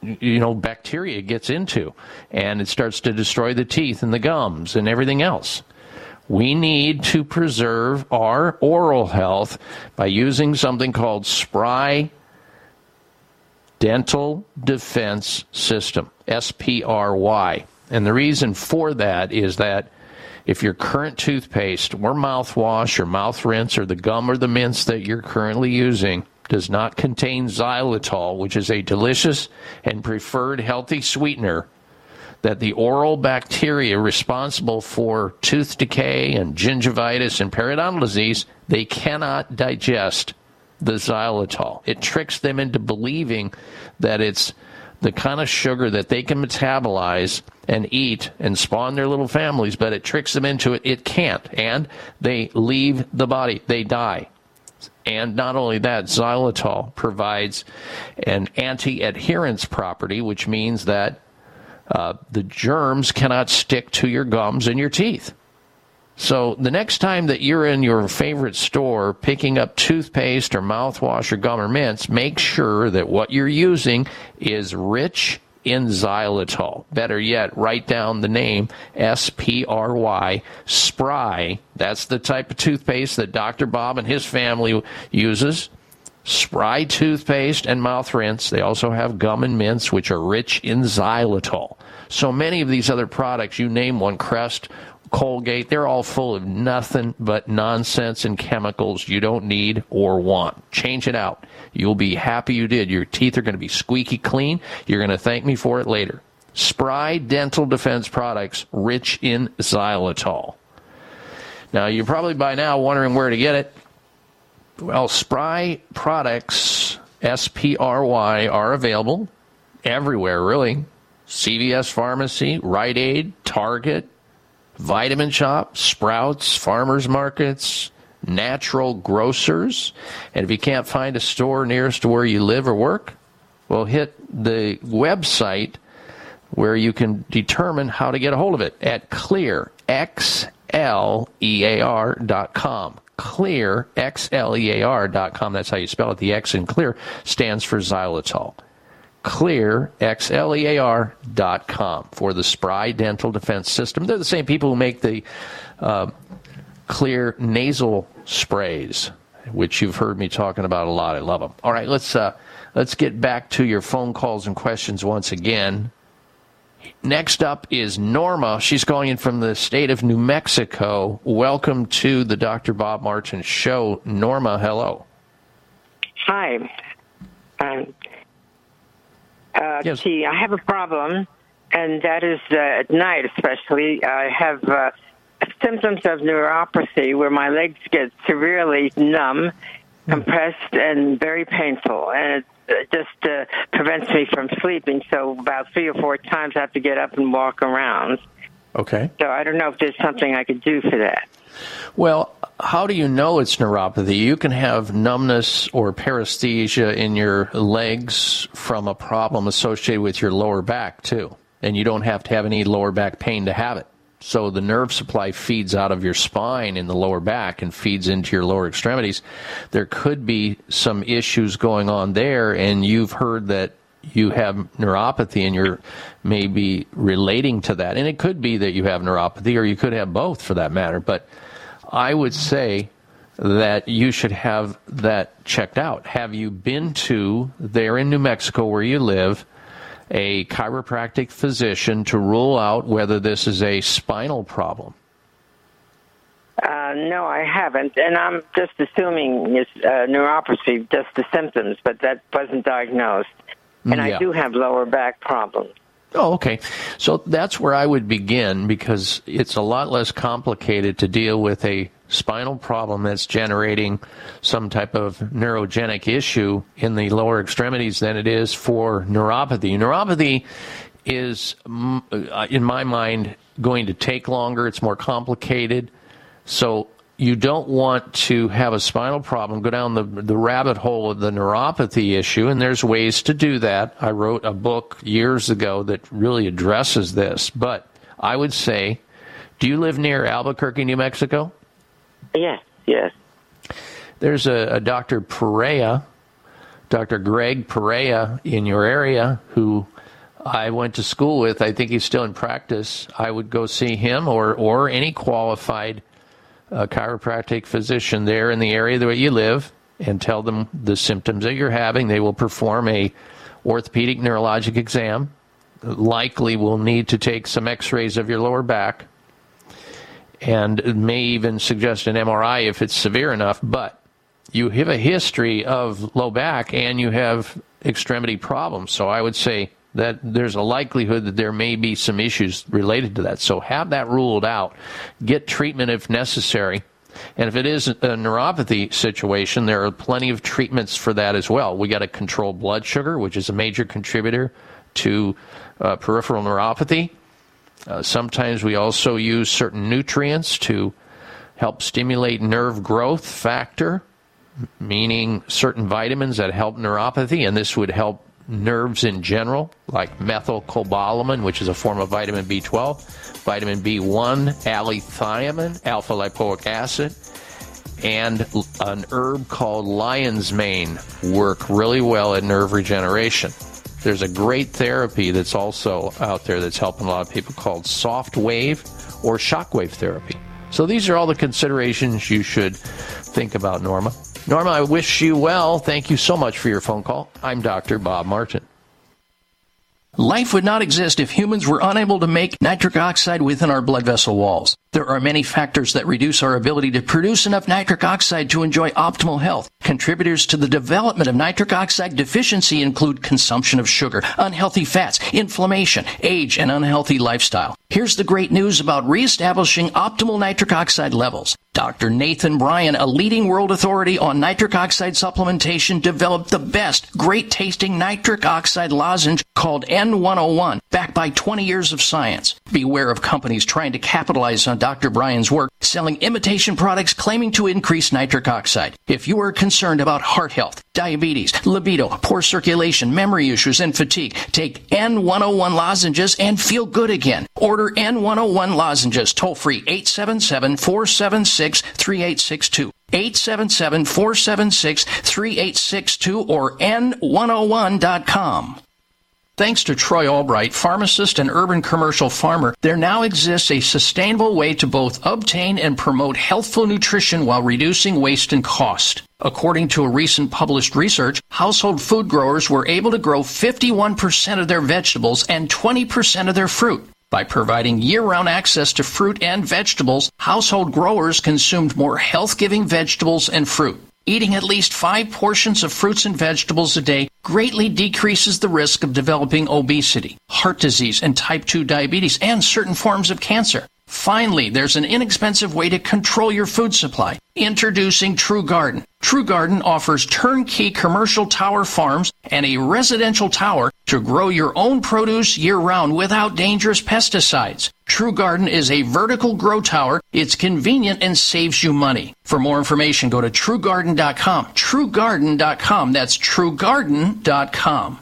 you know bacteria gets into and it starts to destroy the teeth and the gums and everything else. We need to preserve our oral health by using something called Spry Dental Defense System, SPRY. And the reason for that is that if your current toothpaste or mouthwash or mouth rinse or the gum or the mints that you're currently using does not contain xylitol, which is a delicious and preferred healthy sweetener, that the oral bacteria responsible for tooth decay and gingivitis and periodontal disease, they cannot digest the xylitol. It tricks them into believing that it's the kind of sugar that they can metabolize and eat and spawn their little families, but it tricks them into it. It can't. And they leave the body. They die. And not only that, xylitol provides an anti adherence property, which means that uh, the germs cannot stick to your gums and your teeth. So the next time that you're in your favorite store picking up toothpaste or mouthwash or gum or mints, make sure that what you're using is rich in xylitol. Better yet, write down the name S P R Y, Spry. That's the type of toothpaste that Dr. Bob and his family uses. Spry toothpaste and mouth rinse. They also have gum and mints, which are rich in xylitol. So many of these other products, you name one, Crest, Colgate, they're all full of nothing but nonsense and chemicals you don't need or want. Change it out. You'll be happy you did. Your teeth are going to be squeaky clean. You're going to thank me for it later. Spry Dental Defense products rich in xylitol. Now, you're probably by now wondering where to get it. Well, Spry products, S P R Y, are available everywhere, really. CVS Pharmacy, Rite Aid, Target, Vitamin Shoppe, Sprouts, Farmers Markets, Natural Grocers. And if you can't find a store nearest to where you live or work, well, hit the website where you can determine how to get a hold of it at Xlear, X-L-E-A-R dot com. Xlear, X-L-E-A-R dot com. That's how you spell it. The X in Xlear stands for xylitol. Xlear, X-L-E-A-R dot com for the Spry Dental Defense System. They're the same people who make the uh, Xlear nasal sprays, which you've heard me talking about a lot. I love them. All right, let's uh, let's get back to your phone calls and questions once again. Next up is Norma. She's calling in from the state of New Mexico. Welcome to the Dr. Bob Martin Show. Norma, hello. Hi. Um, uh, Gee, I have a problem, and that is uh, at night especially. I have uh, symptoms of neuropathy where my legs get severely numb, compressed, and very painful. And it just uh, prevents me from sleeping. So about three or four times I have to get up and walk around. Okay. So I don't know if there's something I could do for that. Well, how do you know it's neuropathy? You can have numbness or paresthesia in your legs from a problem associated with your lower back, too. And you don't have to have any lower back pain to have it. So the nerve supply feeds out of your spine in the lower back and feeds into your lower extremities. There could be some issues going on there, and you've heard that you have neuropathy and you're maybe relating to that. And it could be that you have neuropathy, or you could have both for that matter. But I would say that you should have that checked out. Have you been to there in New Mexico where you live? a chiropractic physician to rule out whether this is a spinal problem? Uh, no, I haven't, and I'm just assuming it's uh, neuropathy, just the symptoms, but that wasn't diagnosed. And Yeah. I do have lower back problems. Oh, okay. So that's where I would begin because it's a lot less complicated to deal with a spinal problem that's generating some type of neurogenic issue in the lower extremities than it is for neuropathy. Neuropathy is, uh, in my mind, going to take longer. It's more complicated. So you don't want to have a spinal problem go down the the rabbit hole of the neuropathy issue and there's ways to do that. I wrote a book years ago that really addresses this. But i would say do you live near albuquerque new mexico? Yes, yes. there's a, a dr perea dr greg perea in your area who i went to school with. I think he's still in practice. I would go see him or or any qualified a chiropractic physician there in the area that you live and tell them the symptoms that you're having. They will perform a orthopedic neurologic exam. Likely will need to take some x-rays of your lower back and may even suggest an MRI if it's severe enough, but you have a history of low back and you have extremity problems. So I would say that there's a likelihood that there may be some issues related to that. So have that ruled out. Get treatment if necessary. And if it is a neuropathy situation, there are plenty of treatments for that as well. We got to control blood sugar, which is a major contributor to uh, peripheral neuropathy. Uh, sometimes we also use certain nutrients to help stimulate nerve growth factor, meaning certain vitamins that help neuropathy, and this would help nerves in general, like methylcobalamin, which is a form of vitamin B12, vitamin B1, allithiamine, alpha lipoic acid, and an herb called lion's mane work really well at nerve regeneration. There's a great therapy that's also out there that's helping a lot of people called soft wave or shockwave therapy. So these are all the considerations you should think about, Norma. Norma, I wish you well. Thank you so much for your phone call. I'm Dr. Bob Martin. Life would not exist if humans were unable to make nitric oxide within our blood vessel walls. There are many factors that reduce our ability to produce enough nitric oxide to enjoy optimal health. Contributors to the development of nitric oxide deficiency include consumption of sugar, unhealthy fats, inflammation, age, and unhealthy lifestyle. Here's the great news about reestablishing optimal nitric oxide levels. Dr. Nathan Bryan, a leading world authority on nitric oxide supplementation, developed the best, great tasting nitric oxide lozenge called N101, backed by 20 years of science. Beware of companies trying to capitalize on Dr. Bryan's work, selling imitation products claiming to increase nitric oxide. If you are concerned about heart health, diabetes, libido, poor circulation, memory issues, and fatigue, take N101 lozenges and feel good again. Order N101 lozenges toll free 877 476 3862. 877 476 3862 or N101.com. Thanks to Troy Albright, pharmacist and urban commercial farmer, there now exists a sustainable way to both obtain and promote healthful nutrition while reducing waste and cost. According to a recent published research, household food growers were able to grow 51% of their vegetables and 20% of their fruit. By providing year-round access to fruit and vegetables, household growers consumed more health-giving vegetables and fruit. Eating at least five portions of fruits and vegetables a day greatly decreases the risk of developing obesity, heart disease, and type 2 diabetes, and certain forms of cancer. Finally, there's an inexpensive way to control your food supply. Introducing True Garden. True Garden offers turnkey commercial tower farms and a residential tower to grow your own produce year round without dangerous pesticides. True Garden is a vertical grow tower. It's convenient and saves you money. For more information, go to truegarden.com. Truegarden.com. That's truegarden.com.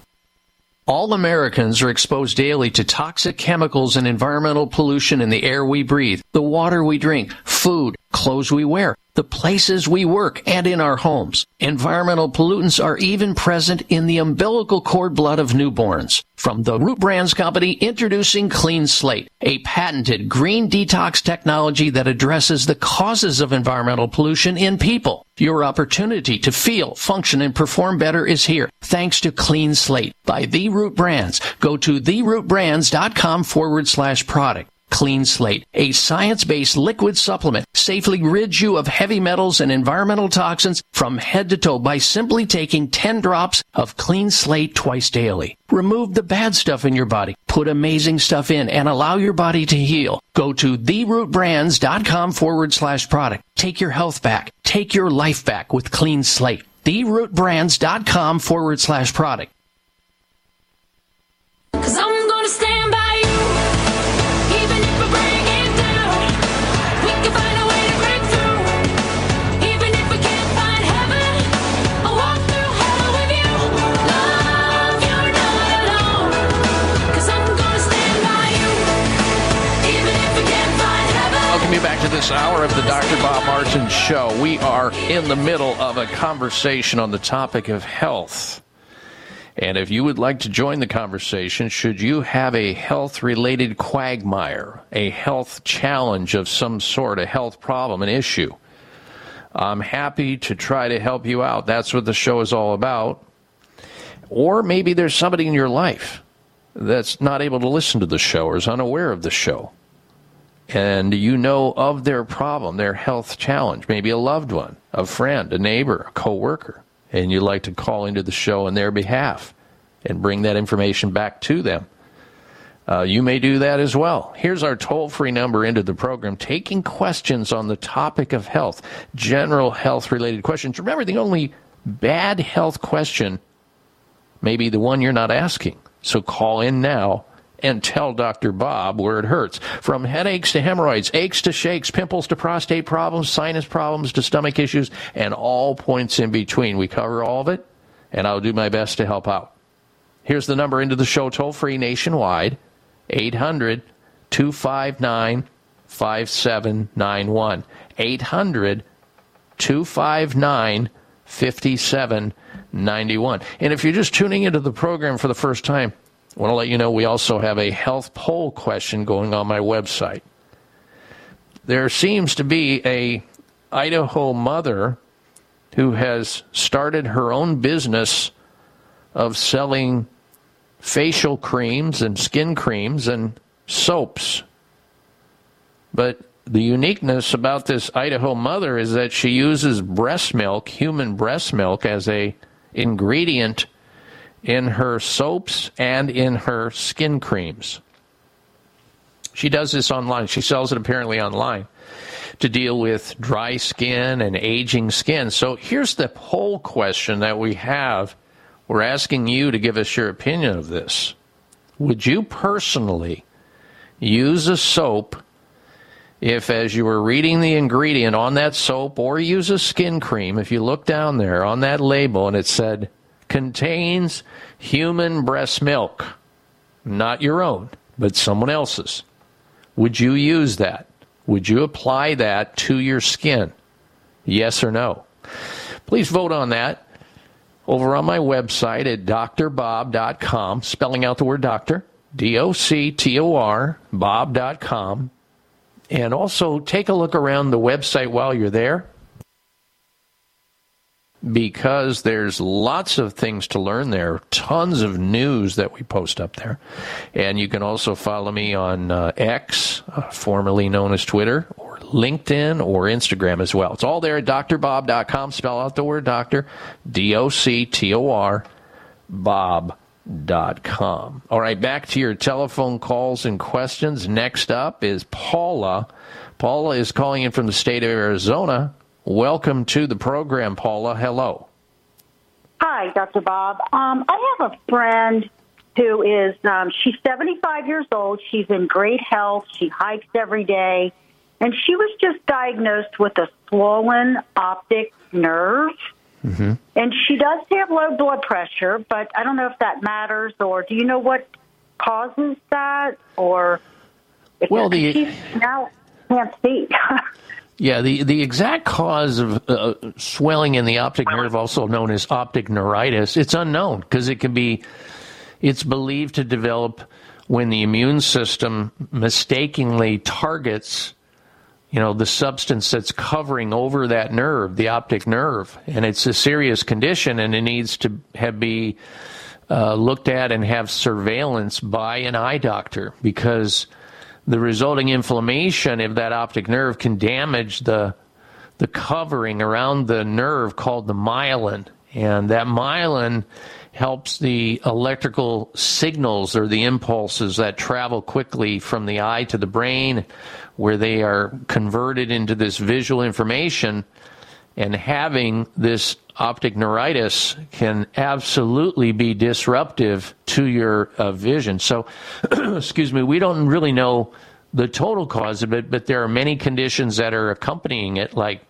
All Americans are exposed daily to toxic chemicals and environmental pollution in the air we breathe, the water we drink, food, clothes we wear, the places we work, and in our homes. Environmental pollutants are even present in the umbilical cord blood of newborns. From the Root Brands Company, introducing Clean Slate, a patented green detox technology that addresses the causes of environmental pollution in people. Your opportunity to feel, function, and perform better is here, thanks to Clean Slate by The Root Brands. Go to therootbrands.com forward slash product. Clean Slate, a science-based liquid supplement, safely rids you of heavy metals and environmental toxins from head to toe by simply taking 10 drops of Clean Slate twice daily. Remove the bad stuff in your body, put amazing stuff in, and allow your body to heal. Go to therootbrands.com forward slash product. Take your health back. Take your life back with Clean Slate. Therootbrands.com forward slash product. This hour of the Dr. Bob Martin Show. We are in the middle of a conversation on the topic of health. And if you would like to join the conversation, should you have a health related quagmire, a health challenge of some sort, a health problem, an issue, I'm happy to try to help you out. That's what the show is all about. Or maybe there's somebody in your life that's not able to listen to the show or is unaware of the show. And you know of their problem, their health challenge, maybe a loved one, a friend, a neighbor, a coworker, and you'd like to call into the show on their behalf and bring that information back to them. Uh, you may do that as well. Here's our toll free number into the program, taking questions on the topic of health, general health related questions. Remember, the only bad health question may be the one you're not asking. So call in now and tell Dr. Bob where it hurts. From headaches to hemorrhoids, aches to shakes, pimples to prostate problems, sinus problems to stomach issues, and all points in between. We cover all of it, and I'll do my best to help out. Here's the number into the show toll free nationwide 800 259 5791. 800 259 91. And if you're just tuning into the program for the first time, I want to let you know we also have a health poll question going on my website. There seems to be a Idaho mother who has started her own business of selling facial creams and skin creams and soaps. But the uniqueness about this Idaho mother is that she uses breast milk, human breast milk, as a ingredient in her soaps and in her skin creams. She does this online. She sells it apparently online to deal with dry skin and aging skin. So here's the poll question that we have. We're asking you to give us your opinion of this. Would you personally use a soap if, as you were reading the ingredient on that soap, or use a skin cream, if you look down there on that label and it said, contains human breast milk, not your own, but someone else's, would you use that? Would you apply that to your skin? Yes or no? Please vote on that over on my website at drbob.com, spelling out the word doctor, D O C T O R, bob.com. And also take a look around the website while you're there because there's lots of things to learn there, tons of news that we post up there. And you can also follow me on uh, X, uh, formerly known as Twitter, or LinkedIn or Instagram as well. It's all there at drbob.com. Spell out the word doctor, D O C T O R, bob.com. All right, back to your telephone calls and questions. Next up is Paula. Paula is calling in from the state of Arizona. Welcome to the program, Paula. Hello. Hi, Dr. Bob. Um, I have a friend who is, um, she's 75 years old. She's in great health. She hikes every day. And she was just diagnosed with a swollen optic nerve. Mm-hmm. And she does have low blood pressure, but I don't know if that matters or do you know what causes that or if Well, the- she now can't see. [laughs] Yeah, the, the exact cause of uh, swelling in the optic nerve, also known as optic neuritis, it's unknown because it can be, it's believed to develop when the immune system mistakenly targets, you know, the substance that's covering over that nerve, the optic nerve, and it's a serious condition, and it needs to have be uh, looked at and have surveillance by an eye doctor because the resulting inflammation of that optic nerve can damage the the covering around the nerve called the myelin. And that myelin helps the electrical signals or the impulses that travel quickly from the eye to the brain where they are converted into this visual information. And having this optic neuritis can absolutely be disruptive to your uh, vision. So, [clears throat] excuse me, we don't really know the total cause of it, but there are many conditions that are accompanying it, like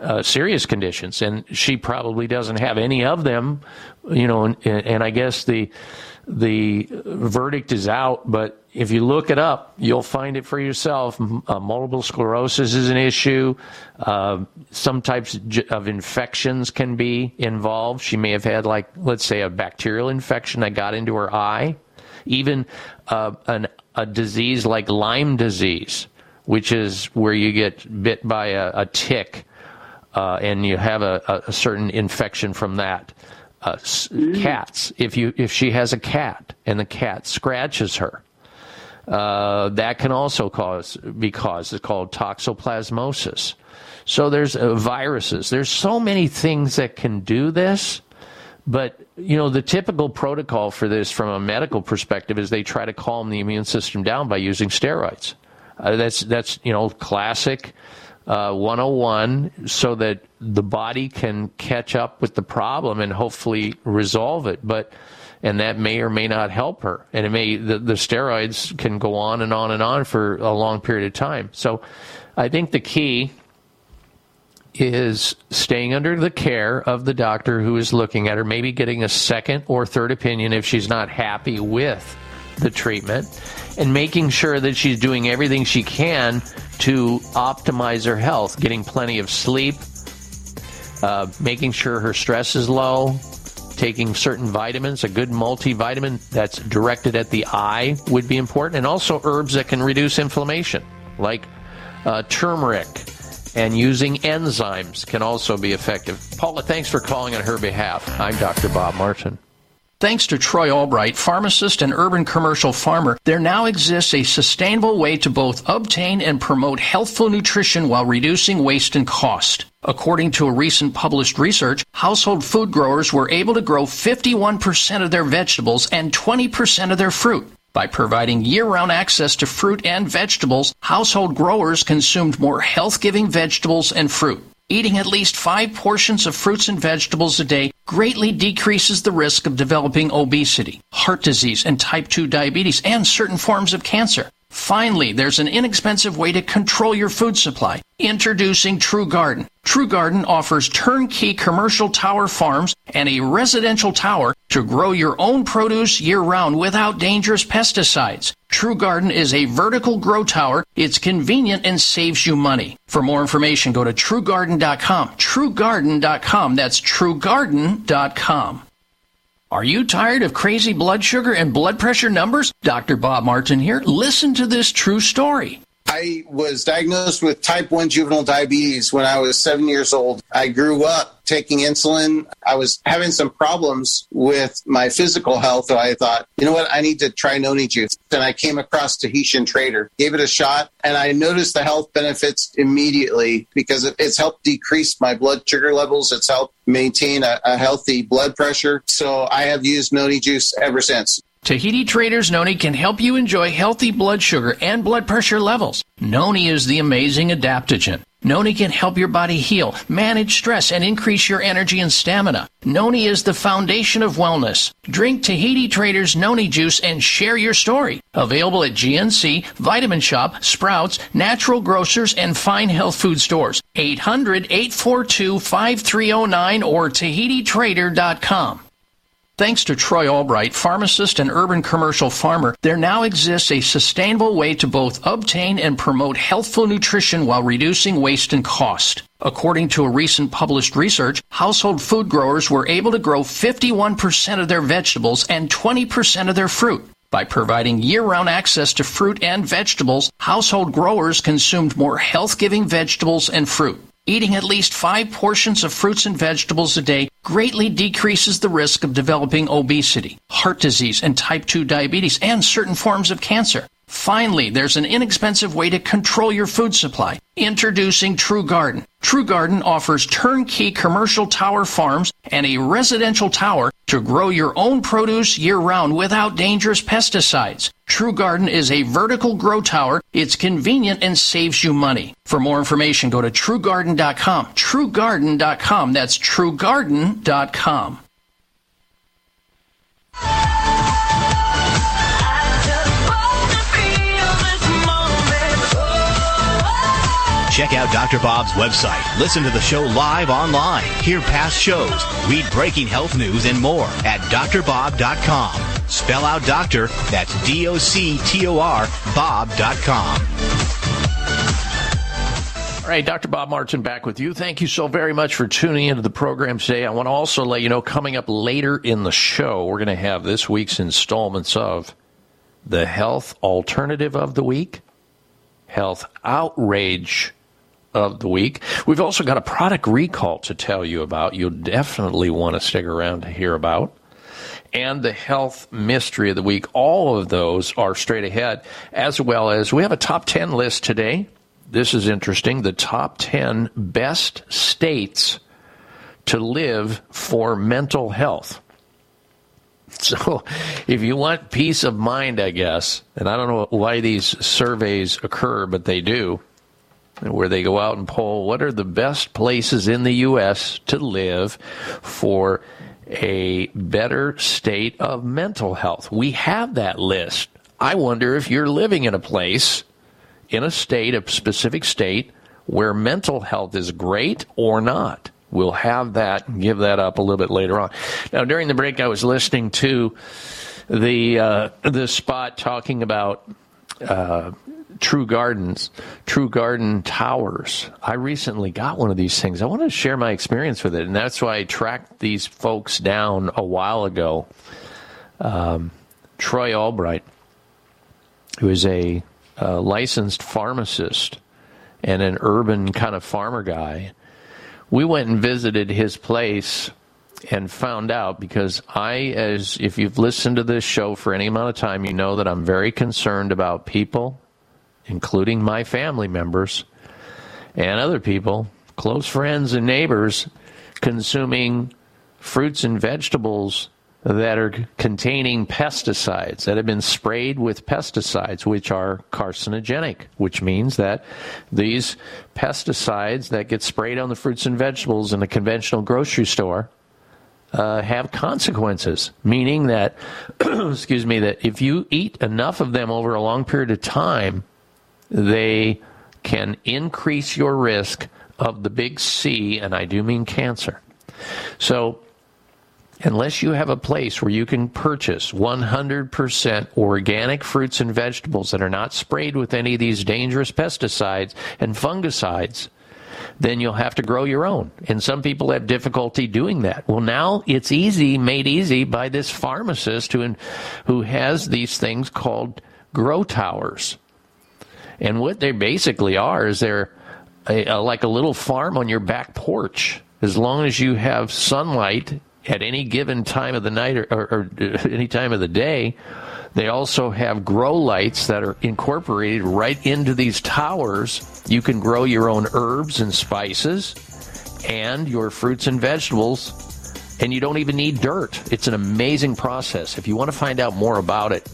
uh, serious conditions, and she probably doesn't have any of them, you know. And, and I guess the the verdict is out, but if you look it up, you'll find it for yourself. Uh, multiple sclerosis is an issue. Uh, some types of infections can be involved. She may have had, like, let's say, a bacterial infection that got into her eye. Even uh, an, a disease like Lyme disease, which is where you get bit by a, a tick uh, and you have a, a, certain infection from that. Uh, Cats, if you if she has a cat and the cat scratches her, uh, that can also cause be caused. It's called toxoplasmosis. So there's uh, viruses. There's so many things that can do this, but you know the typical protocol for this from a medical perspective is they try to calm the immune system down by using steroids. Uh, that's that's you know classic uh, 101 so that the body can catch up with the problem and hopefully resolve it. But and that may or may not help her, and it may the, the steroids can go on and on and on for a long period of time. So I think the key is staying under the care of the doctor who is looking at her, maybe getting a second or third opinion if she's not happy with the treatment, and making sure that she's doing everything she can to optimize her health, getting plenty of sleep, uh, making sure her stress is low, taking certain vitamins. A good multivitamin that's directed at the eye would be important, and also herbs that can reduce inflammation, like uh, turmeric. And using enzymes can also be effective. Paula, thanks for calling on her behalf. I'm Dr. Bob Martin. Thanks to Troy Albright, pharmacist and urban commercial farmer, there now exists a sustainable way to both obtain and promote healthful nutrition while reducing waste and cost. According to a recent published research, household food growers were able to grow 51% of their vegetables and 20% of their fruit. By providing year-round access to fruit and vegetables, household growers consumed more health-giving vegetables and fruit. Eating at least five portions of fruits and vegetables a day greatly decreases the risk of developing obesity, heart disease, and type 2 diabetes, and certain forms of cancer. Finally, there's an inexpensive way to control your food supply. Introducing True Garden. True Garden offers turnkey commercial tower farms and a residential tower to grow your own produce year round without dangerous pesticides. True Garden is a vertical grow tower. It's convenient and saves you money. For more information, go to truegarden.com. Truegarden.com. That's truegarden.com. Are you tired of crazy blood sugar and blood pressure numbers? Dr. Bob Martin here. Listen to this true story. I was diagnosed with type 1 juvenile diabetes when I was seven years old. I grew up taking insulin. I was having some problems with my physical health. So I thought, you know what? I need to try noni juice. And I came across Tahiti Trader, gave it a shot, and I noticed the health benefits immediately because it's helped decrease my blood sugar levels. It's helped maintain a, a healthy blood pressure. So I have used noni juice ever since. Tahiti Traders Noni can help you enjoy healthy blood sugar and blood pressure levels. Noni is the amazing adaptogen. Noni can help your body heal, manage stress, and increase your energy and stamina. Noni is the foundation of wellness. Drink Tahiti Traders Noni juice and share your story. Available at GNC, Vitamin Shoppe, Sprouts, Natural Grocers, and fine health food stores. 800 842 5309 or TahitiTrader.com. Thanks to Troy Albright, pharmacist and urban commercial farmer, there now exists a sustainable way to both obtain and promote healthful nutrition while reducing waste and cost. According to a recent published research, household food growers were able to grow 51% of their vegetables and 20% of their fruit. By providing year-round access to fruit and vegetables, household growers consumed more health-giving vegetables and fruit. Eating at least five portions of fruits and vegetables a day greatly decreases the risk of developing obesity, heart disease, and type 2 diabetes, and certain forms of cancer. Finally, there's an inexpensive way to control your food supply. Introducing True Garden. True Garden offers turnkey commercial tower farms and a residential tower to grow your own produce year round without dangerous pesticides. True Garden is a vertical grow tower. It's convenient and saves you money. For more information, go to truegarden.com. Truegarden.com. That's truegarden.com. Check out Dr. Bob's website. Listen to the show live online. Hear past shows. Read breaking health news and more at drbob.com. Spell out doctor, that's D O C T O R, Bob.com. All right, Dr. Bob Martin back with you. Thank you so very much for tuning into the program today. I want to also let you know coming up later in the show, we're going to have this week's installments of the Health Alternative of the Week, Health Outrage of the Week. We've also got a product recall to tell you about. You'll definitely want to stick around to hear about. And the health mystery of the week. All of those are straight ahead, as well as we have a top 10 list today. This is interesting. The top 10 best states to live for mental health. [laughs] So, if you want peace of mind, I guess, and I don't know why these surveys occur, but they do, where they go out and poll what are the best places in the U.S. to live for a better state of mental health. We have that list. I wonder if you're living in a place, in a state, a specific state, where mental health is great or not. We'll have that give that up a little bit later on. Now, during the break, I was listening to the uh, the spot talking about uh, True Gardens, True Garden Towers. I recently got one of these things. I wanted to share my experience with it, and that's why I tracked these folks down a while ago. Um, Troy Albright, who is a uh, licensed pharmacist and an urban kind of farmer guy. We went and visited his place and found out because I, as if you've listened to this show for any amount of time, you know that I'm very concerned about people, including my family members and other people, close friends and neighbors, consuming fruits and vegetables that are containing pesticides that have been sprayed with pesticides which are carcinogenic which means that these pesticides that get sprayed on the fruits and vegetables in a conventional grocery store uh, have consequences meaning that [clears throat] excuse me that if you eat enough of them over a long period of time they can increase your risk of the big C and I do mean cancer so unless you have a place where you can purchase 100% organic fruits and vegetables that are not sprayed with any of these dangerous pesticides and fungicides, then you'll have to grow your own. And some people have difficulty doing that. Well, now it's easy, made easy by this pharmacist who, who has these things called grow towers. And what they basically are is they're a, a, like a little farm on your back porch. As long as you have sunlight at any given time of the night or, or, or, [laughs] any time of the day. They also have grow lights that are incorporated right into these towers. You can grow your own herbs and spices and your fruits and vegetables, and you don't even need dirt. It's an amazing process. If you want to find out more about it,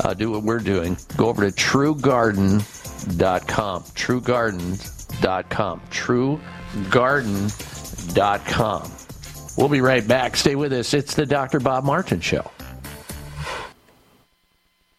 uh, do what we're doing. Go over to truegarden.com. Truegarden.com. Truegarden.com. We'll be right back. Stay with us. It's the Dr. Bob Martin Show.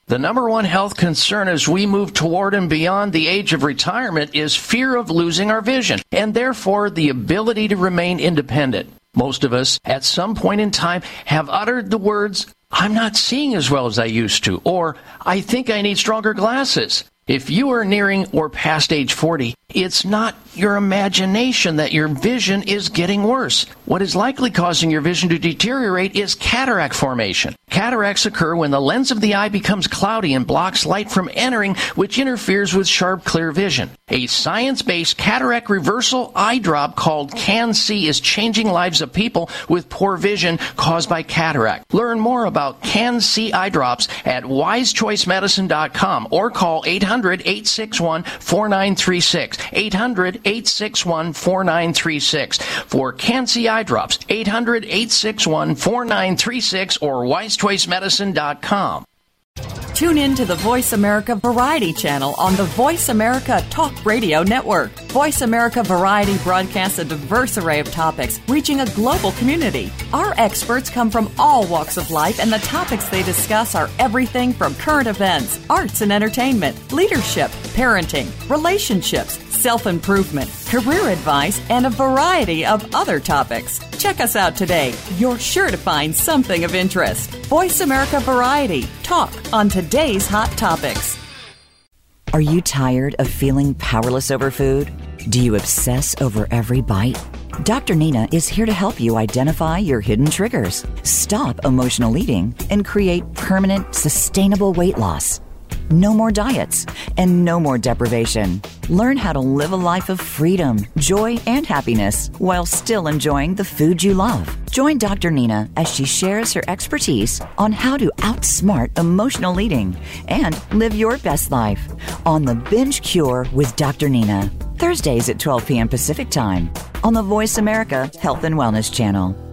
The number one health concern as we move toward and beyond the age of retirement is fear of losing our vision and therefore the ability to remain independent. Most of us, at some point in time, have uttered the words, I'm not seeing as well as I used to, or I think I need stronger glasses. If you are nearing or past age 40, it's not your imagination that your vision is getting worse. What is likely causing your vision to deteriorate is cataract formation. Cataracts occur when the lens of the eye becomes cloudy and blocks light from entering, which interferes with sharp, clear vision. A science-based cataract reversal eye drop called CAN-C is changing lives of people with poor vision caused by cataract. Learn more about CAN-C eye drops at wisechoicemedicine.com or call 800-861-4936. 800-861-4936 for CAN-C eye drops. 800-861-4936 or wisechoicemedicine.com. Tune in to the Voice America Variety channel on the Voice America Talk Radio Network. Voice America Variety broadcasts a diverse array of topics, reaching a global community. Our experts come from all walks of life, and the topics they discuss are everything from current events, arts and entertainment, leadership, parenting, relationships, self improvement, career advice, and a variety of other topics. Check us out today. You're sure to find something of interest. Voice America Variety. Talk on today's hot topics. Are you tired of feeling powerless over food? Do you obsess over every bite? Dr. Nina is here to help you identify your hidden triggers, stop emotional eating, and create permanent, sustainable weight loss. No more diets and no more deprivation. Learn how to live a life of freedom, joy, and happiness while still enjoying the food you love. Join Dr. Nina as she shares her expertise on how to outsmart emotional eating and live your best life on The Binge Cure with Dr. Nina. Thursdays at 12 p.m. Pacific Time on the Voice America Health and Wellness Channel.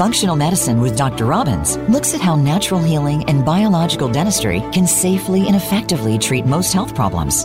Functional Medicine with Dr. Robbins looks at how natural healing and biological dentistry can safely and effectively treat most health problems.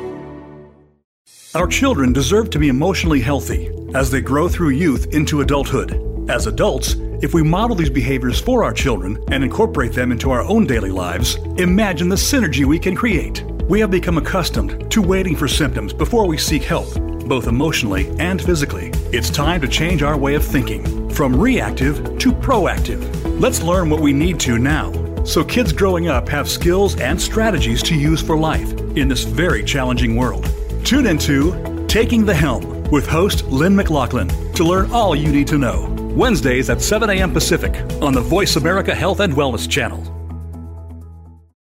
Our children deserve to be emotionally healthy as they grow through youth into adulthood. As adults, if we model these behaviors for our children and incorporate them into our own daily lives, imagine the synergy we can create. We have become accustomed to waiting for symptoms before we seek help, both emotionally and physically. It's time to change our way of thinking from reactive to proactive. Let's learn what we need to now so kids growing up have skills and strategies to use for life in this very challenging world. Tune into Taking the Helm with host Lynn McLaughlin to learn all you need to know. Wednesdays at 7 a.m. Pacific on the Voice America Health and Wellness Channel.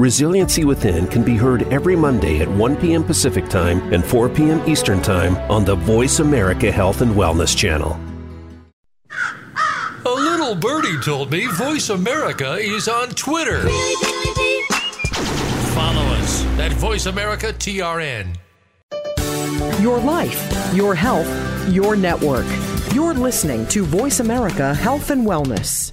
Resiliency Within can be heard every Monday at 1 p.m. Pacific Time and 4 p.m. Eastern Time on the Voice America Health and Wellness Channel. A little birdie told me Voice America is on Twitter. Follow us at Voice America TRN. Your life, your health, your network. You're listening to Voice America Health and Wellness.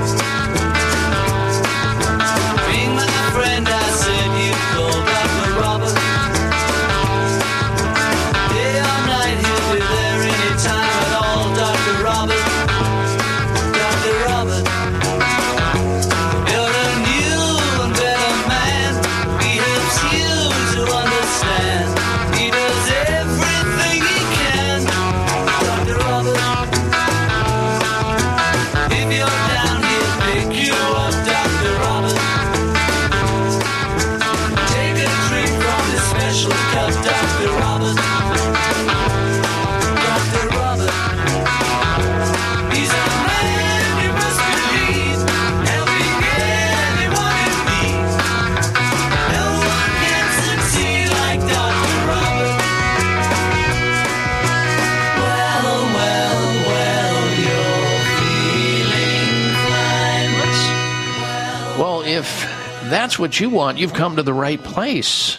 What you want, you've come to the right place.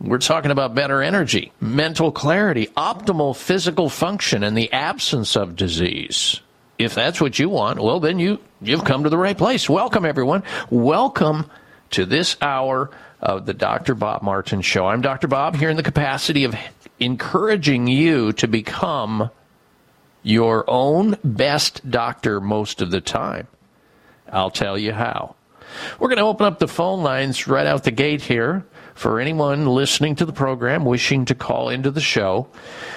We're talking about better energy, mental clarity, optimal physical function, and the absence of disease. If that's what you want, well, then you, you've come to the right place. Welcome, everyone. Welcome to this hour of the Dr. Bob Martin Show. I'm Dr. Bob here in the capacity of encouraging you to become your own best doctor most of the time. I'll tell you how. We're going to open up the phone lines right out the gate here for anyone listening to the program wishing to call into the show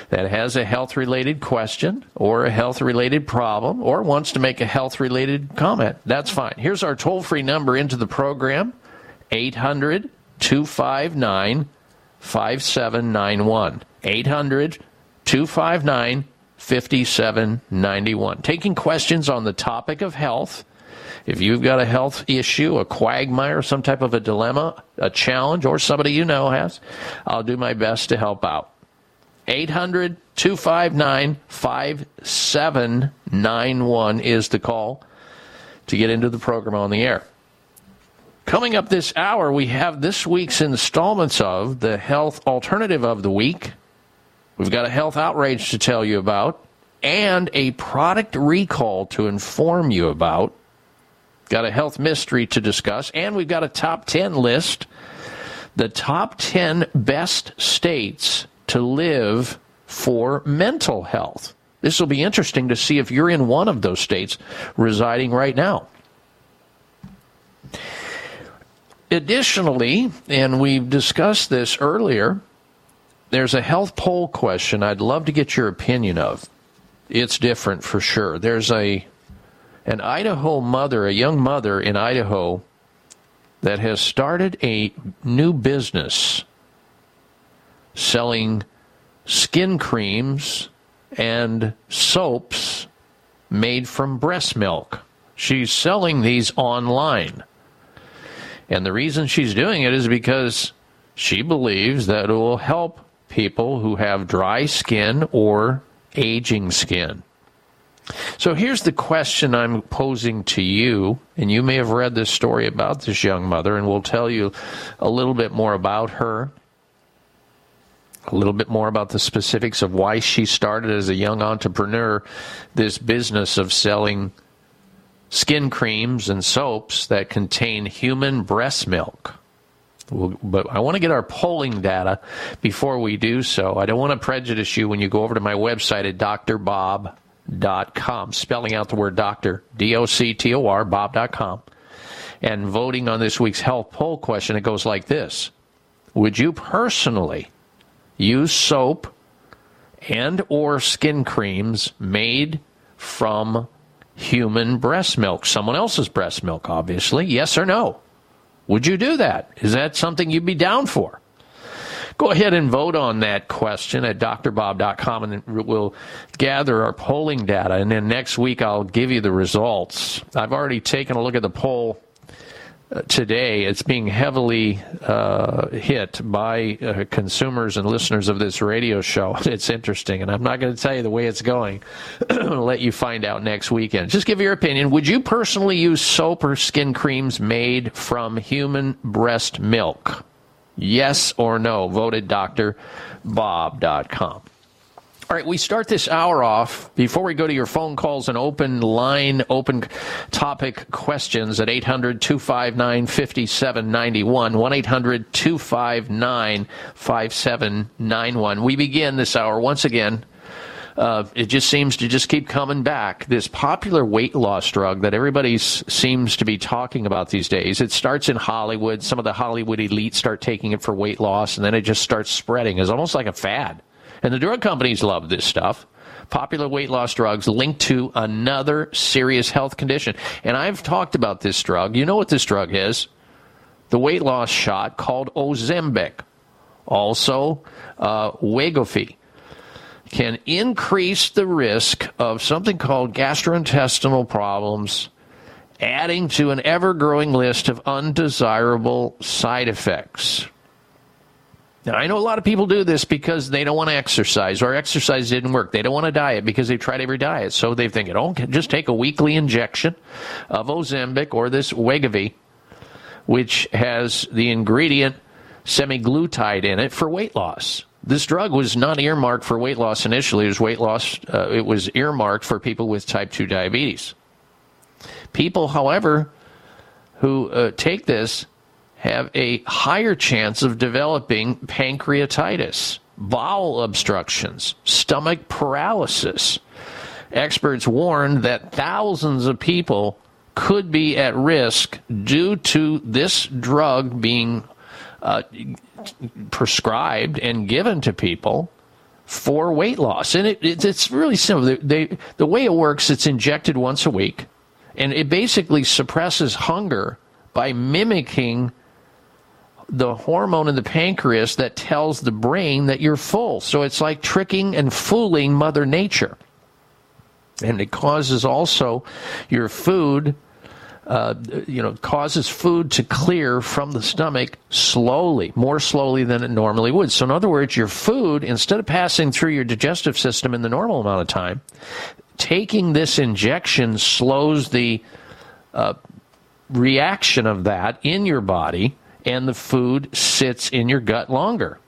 that has a health related question or a health related problem or wants to make a health related comment. That's fine. Here's our toll free number into the program 800 259 5791. 800 259 5791. Taking questions on the topic of health. If you've got a health issue, a quagmire, some type of a dilemma, a challenge, or somebody you know has, I'll do my best to help out. 800 259 5791 is the call to get into the program on the air. Coming up this hour, we have this week's installments of the health alternative of the week. We've got a health outrage to tell you about and a product recall to inform you about. Got a health mystery to discuss, and we've got a top 10 list the top 10 best states to live for mental health. This will be interesting to see if you're in one of those states residing right now. Additionally, and we've discussed this earlier, there's a health poll question I'd love to get your opinion of. It's different for sure. There's a an Idaho mother, a young mother in Idaho that has started a new business selling skin creams and soaps made from breast milk. She's selling these online. And the reason she's doing it is because she believes that it will help people who have dry skin or aging skin. So here's the question I'm posing to you, and you may have read this story about this young mother, and we'll tell you a little bit more about her, a little bit more about the specifics of why she started as a young entrepreneur this business of selling skin creams and soaps that contain human breast milk. Well, but I want to get our polling data before we do so. I don't want to prejudice you when you go over to my website at drbob.com, spelling out the word doctor, D O C T O R, bob.com, and voting on this week's health poll question. It goes like this Would you personally use soap and or skin creams made from human breast milk, someone else's breast milk, obviously? Yes or no? Would you do that? Is that something you'd be down for? Go ahead and vote on that question at drbob.com and we'll gather our polling data. And then next week I'll give you the results. I've already taken a look at the poll uh, today. It's being heavily uh, hit by uh, consumers and listeners of this radio show. [laughs] It's interesting, and I'm not going to tell you the way it's going. [clears throat] I'll let you find out next weekend. Just give your opinion. Would you personally use soap or skin creams made from human breast milk? Yes or no? Voted drbob.com. All right, we start this hour off before we go to your phone calls and open line, open topic questions at 800 259 5791. 1 800 259 5791. We begin this hour once again. Uh, it just seems to just keep coming back. This popular weight loss drug that everybody seems to be talking about these days. It starts in Hollywood. Some of the Hollywood elite start taking it for weight loss, and then it just starts spreading. It's almost like a fad. And the drug companies love this stuff. Popular weight loss drugs linked to another serious health condition. And I've talked about this drug. You know what this drug is? The weight loss shot called Ozempic, also uh, Wegovy, can increase the risk of something called gastrointestinal problems, adding to an ever growing list of undesirable side effects. Now, I know a lot of people do this because they don't want to exercise or exercise didn't work. They don't want to diet because they've tried every diet. So they think, oh, just take a weekly injection of Ozempic or this Wegovy, which has the ingredient semaglutide in it for weight loss. This drug was not earmarked for weight loss initially. It was weight loss. Uh, it was earmarked for people with type two diabetes. People, however, who uh, take this have a higher chance of developing pancreatitis, bowel obstructions, stomach paralysis. Experts warn that thousands of people could be at risk due to this drug being uh, prescribed and given to people for weight loss. And it, it, it's really simple. They, they, the way it works, it's injected once a week, and it basically suppresses hunger by mimicking the hormone in the pancreas that tells the brain that you're full. So it's like tricking and fooling Mother Nature. And it causes also your food uh, you know, causes food to clear from the stomach slowly, more slowly than it normally would. So, in other words, your food, instead of passing through your digestive system in the normal amount of time, taking this injection slows the uh, reaction of that in your body, and the food sits in your gut longer.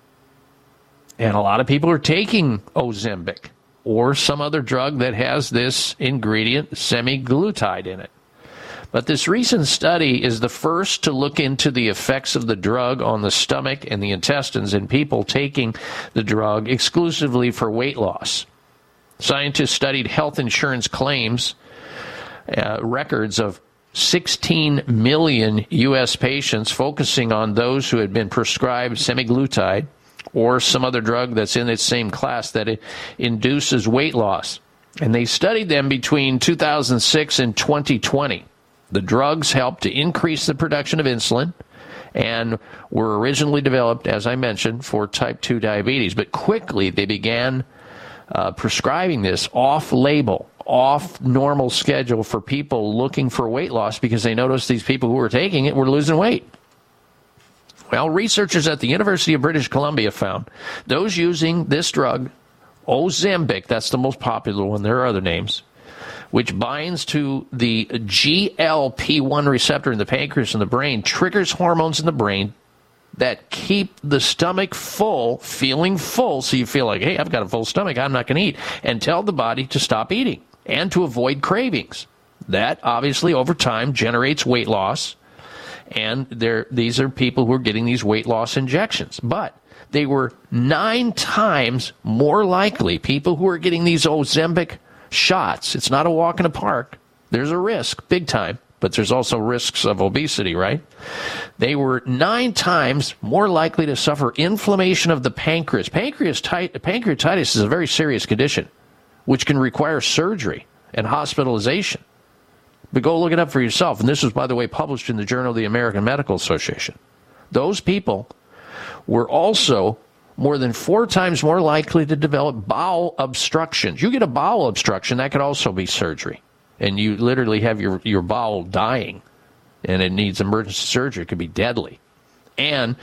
And a lot of people are taking Ozempic or some other drug that has this ingredient, semaglutide, in it. But this recent study is the first to look into the effects of the drug on the stomach and the intestines in people taking the drug exclusively for weight loss. Scientists studied health insurance claims uh, records of 16 million U.S. patients, focusing on those who had been prescribed semaglutide or some other drug that's in its same class that induces weight loss. And they studied them between 2006 and 2020. The drugs help to increase the production of insulin and were originally developed, as I mentioned, for type 2 diabetes. But quickly they began uh, prescribing this off label, off normal schedule for people looking for weight loss because they noticed these people who were taking it were losing weight. Well, researchers at the University of British Columbia found those using this drug, Ozempic, that's the most popular one, there are other names, which binds to the GLP 1 receptor in the pancreas and the brain, triggers hormones in the brain that keep the stomach full, feeling full, so you feel like, hey, I've got a full stomach, I'm not going to eat, and tell the body to stop eating and to avoid cravings. That obviously over time generates weight loss, and there these are people who are getting these weight loss injections. But they were nine times more likely, people who are getting these Ozempic shots. It's not a walk in the park. There's a risk, big time, but there's also risks of obesity, right? They were nine times more likely to suffer inflammation of the pancreas. Pancreatitis, pancreatitis is a very serious condition, which can require surgery and hospitalization. But go look it up for yourself. And this was, by the way, published in the Journal of the American Medical Association. Those people were also more than four times more likely to develop bowel obstructions. You get a bowel obstruction, that could also be surgery. And you literally have your, your bowel dying and it needs emergency surgery. It could be deadly. And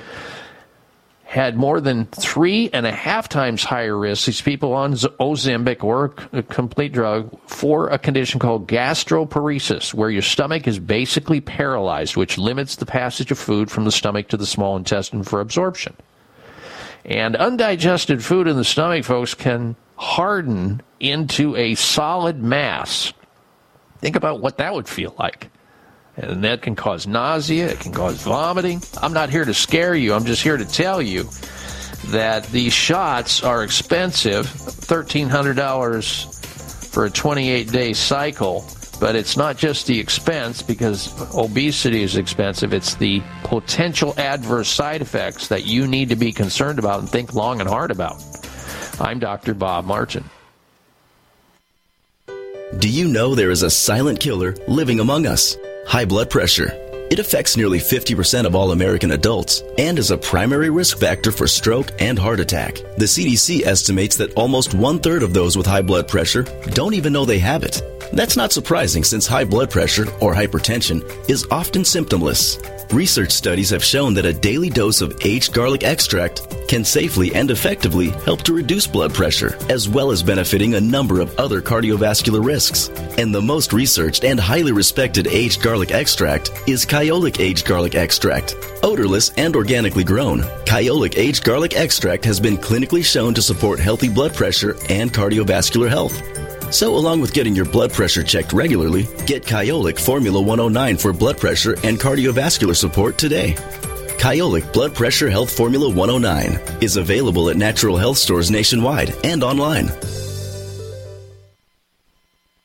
had more than three and a half times higher risk, these people on Ozempic or a complete drug, for a condition called gastroparesis, where your stomach is basically paralyzed, which limits the passage of food from the stomach to the small intestine for absorption. And undigested food in the stomach, folks, can harden into a solid mass. Think about what that would feel like. And that can cause nausea, it can cause vomiting. I'm not here to scare you, I'm just here to tell you that these shots are expensive $1,300 for a 28 day cycle. But it's not just the expense because obesity is expensive. It's the potential adverse side effects that you need to be concerned about and think long and hard about. I'm Dr. Bob Martin. Do you know there is a silent killer living among us? High blood pressure. It affects nearly 50% of all American adults and is a primary risk factor for stroke and heart attack. The CDC estimates that almost one third of those with high blood pressure don't even know they have it. That's not surprising since high blood pressure or hypertension is often symptomless. Research studies have shown that a daily dose of aged garlic extract can safely and effectively help to reduce blood pressure, as well as benefiting a number of other cardiovascular risks. And the most researched and highly respected aged garlic extract is Kyolic Aged Garlic Extract. Odorless and organically grown, Kyolic Aged Garlic Extract has been clinically shown to support healthy blood pressure and cardiovascular health. So, along with getting your blood pressure checked regularly, get Kyolic Formula 109 for blood pressure and cardiovascular support today. Kyolic Blood Pressure Health Formula 109 is available at natural health stores nationwide and online.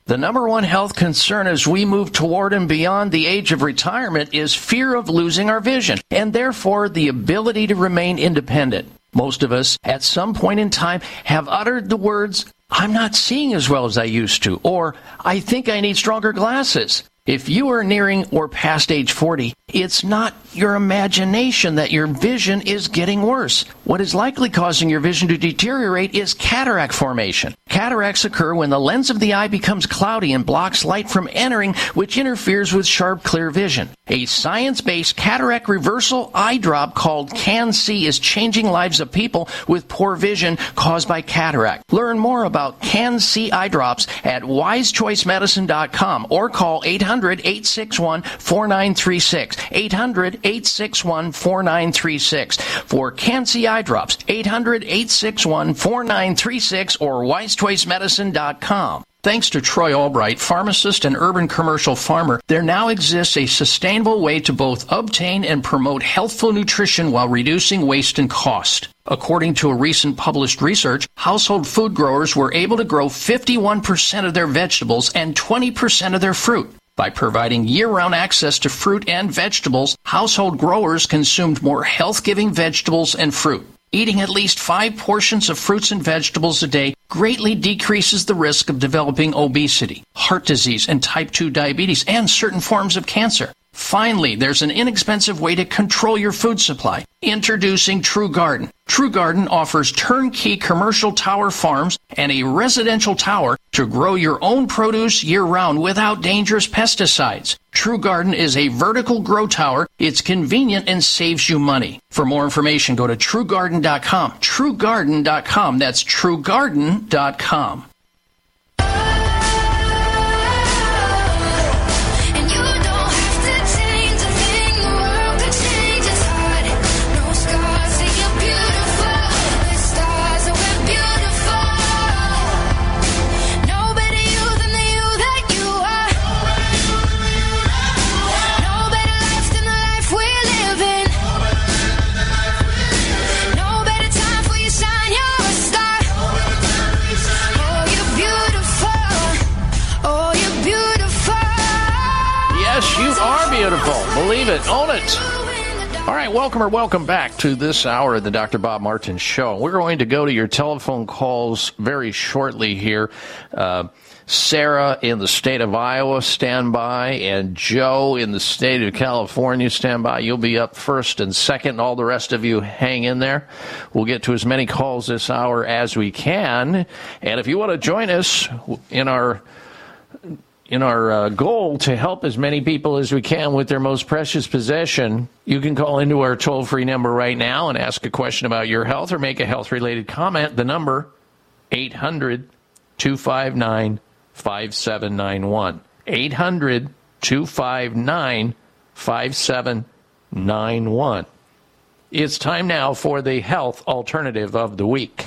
The number one health concern as we move toward and beyond the age of retirement is fear of losing our vision and therefore the ability to remain independent. Most of us, at some point in time, have uttered the words, I'm not seeing as well as I used to, or I think I need stronger glasses. If you are nearing or past age 40, it's not your imagination that your vision is getting worse. What is likely causing your vision to deteriorate is cataract formation. Cataracts occur when the lens of the eye becomes cloudy and blocks light from entering, which interferes with sharp, clear vision. A science based cataract reversal eye drop called CAN-C is changing lives of people with poor vision caused by cataract. Learn more about CAN-C eye drops at wisechoicemedicine.com or call 800 861 4936. 800 861 4936. For CAN-C eye drops, 800 861 4936 or wisechoicemedicine.com. Thanks to Troy Albright, pharmacist and urban commercial farmer, there now exists a sustainable way to both obtain and promote healthful nutrition while reducing waste and cost. According to a recent published research, household food growers were able to grow 51% of their vegetables and 20% of their fruit. By providing year round access to fruit and vegetables, household growers consumed more health giving vegetables and fruit. Eating at least five portions of fruits and vegetables a day greatly decreases the risk of developing obesity, heart disease, and type 2 diabetes, and certain forms of cancer. Finally, there's an inexpensive way to control your food supply. Introducing True Garden. True Garden offers turnkey commercial tower farms and a residential tower to grow your own produce year round without dangerous pesticides. True Garden is a vertical grow tower. It's convenient and saves you money. For more information, go to truegarden.com. Truegarden.com. That's truegarden.com. Believe it. Own it. All right, welcome or welcome back to this hour of the Dr. Bob Martin Show. We're going to go to your telephone calls very shortly here. Uh, Sarah in the state of Iowa, stand by, and Joe in the state of California, stand by. You'll be up first and second. All the rest of you hang in there. We'll get to as many calls this hour as we can. And if you want to join us in our in our uh, goal to help as many people as we can with their most precious possession, you can call into our toll free number right now and ask a question about your health or make a health related comment. The number 800 259 5791. 800 259 5791. It's time now for the health alternative of the week.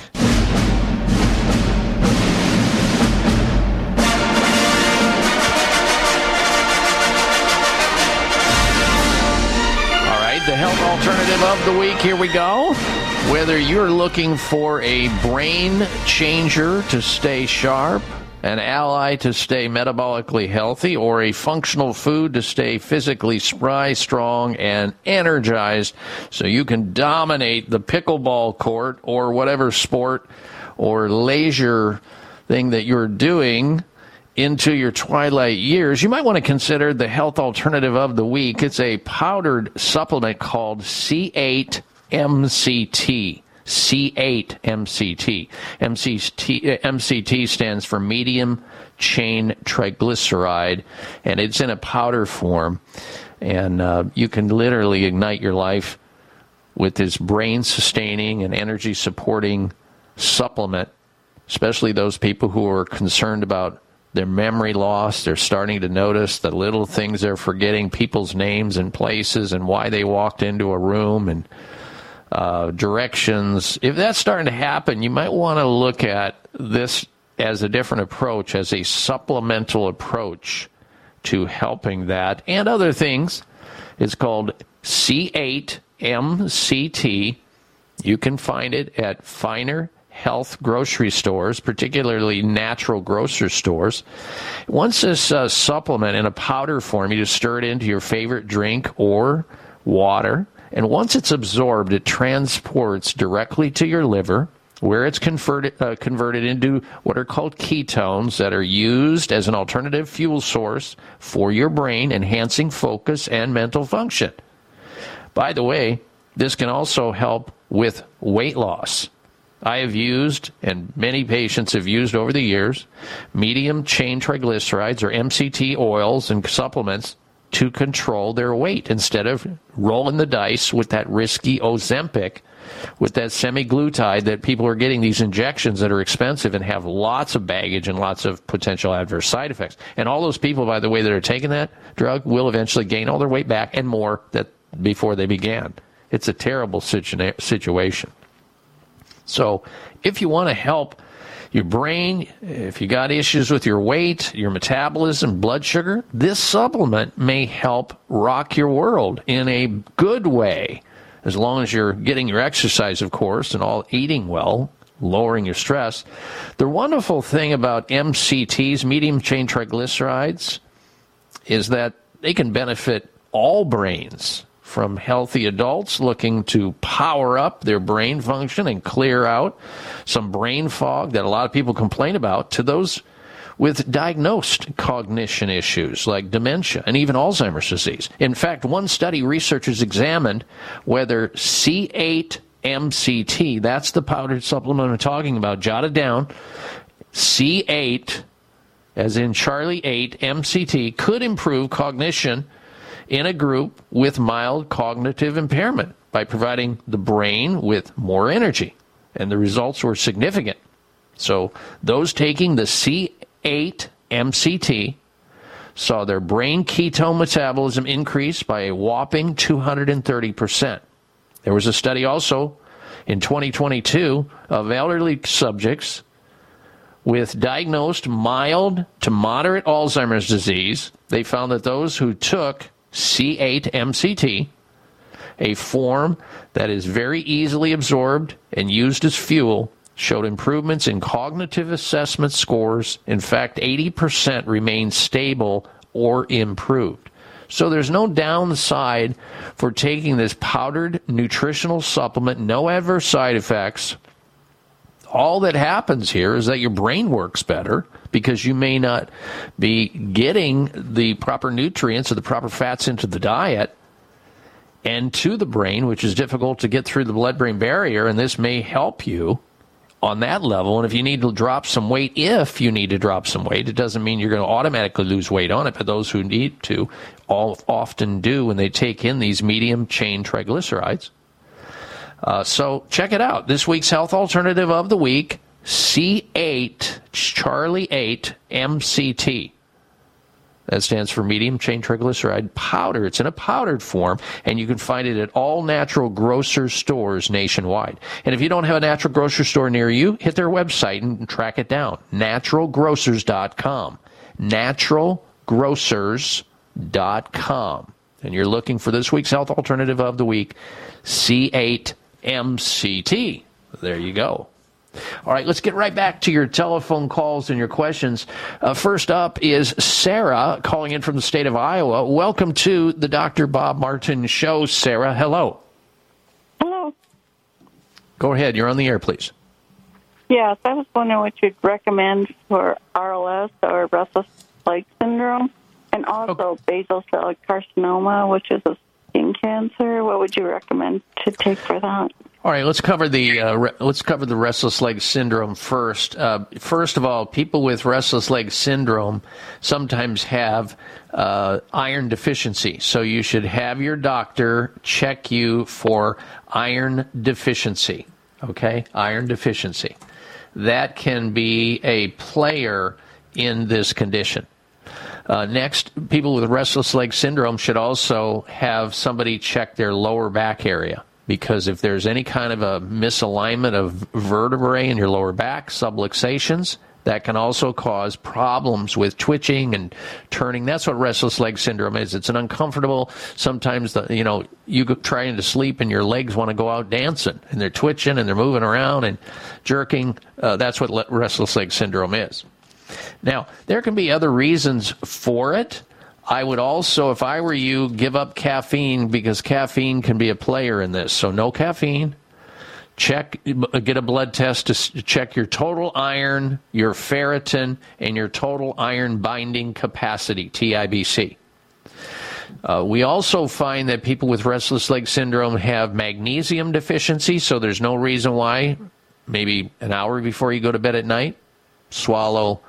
Of the week. Here we go. Whether you're looking for a brain changer to stay sharp, an ally to stay metabolically healthy, or a functional food to stay physically spry, strong, and energized so you can dominate the pickleball court or whatever sport or leisure thing that you're doing into your twilight years, you might want to consider the health alternative of the week. It's a powdered supplement called C8 MCT. C8 MCT. MCT, MCT stands for medium chain triglyceride, and it's in a powder form. And uh, you can literally ignite your life with this brain sustaining and energy supporting supplement, especially those people who are concerned about their memory loss. They're starting to notice the little things they're forgetting, people's names and places, and why they walked into a room and uh, directions. If that's starting to happen, you might want to look at this as a different approach, as a supplemental approach to helping that and other things. It's called C8MCT. You can find it at finer health grocery stores, particularly natural grocery stores. Once this uh, supplement in a powder form, you just stir it into your favorite drink or water. And once it's absorbed, it transports directly to your liver, where it's converted, uh, converted into what are called ketones that are used as an alternative fuel source for your brain, enhancing focus and mental function. By the way, this can also help with weight loss. I have used, and many patients have used over the years, medium chain triglycerides or MCT oils and supplements to control their weight instead of rolling the dice with that risky Ozempic, with that semaglutide that people are getting these injections that are expensive and have lots of baggage and lots of potential adverse side effects. And all those people, by the way, that are taking that drug will eventually gain all their weight back and more that before they began. It's a terrible situa- situation. So, if you want to help your brain, if you got issues with your weight, your metabolism, blood sugar, this supplement may help rock your world in a good way. As long as you're getting your exercise, of course, and all eating well, lowering your stress. The wonderful thing about MCTs, medium chain triglycerides, is that they can benefit all brains from healthy adults looking to power up their brain function and clear out some brain fog that a lot of people complain about to those with diagnosed cognition issues like dementia and even Alzheimer's disease. In fact, one study researchers examined whether C8 MCT, that's the powdered supplement I'm talking about, jot it down, C8 as in Charlie 8 MCT could improve cognition in a group with mild cognitive impairment by providing the brain with more energy. And the results were significant. So, those taking the C8 MCT saw their brain ketone metabolism increase by a whopping 230%. There was a study also in 2022 of elderly subjects with diagnosed mild to moderate Alzheimer's disease. They found that those who took C8 MCT, a form that is very easily absorbed and used as fuel, showed improvements in cognitive assessment scores. In fact, 80% remained stable or improved. So there's no downside for taking this powdered nutritional supplement, no adverse side effects. All that happens here is that your brain works better because you may not be getting the proper nutrients or the proper fats into the diet and to the brain, which is difficult to get through the blood brain barrier. And this may help you on that level. And if you need to drop some weight, if you need to drop some weight, it doesn't mean you're going to automatically lose weight on it. But those who need to all often do when they take in these medium chain triglycerides. Uh, so check it out. This week's health alternative of the week C8, Charlie 8 MCT. That stands for medium chain triglyceride powder. It's in a powdered form, and you can find it at all natural grocer stores nationwide. And if you don't have a natural grocery store near you, hit their website and track it down naturalgrocers.com. Naturalgrocers.com. And you're looking for this week's health alternative of the week C8 MCT. There you go. All right, let's get right back to your telephone calls and your questions. Uh, first up is Sarah calling in from the state of Iowa. Welcome to the Dr. Bob Martin Show, Sarah. Hello. Hello. Go ahead. You're on the air, please. Yes, I was wondering what you'd recommend for RLS or restless leg syndrome, and also basal cell carcinoma, which is a skin cancer. What would you recommend to take for that? All right, let's cover the uh, re- let's cover the restless leg syndrome first. Uh, first of all, people with restless leg syndrome sometimes have uh, iron deficiency, so you should have your doctor check you for iron deficiency. Okay, iron deficiency. That can be a player in this condition. Uh, next, people with restless leg syndrome should also have somebody check their lower back area because if there's any kind of a misalignment of vertebrae in your lower back, subluxations, that can also cause problems with twitching and turning. That's what restless leg syndrome is. It's an uncomfortable. Sometimes the you know you go trying to sleep and your legs want to go out dancing and they're twitching and they're moving around and jerking. Uh, that's what le- restless leg syndrome is. Now there can be other reasons for it. I would also, if I were you, give up caffeine because caffeine can be a player in this. So no caffeine. Check, get a blood test to check your total iron, your ferritin, and your total iron binding capacity, TIBC. Uh, we also find that people with restless leg syndrome have magnesium deficiency, so there's no reason why maybe an hour before you go to bed at night. Swallow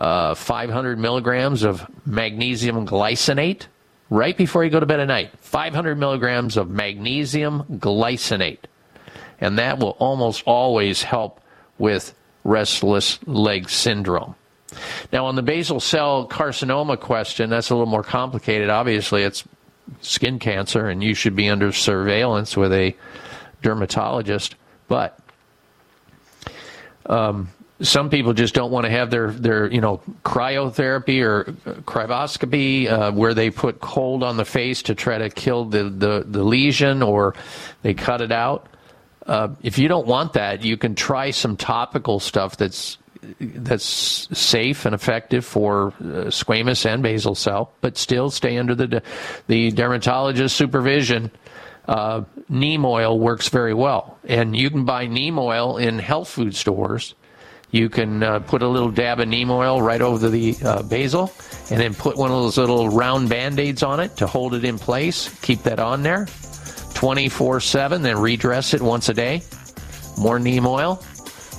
uh, 500 milligrams of magnesium glycinate right before you go to bed at night. 500 milligrams of magnesium glycinate. And that will almost always help with restless leg syndrome. Now, on the basal cell carcinoma question, that's a little more complicated. Obviously, it's skin cancer, and you should be under surveillance with a dermatologist. But um, some people just don't want to have their, their you know cryotherapy or cryoscopy uh, where they put cold on the face to try to kill the, the, the lesion or they cut it out. Uh, if you don't want that, you can try some topical stuff that's that's safe and effective for uh, squamous and basal cell, but still stay under the the dermatologist supervision. Uh, neem oil works very well, and you can buy neem oil in health food stores. You can uh, put a little dab of neem oil right over the uh, basal, and then put one of those little round band aids on it to hold it in place. Keep that on there 24 7, then redress it once a day. More neem oil.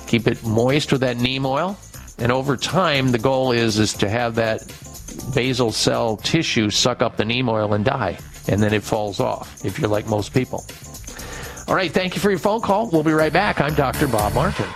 Keep it moist with that neem oil. And over time, the goal is, is to have that basal cell tissue suck up the neem oil and die. And then it falls off if you're like most people. All right, thank you for your phone call. We'll be right back. I'm Dr. Bob Martin.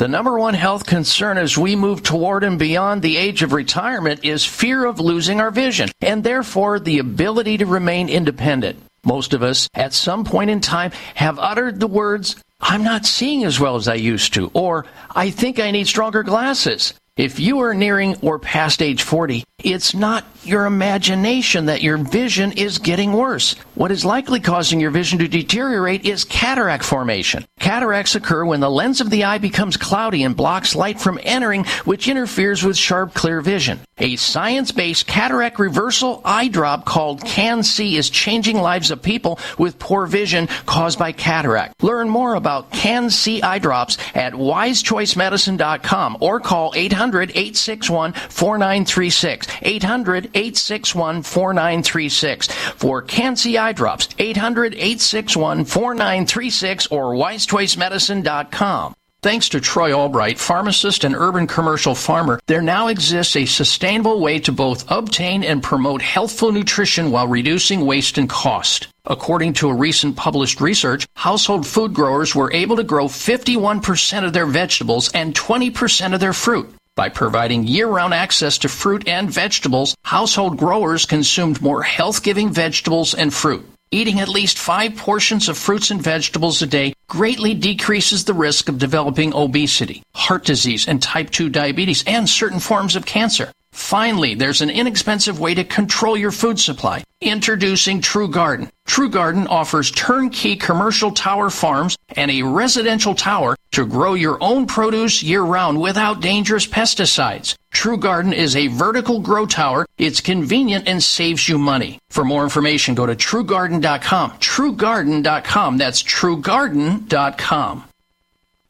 The number one health concern as we move toward and beyond the age of retirement is fear of losing our vision and therefore the ability to remain independent. Most of us, at some point in time, have uttered the words, I'm not seeing as well as I used to, or I think I need stronger glasses. If you are nearing or past age 40, it's not your imagination that your vision is getting worse. What is likely causing your vision to deteriorate is cataract formation. Cataracts occur when the lens of the eye becomes cloudy and blocks light from entering, which interferes with sharp, clear vision. A science based cataract reversal eye drop called CAN-C is changing lives of people with poor vision caused by cataract. Learn more about CAN-C eye drops at wisechoicemedicine.com or call 800 861 4936. 800 861 4936. For CAN-C eye drops, 800 861 4936 or wisechoicemedicine.com. Thanks to Troy Albright, pharmacist and urban commercial farmer, there now exists a sustainable way to both obtain and promote healthful nutrition while reducing waste and cost. According to a recent published research, household food growers were able to grow 51% of their vegetables and 20% of their fruit. By providing year round access to fruit and vegetables, household growers consumed more health giving vegetables and fruit. Eating at least five portions of fruits and vegetables a day greatly decreases the risk of developing obesity, heart disease, and type 2 diabetes, and certain forms of cancer. Finally, there's an inexpensive way to control your food supply. Introducing True Garden. True Garden offers turnkey commercial tower farms and a residential tower to grow your own produce year round without dangerous pesticides. True Garden is a vertical grow tower. It's convenient and saves you money. For more information, go to truegarden.com. Truegarden.com. That's truegarden.com.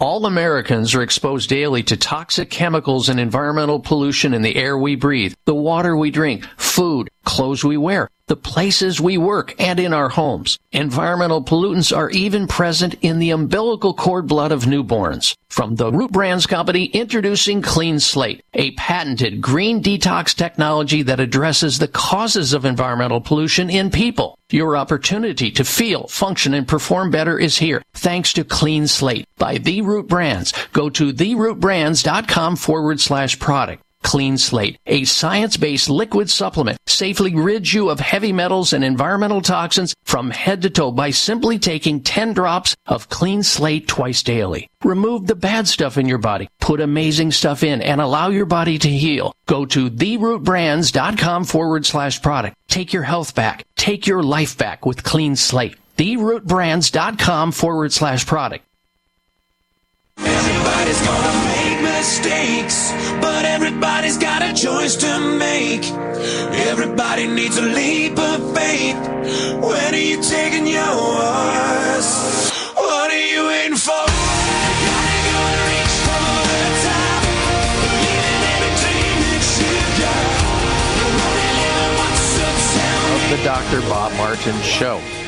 All Americans are exposed daily to toxic chemicals and environmental pollution in the air we breathe, the water we drink, food, clothes we wear, the places we work, and in our homes. Environmental pollutants are even present in the umbilical cord blood of newborns. From the Root Brands Company, introducing Clean Slate, a patented green detox technology that addresses the causes of environmental pollution in people. Your opportunity to feel, function, and perform better is here thanks to Clean Slate by The Root Brands. Go to therootbrands.com forward slash product. Clean Slate, a science-based liquid supplement, safely rids you of heavy metals and environmental toxins from head to toe by simply taking 10 drops of Clean Slate twice daily. Remove the bad stuff in your body, put amazing stuff in, and allow your body to heal. Go to therootbrands.com forward slash product. Take your health back. Take your life back with Clean Slate. Therootbrands.com forward slash product. Everybody's gonna make mistakes, everybody's got a choice to make. Everybody needs a leap of faith. When are you taking yours? What are you for? For in me. the Dr. Bob Martin Show.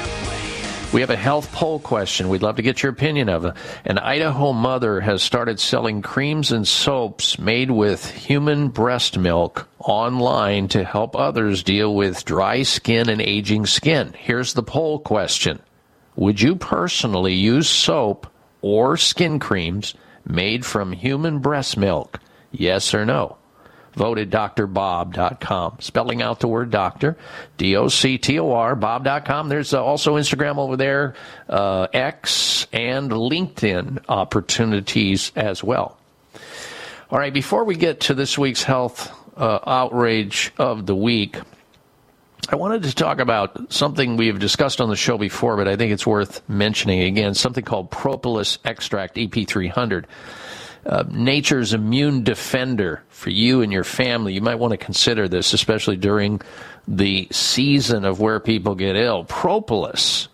We have a health poll question. We'd love to get your opinion of it. An Idaho mother has started selling creams and soaps made with human breast milk online to help others deal with dry skin and aging skin. Here's the poll question Would you personally use soap or skin creams made from human breast milk? Yes or no? Vote at drbob.com. Spelling out the word doctor, D O C T O R, bob.com. There's uh, also Instagram over there, uh, X, and LinkedIn opportunities as well. All right, before we get to this week's health uh, outrage of the week, I wanted to talk about something we've discussed on the show before, but I think it's worth mentioning again something called propolis extract EP300 uh, nature's immune defender for you and your family. You might want to consider this, especially during the season of where people get ill. Propolis.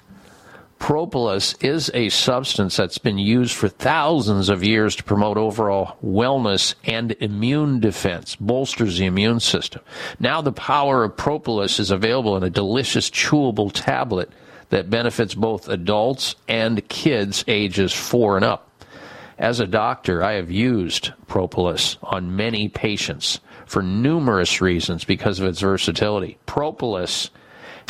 Propolis is a substance that's been used for thousands of years to promote overall wellness and immune defense, bolsters the immune system. Now the power of propolis is available in a delicious chewable tablet that benefits both adults and kids ages four and up. As a doctor, I have used propolis on many patients for numerous reasons because of its versatility. Propolis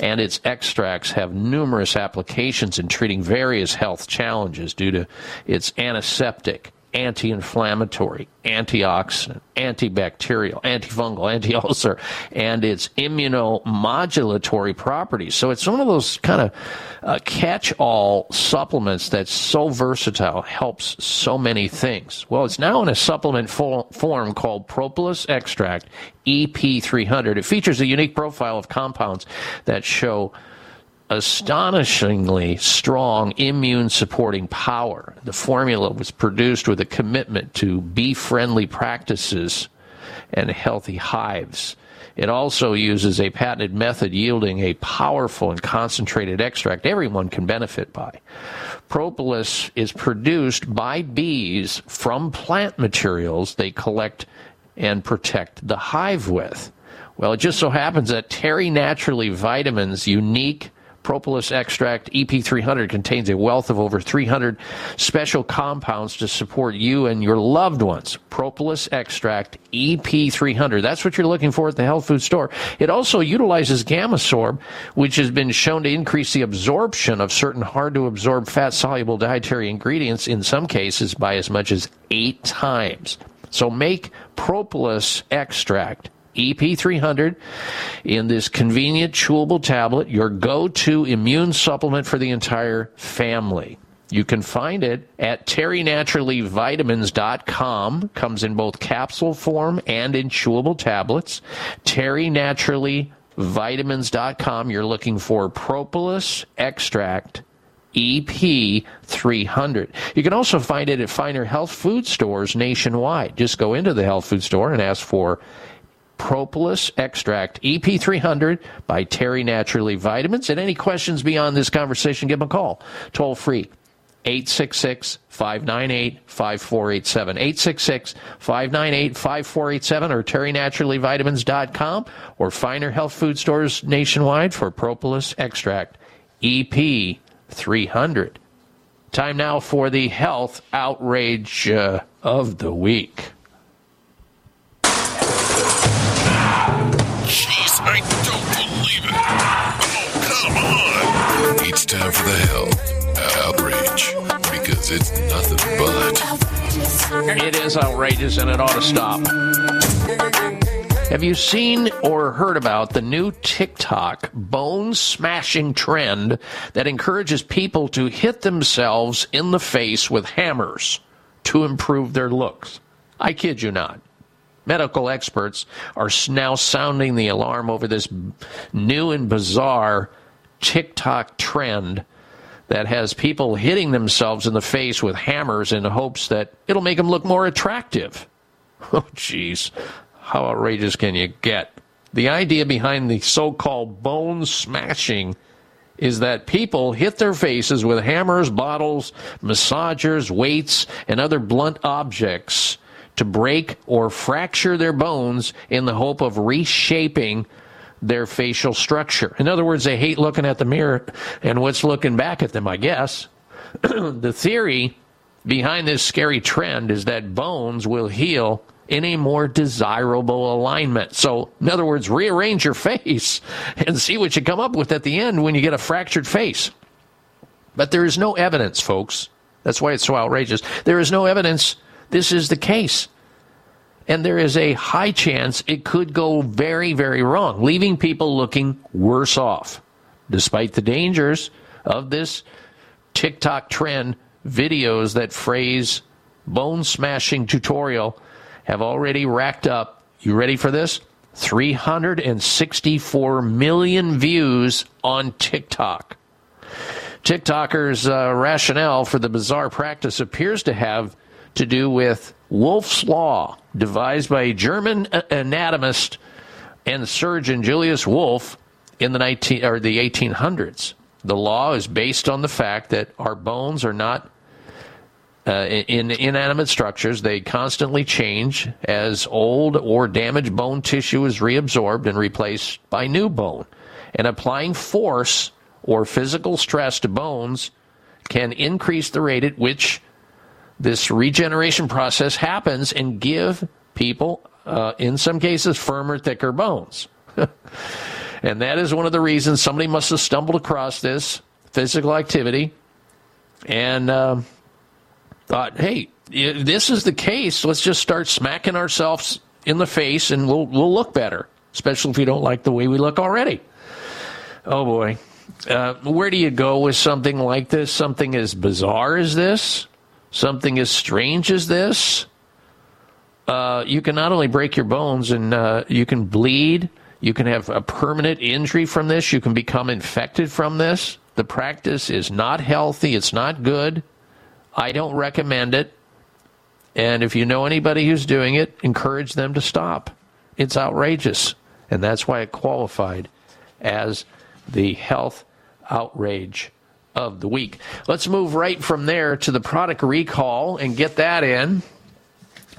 and its extracts have numerous applications in treating various health challenges due to its antiseptic, anti inflammatory, antioxidant, antibacterial, antifungal, anti ulcer, and its immunomodulatory properties. So it's one of those kind of uh, catch all supplements that's so versatile, helps so many things. Well, it's now in a supplement fo- form called Propolis Extract EP300. It features a unique profile of compounds that show astonishingly strong immune supporting power. The formula was produced with a commitment to bee friendly practices and healthy hives. It also uses a patented method yielding a powerful and concentrated extract everyone can benefit by. Propolis is produced by bees from plant materials they collect and protect the hive with. Well, it just so happens that Terry Naturally Vitamins unique propolis extract EP300 contains a wealth of over 300 special compounds to support you and your loved ones. Propolis extract EP300. That's what you're looking for at the health food store. It also utilizes Gammasorb, which has been shown to increase the absorption of certain hard to absorb fat soluble dietary ingredients in some cases by as much as eight times. So make propolis extract EP300 in this convenient chewable tablet, your go to immune supplement for the entire family. You can find it at terrynaturallyvitamins.com. Comes in both capsule form and in chewable tablets. terrynaturallyvitamins.com. You're looking for propolis extract EP300. You can also find it at finer health food stores nationwide. Just go into the health food store and ask for Propolis Extract EP300 by Terry Naturally Vitamins. And any questions beyond this conversation, give them a call. Toll free 866 598 5487. 866 598 5487 or terrynaturallyvitamins.com or finer health food stores nationwide for Propolis Extract EP300. Time now for the health outrage uh, of the week. I don't believe it. Oh, come on. It's time for the health outrage because it's nothing but. It is outrageous and it ought to stop. Have you seen or heard about the new TikTok bone smashing trend that encourages people to hit themselves in the face with hammers to improve their looks? I kid you not. Medical experts are now sounding the alarm over this new and bizarre TikTok trend that has people hitting themselves in the face with hammers in hopes that it'll make them look more attractive. [laughs] Oh, jeez. How outrageous can you get? The idea behind the so called bone smashing is that people hit their faces with hammers, bottles, massagers, weights, and other blunt objects to break or fracture their bones in the hope of reshaping their facial structure. In other words, they hate looking at the mirror and what's looking back at them, I guess. [clears throat] the theory behind this scary trend is that bones will heal in a more desirable alignment. So, in other words, rearrange your [laughs] face and see what you come up with at the end when you get a fractured face. But there is no evidence, folks. That's why it's so outrageous. There is no evidence this is the case. And there is a high chance it could go very, very wrong, leaving people looking worse off. Despite the dangers of this TikTok trend, videos that phrase bone smashing tutorial have already racked up, you ready for this? 364 million views on TikTok. TikTokers' uh, rationale for the bizarre practice appears to have to do with Wolff's Law, devised by a German anatomist and surgeon Julius Wolff in the 19 or the 1800s. The law is based on the fact that our bones are not uh, in inanimate structures. They constantly change as old or damaged bone tissue is reabsorbed and replaced by new bone. And applying force or physical stress to bones can increase the rate at which this regeneration process happens and give people, uh, in some cases, firmer, thicker bones. [laughs] and that is one of the reasons somebody must have stumbled across this physical activity and uh, thought, hey, this is the case. Let's just start smacking ourselves in the face and we'll, we'll look better, especially if we don't like the way we look already. Oh boy. Uh, where do you go with something like this? Something as bizarre as this? Something as strange as this? Uh, you can not only break your bones and uh, you can bleed, you can have a permanent injury from this, you can become infected from this. The practice is not healthy, it's not good. I don't recommend it. And if you know anybody who's doing it, encourage them to stop. It's outrageous. And that's why it qualified as the health outrage of the week. Let's move right from there to the product recall and get that in.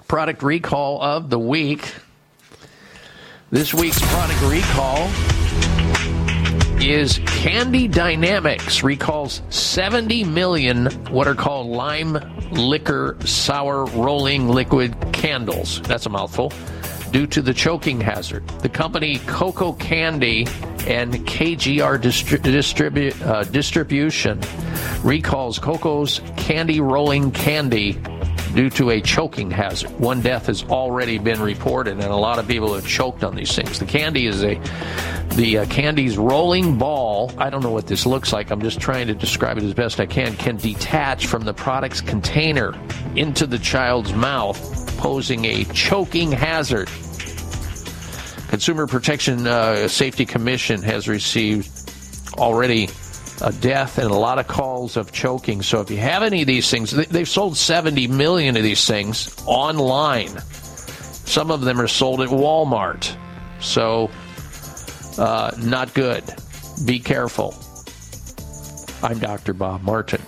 Product recall of the week. This week's product recall is Candy Dynamics recalls 70 million what are called Slime Licker sour rolling liquid candles. That's a mouthful. Due to the choking hazard. The company Cocoa Candy and KGR distri- distribu- uh, Distribution recalls Coco's candy rolling candy due to a choking hazard. One death has already been reported, and a lot of people have choked on these things. The candy is a the uh, candy's rolling ball. I don't know what this looks like. I'm just trying to describe it as best I can. Can detach from the product's container into the child's mouth, posing a choking hazard. Consumer Protection uh, Safety Commission has received already a death and a lot of calls of choking. So if you have any of these things, they've sold 70 million of these things online. Some of them are sold at Walmart. So uh, not good. Be careful. I'm Dr. Bob Martin.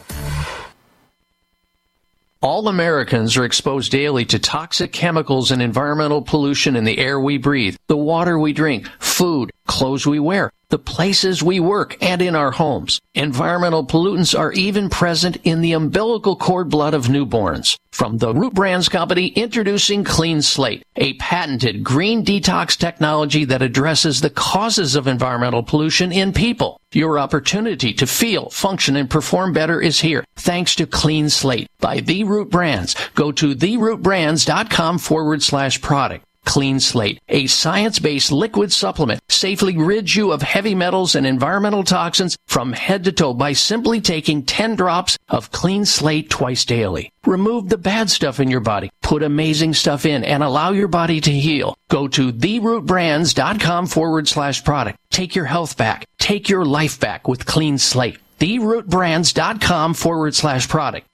All Americans are exposed daily to toxic chemicals and environmental pollution in the air we breathe, the water we drink, food, clothes we wear, the places we work, and in our homes. Environmental pollutants are even present in the umbilical cord blood of newborns. From the Root Brands Company, introducing Clean Slate, a patented green detox technology that addresses the causes of environmental pollution in people. Your opportunity to feel, function, and perform better is here thanks to Clean Slate by The Root Brands. Go to therootbrands.com forward slash product. Clean Slate, a science-based liquid supplement, safely rids you of heavy metals and environmental toxins from head to toe by simply taking 10 drops of Clean Slate twice daily. Remove the bad stuff in your body, put amazing stuff in, and allow your body to heal. Go to therootbrands.com forward slash product. Take your health back. Take your life back with Clean Slate. Therootbrands.com forward slash product.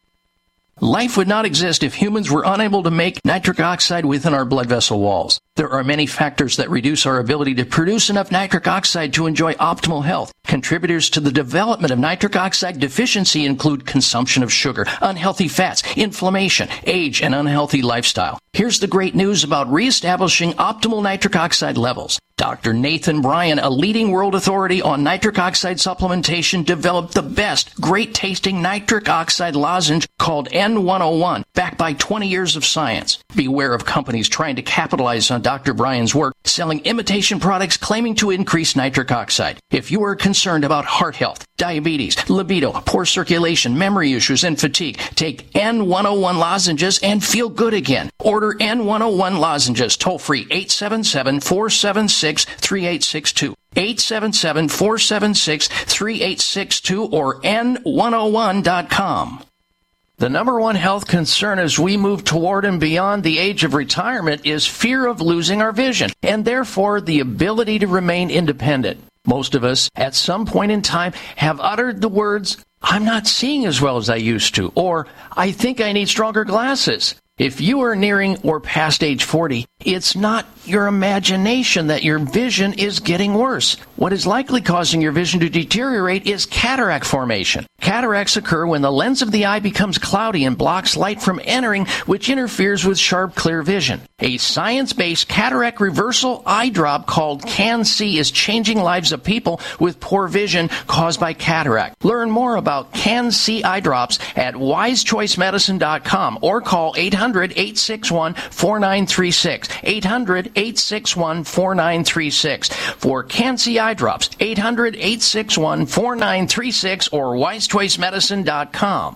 Life would not exist if humans were unable to make nitric oxide within our blood vessel walls. There are many factors that reduce our ability to produce enough nitric oxide to enjoy optimal health. Contributors to the development of nitric oxide deficiency include consumption of sugar, unhealthy fats, inflammation, age, and unhealthy lifestyle. Here's the great news about reestablishing optimal nitric oxide levels. Dr. Nathan Bryan, a leading world authority on nitric oxide supplementation, developed the best, great tasting nitric oxide lozenge called N101, backed by 20 years of science. Beware of companies trying to capitalize on Dr. Bryan's work, selling imitation products claiming to increase nitric oxide. If you are concerned about heart health, diabetes, libido, poor circulation, memory issues, and fatigue, take N101 lozenges and feel good again. Order N101 lozenges toll free 877 476 3862. 877 476 3862 or N101.com. The number one health concern as we move toward and beyond the age of retirement is fear of losing our vision and therefore the ability to remain independent. Most of us at some point in time have uttered the words, I'm not seeing as well as I used to, or I think I need stronger glasses. If you are nearing or past age 40, it's not your imagination that your vision is getting worse. What is likely causing your vision to deteriorate is cataract formation. Cataracts occur when the lens of the eye becomes cloudy and blocks light from entering, which interferes with sharp, clear vision. A science-based cataract reversal eye drop called CAN-C is changing lives of people with poor vision caused by cataract. Learn more about CAN-C eye drops at wisechoicemedicine.com or call 800-861-4936. 800-861-4936 for CAN-C eye drops. 800-861-4936 or wisechoicemedicine.com.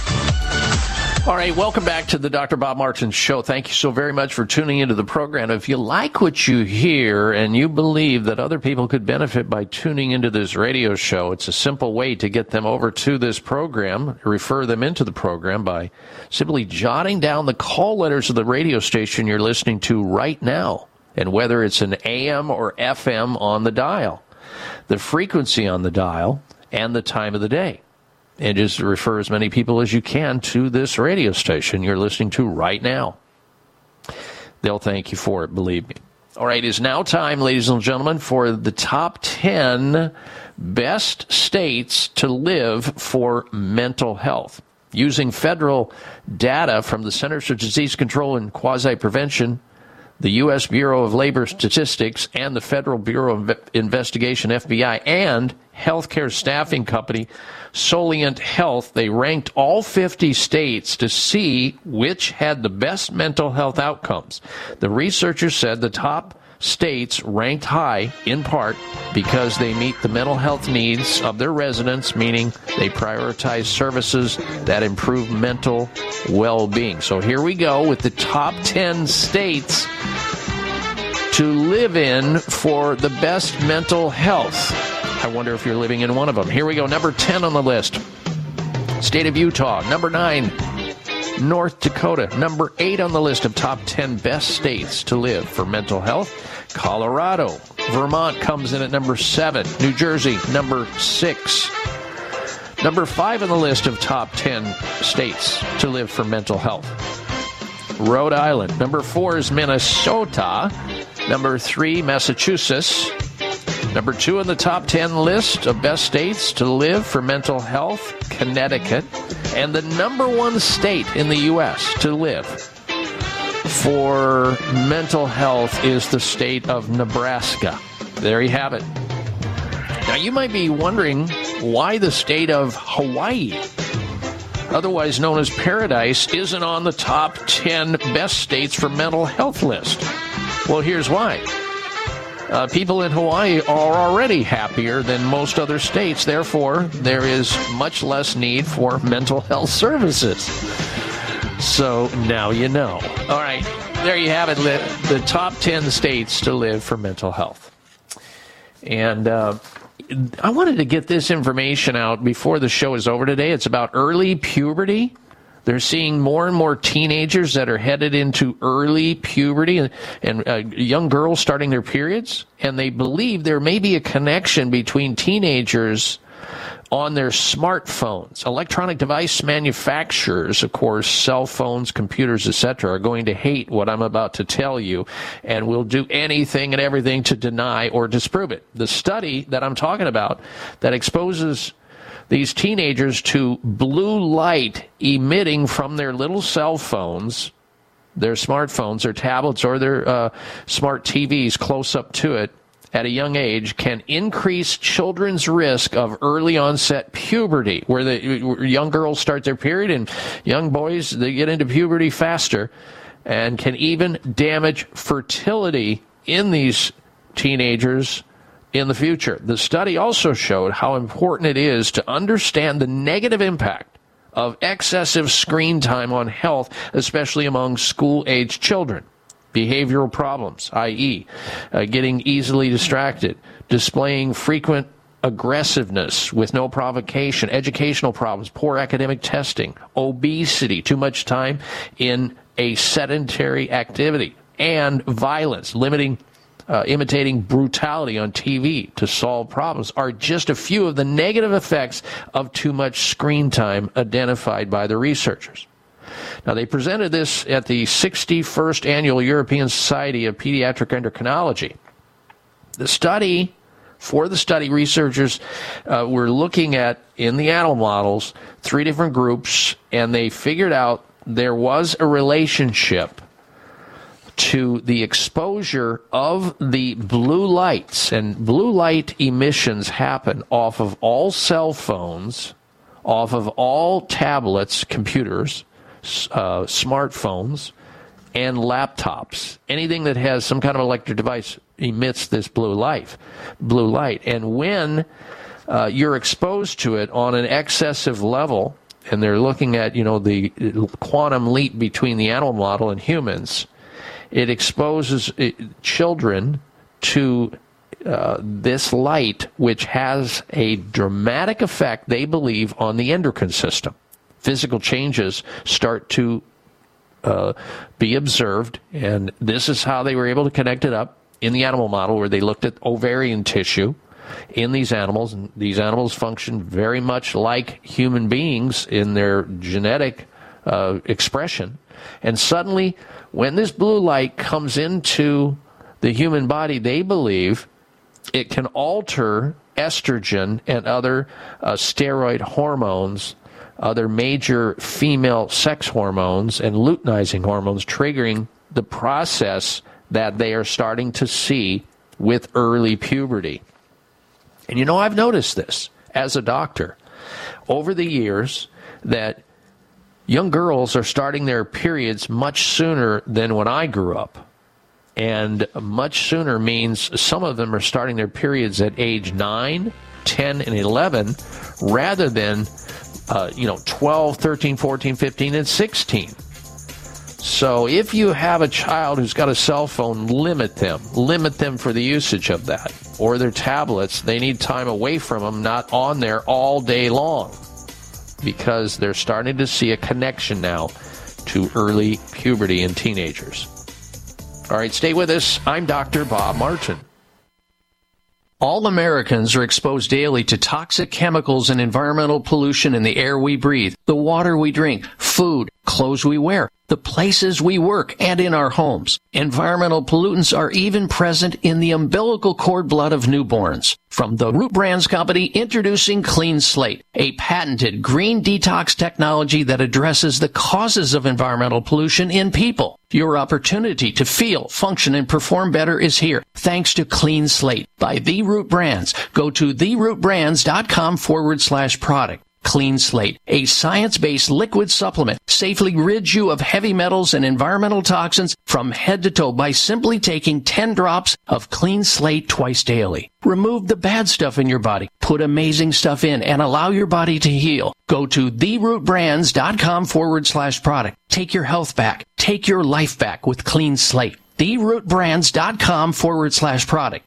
All right, welcome back to the Dr. Bob Martin Show. Thank you so very much for tuning into the program. If you like what you hear and you believe that other people could benefit by tuning into this radio show, it's a simple way to get them over to this program, refer them into the program by simply jotting down the call letters of the radio station you're listening to right now, and whether it's an AM or FM on the dial, the frequency on the dial, and the time of the day and just refer as many people as you can to this radio station you're listening to right now. They'll thank you for it, believe me. All right, it's now time, ladies and gentlemen, for the top 10 best states to live for mental health. Using federal data from the Centers for Disease Control and Quasi Prevention, the U.S. Bureau of Labor Statistics, and the Federal Bureau of Investigation, FBI, and healthcare staffing company Soliant Health, they ranked all 50 states to see which had the best mental health outcomes. The researchers said the top states ranked high in part because they meet the mental health needs of their residents, meaning they prioritize services that improve mental well being. So here we go with the top 10 states to live in for the best mental health. I wonder if you're living in one of them. Here we go. Number 10 on the list State of Utah. Number 9, North Dakota. Number 8 on the list of top 10 best states to live for mental health. Colorado. Vermont comes in at number 7. New Jersey, number 6. Number 5 on the list of top 10 states to live for mental health. Rhode Island. Number 4 is Minnesota. Number 3, Massachusetts. Number two on the top 10 list of best states to live for mental health, Connecticut. And the number one state in the U.S. to live for mental health is the state of Nebraska. There you have it. Now, you might be wondering why the state of Hawaii, otherwise known as Paradise, isn't on the top 10 best states for mental health list. Well, here's why uh, people in Hawaii are already happier than most other states. Therefore, there is much less need for mental [laughs] health services. So now you know. All right, there you have it. The top 10 states to live for mental health. And uh, I wanted to get this information out before the show is over today. It's about early puberty. They're seeing more and more teenagers that are headed into early puberty and, and uh, young girls starting their periods. And they believe there may be a connection between teenagers on their smartphones. Electronic device manufacturers, of course, cell phones, computers, etc., are going to hate what I'm about to tell you and will do anything and everything to deny or disprove it. The study that I'm talking about that exposes these teenagers to blue light emitting from their little cell phones, their smartphones, their tablets, or their uh, smart TVs close up to it at a young age can increase children's risk of early onset puberty, where the where young girls start their period and young boys they get into puberty faster, and can even damage fertility in these teenagers in the future. The study also showed how important it is to understand the negative impact of excessive screen time on health, especially among school aged children. Behavioral problems, i.e., uh, getting easily distracted, displaying frequent aggressiveness with no provocation, educational problems, poor academic testing, obesity, too much time in a sedentary activity, and violence, limiting uh, imitating brutality on TV to solve problems are just a few of the negative effects of too much screen time identified by the researchers. Now, they presented this at the 61st Annual European Society of Pediatric Endocrinology. The study, for the study, researchers uh, were looking at, in the animal models, three different groups, and they figured out there was a relationship to the exposure of the blue lights. And blue light emissions happen off of all cell phones, off of all tablets, computers, uh, smartphones, and laptops. Anything that has some kind of electric device emits this blue light. Blue light, and when uh, you're exposed to it on an excessive level, and they're looking at you know the quantum leap between the animal model and humans it exposes uh, children to uh, this light, which has a dramatic effect, they believe, on the endocrine system. Physical changes start to uh, be observed, and this is how they were able to connect it up in the animal model, where they looked at ovarian tissue in these animals, and these animals function very much like human beings in their genetic uh, expression. And suddenly, when this blue light comes into the human body, they believe it can alter estrogen and other uh, steroid hormones, other major female sex hormones, and luteinizing hormones, triggering the process that they are starting to see with early puberty. And you know, I've noticed this as a doctor over the years that young girls are starting their periods much sooner than when I grew up. And much sooner means some of them are starting their periods at age 9, 10, and 11 rather than, uh, you know, 12, 13, 14, 15, and 16. So if you have a child who's got a cell phone, limit them. Limit them for the usage of that. Or their tablets, they need time away from them, not on there all day long because they're starting to see a connection now to early puberty in teenagers. All right, stay with us. I'm Dr. Bob Martin. All Americans are exposed daily to toxic chemicals and environmental pollution in the air we breathe, the water we drink, food, clothes we wear, the places we work, and in our homes. Environmental pollutants are even present in the umbilical cord blood of newborns. From the Root Brands Company, introducing Clean Slate, a patented green detox technology that addresses the causes of environmental pollution in people. Your opportunity to feel, function, and perform better is here thanks to Clean Slate by The Root Brands. Go to therootbrands.com forward slash product. Clean Slate, a science-based liquid supplement, safely rids you of heavy metals and environmental toxins from head to toe by simply taking 10 drops of Clean Slate twice daily. Remove the bad stuff in your body, put amazing stuff in, and allow your body to heal. Go to therootbrands.com forward slash product. Take your health back. Take your life back with Clean Slate. Therootbrands.com forward slash product.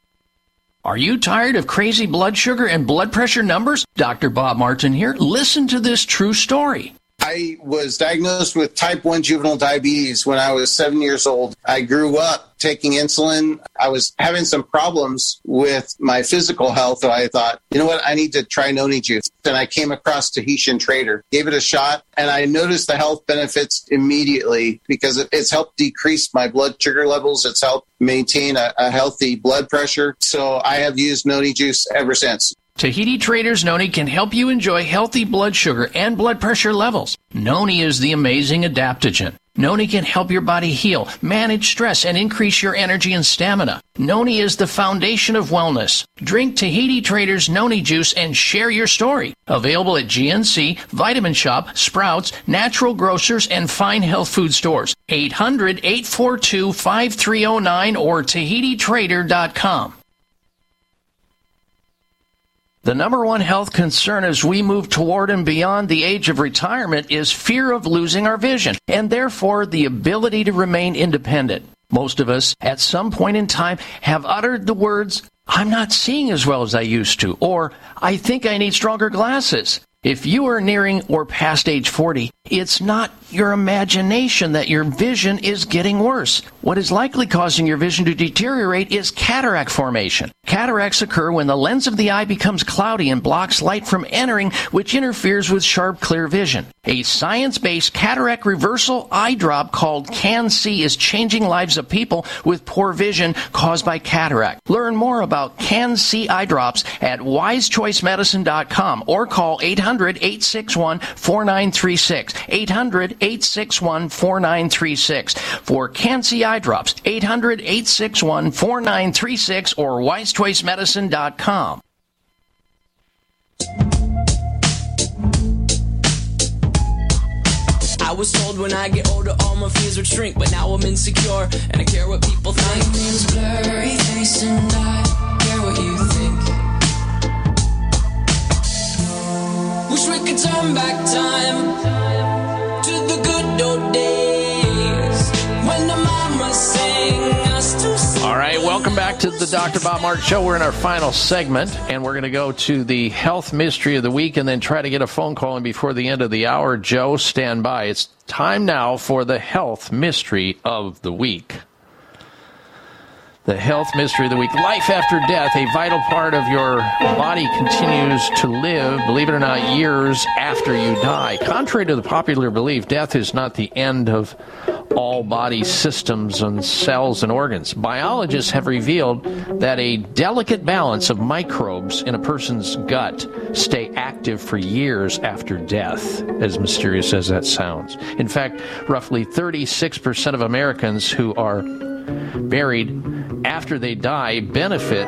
Are you tired of crazy blood sugar and blood pressure numbers? Dr. Bob Martin here. Listen to this true story. I was diagnosed with type 1 juvenile diabetes when I was seven years old. I grew up taking insulin. I was having some problems with my physical health. So I thought, you know what? I need to try noni juice. And I came across Tahitian Trader, gave it a shot, and I noticed the health benefits immediately because it's helped decrease my blood sugar levels. It's helped maintain a, a healthy blood pressure. So I have used noni juice ever since. Tahiti Traders Noni can help you enjoy healthy blood sugar and blood pressure levels. Noni is the amazing adaptogen. Noni can help your body heal, manage stress, and increase your energy and stamina. Noni is the foundation of wellness. Drink Tahiti Traders Noni juice and share your story. Available at GNC, Vitamin Shoppe, Sprouts, Natural Grocers, and fine health food stores. 800 842 5309 or TahitiTrader.com. The number one health concern as we move toward and beyond the age of retirement is fear of losing our vision and therefore the ability to remain independent. Most of us, at some point in time, have uttered the words, I'm not seeing as well as I used to, or I think I need stronger glasses. If you are nearing or past age 40, it's not your imagination that your vision is getting worse. What is likely causing your vision to deteriorate is cataract formation. Cataracts occur when the lens of the eye becomes cloudy and blocks light from entering, which interferes with sharp, clear vision. A science based cataract reversal eye drop called CAN-C is changing lives of people with poor vision caused by cataract. Learn more about CAN-C eye drops at wisechoicemedicine.com or call 800 861 4936. 800 861 4936. For CAN-C eye drops, 800 861 4936 or wisechoicemedicine.com. I was told when I get older all my fears would shrink, but now I'm insecure and I care what people think. My blurry face and I care what you think. Wish we could turn back time All right, welcome back to the Dr. Bob Martin Show. We're in our final segment, and we're going to go to the health mystery of the week and then try to get a phone call in before the end of the hour. Joe, stand by. It's time now for the health mystery of the week. The health mystery of the week. Life after death, a vital part of your body continues to live, believe it or not, years after you die. Contrary to the popular belief, death is not the end of all body systems and cells and organs. Biologists have revealed that a delicate balance of microbes in a person's gut stay active for years after death, as mysterious as that sounds. In fact, roughly 36% of Americans who are buried after they die benefit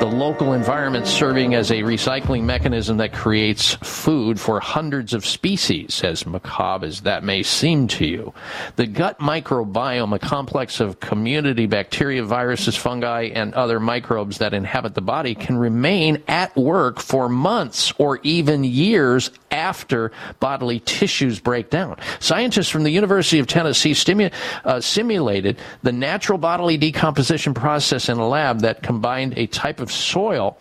the local environment serving as a recycling mechanism that creates food for hundreds of species, as macabre as that may seem to you. The gut microbiome, a complex of community bacteria, viruses, fungi, and other microbes that inhabit the body, can remain at work for months or even years after bodily tissues break down. Scientists from the University of Tennessee stimu- uh, simulated the natural bodily decomposition process in a lab that combined a type of soil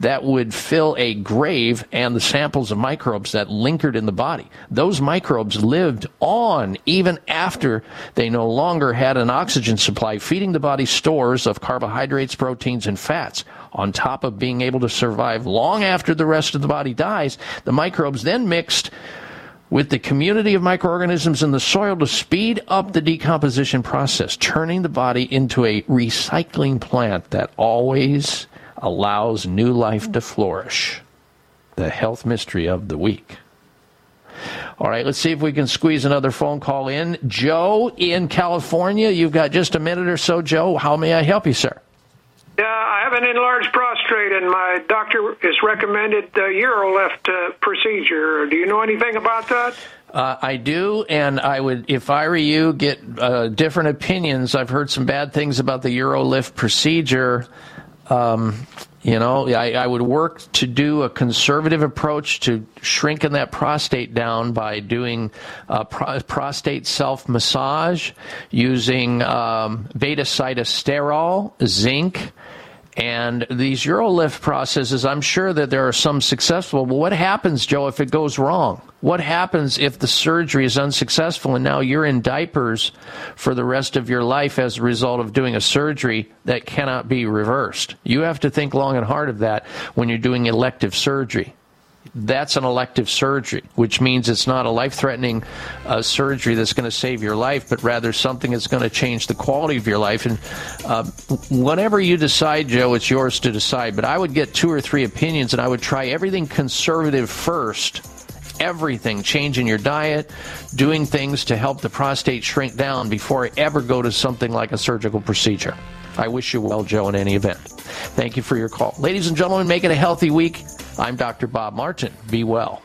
that would fill a grave and the samples of microbes that lingered in the body. Those microbes lived on even after they no longer had an oxygen supply, feeding the body stores of carbohydrates, proteins, and fats. On top of being able to survive long after the rest of the body dies, the microbes then mixed with the community of microorganisms in the soil to speed up the decomposition process, turning the body into a recycling plant that always allows new life to flourish. The health mystery of the week. All right, let's see if we can squeeze another phone call in. Joe in California, you've got just a minute or so. Joe, how may I help you, sir? Yeah, I have an enlarged prostate, and my doctor has recommended the Urolift uh, procedure. Do you know anything about that? Uh, I do, and I would, if I were you, get uh, different opinions. I've heard some bad things about the Urolift procedure. Um, you know, I, I would work to do a conservative approach to shrinking that prostate down by doing pro- prostate self massage using um, beta sitosterol, zinc, And these Urolift processes, I'm sure that there are some successful. But what happens, Joe, if it goes wrong? What happens if the surgery is unsuccessful and now you're in diapers for the rest of your life as a result of doing a surgery that cannot be reversed? You have to think long and hard of that when you're doing elective surgery that's an elective surgery, which means it's not a life threatening uh, surgery that's going to save your life, but rather something that's going to change the quality of your life. And uh, you decide, Joe, it's yours to decide. But I would get two or three opinions and I would try everything conservative first. Everything, changing your diet, doing things to help the prostate shrink down before I ever go to something like a surgical procedure. I wish you well, Joe, in any event. Thank you for your call. Ladies and gentlemen, make it a healthy week. I'm Dr. Bob Martin. Be well.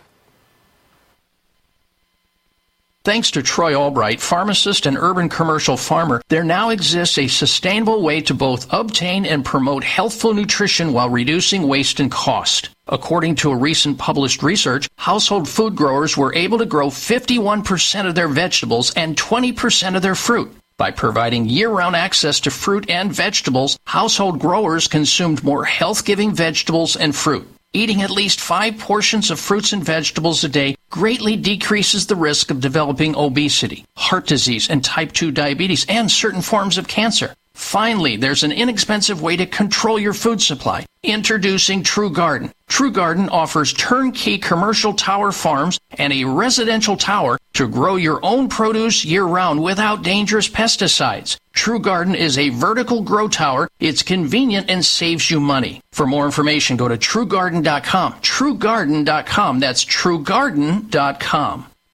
Thanks to Troy Albright, pharmacist and urban commercial farmer, there now exists a sustainable way to both obtain and promote healthful nutrition while reducing waste and cost. According to a recent published research, household food growers were able to grow 51% of their vegetables and 20% of their fruit. By providing year round access to fruit and vegetables, household growers consumed more health giving vegetables and fruit. Eating at least five portions of fruits and vegetables a day greatly decreases the risk of developing obesity, heart disease, and type 2 diabetes, and certain forms of cancer. Finally, there's an inexpensive way to control your food supply. Introducing True Garden. True Garden offers turnkey commercial tower farms and a residential tower to grow your own produce year round without dangerous pesticides. True Garden is a vertical grow tower. It's convenient and saves you money. For more information, go to truegarden.com. Truegarden.com. That's truegarden.com.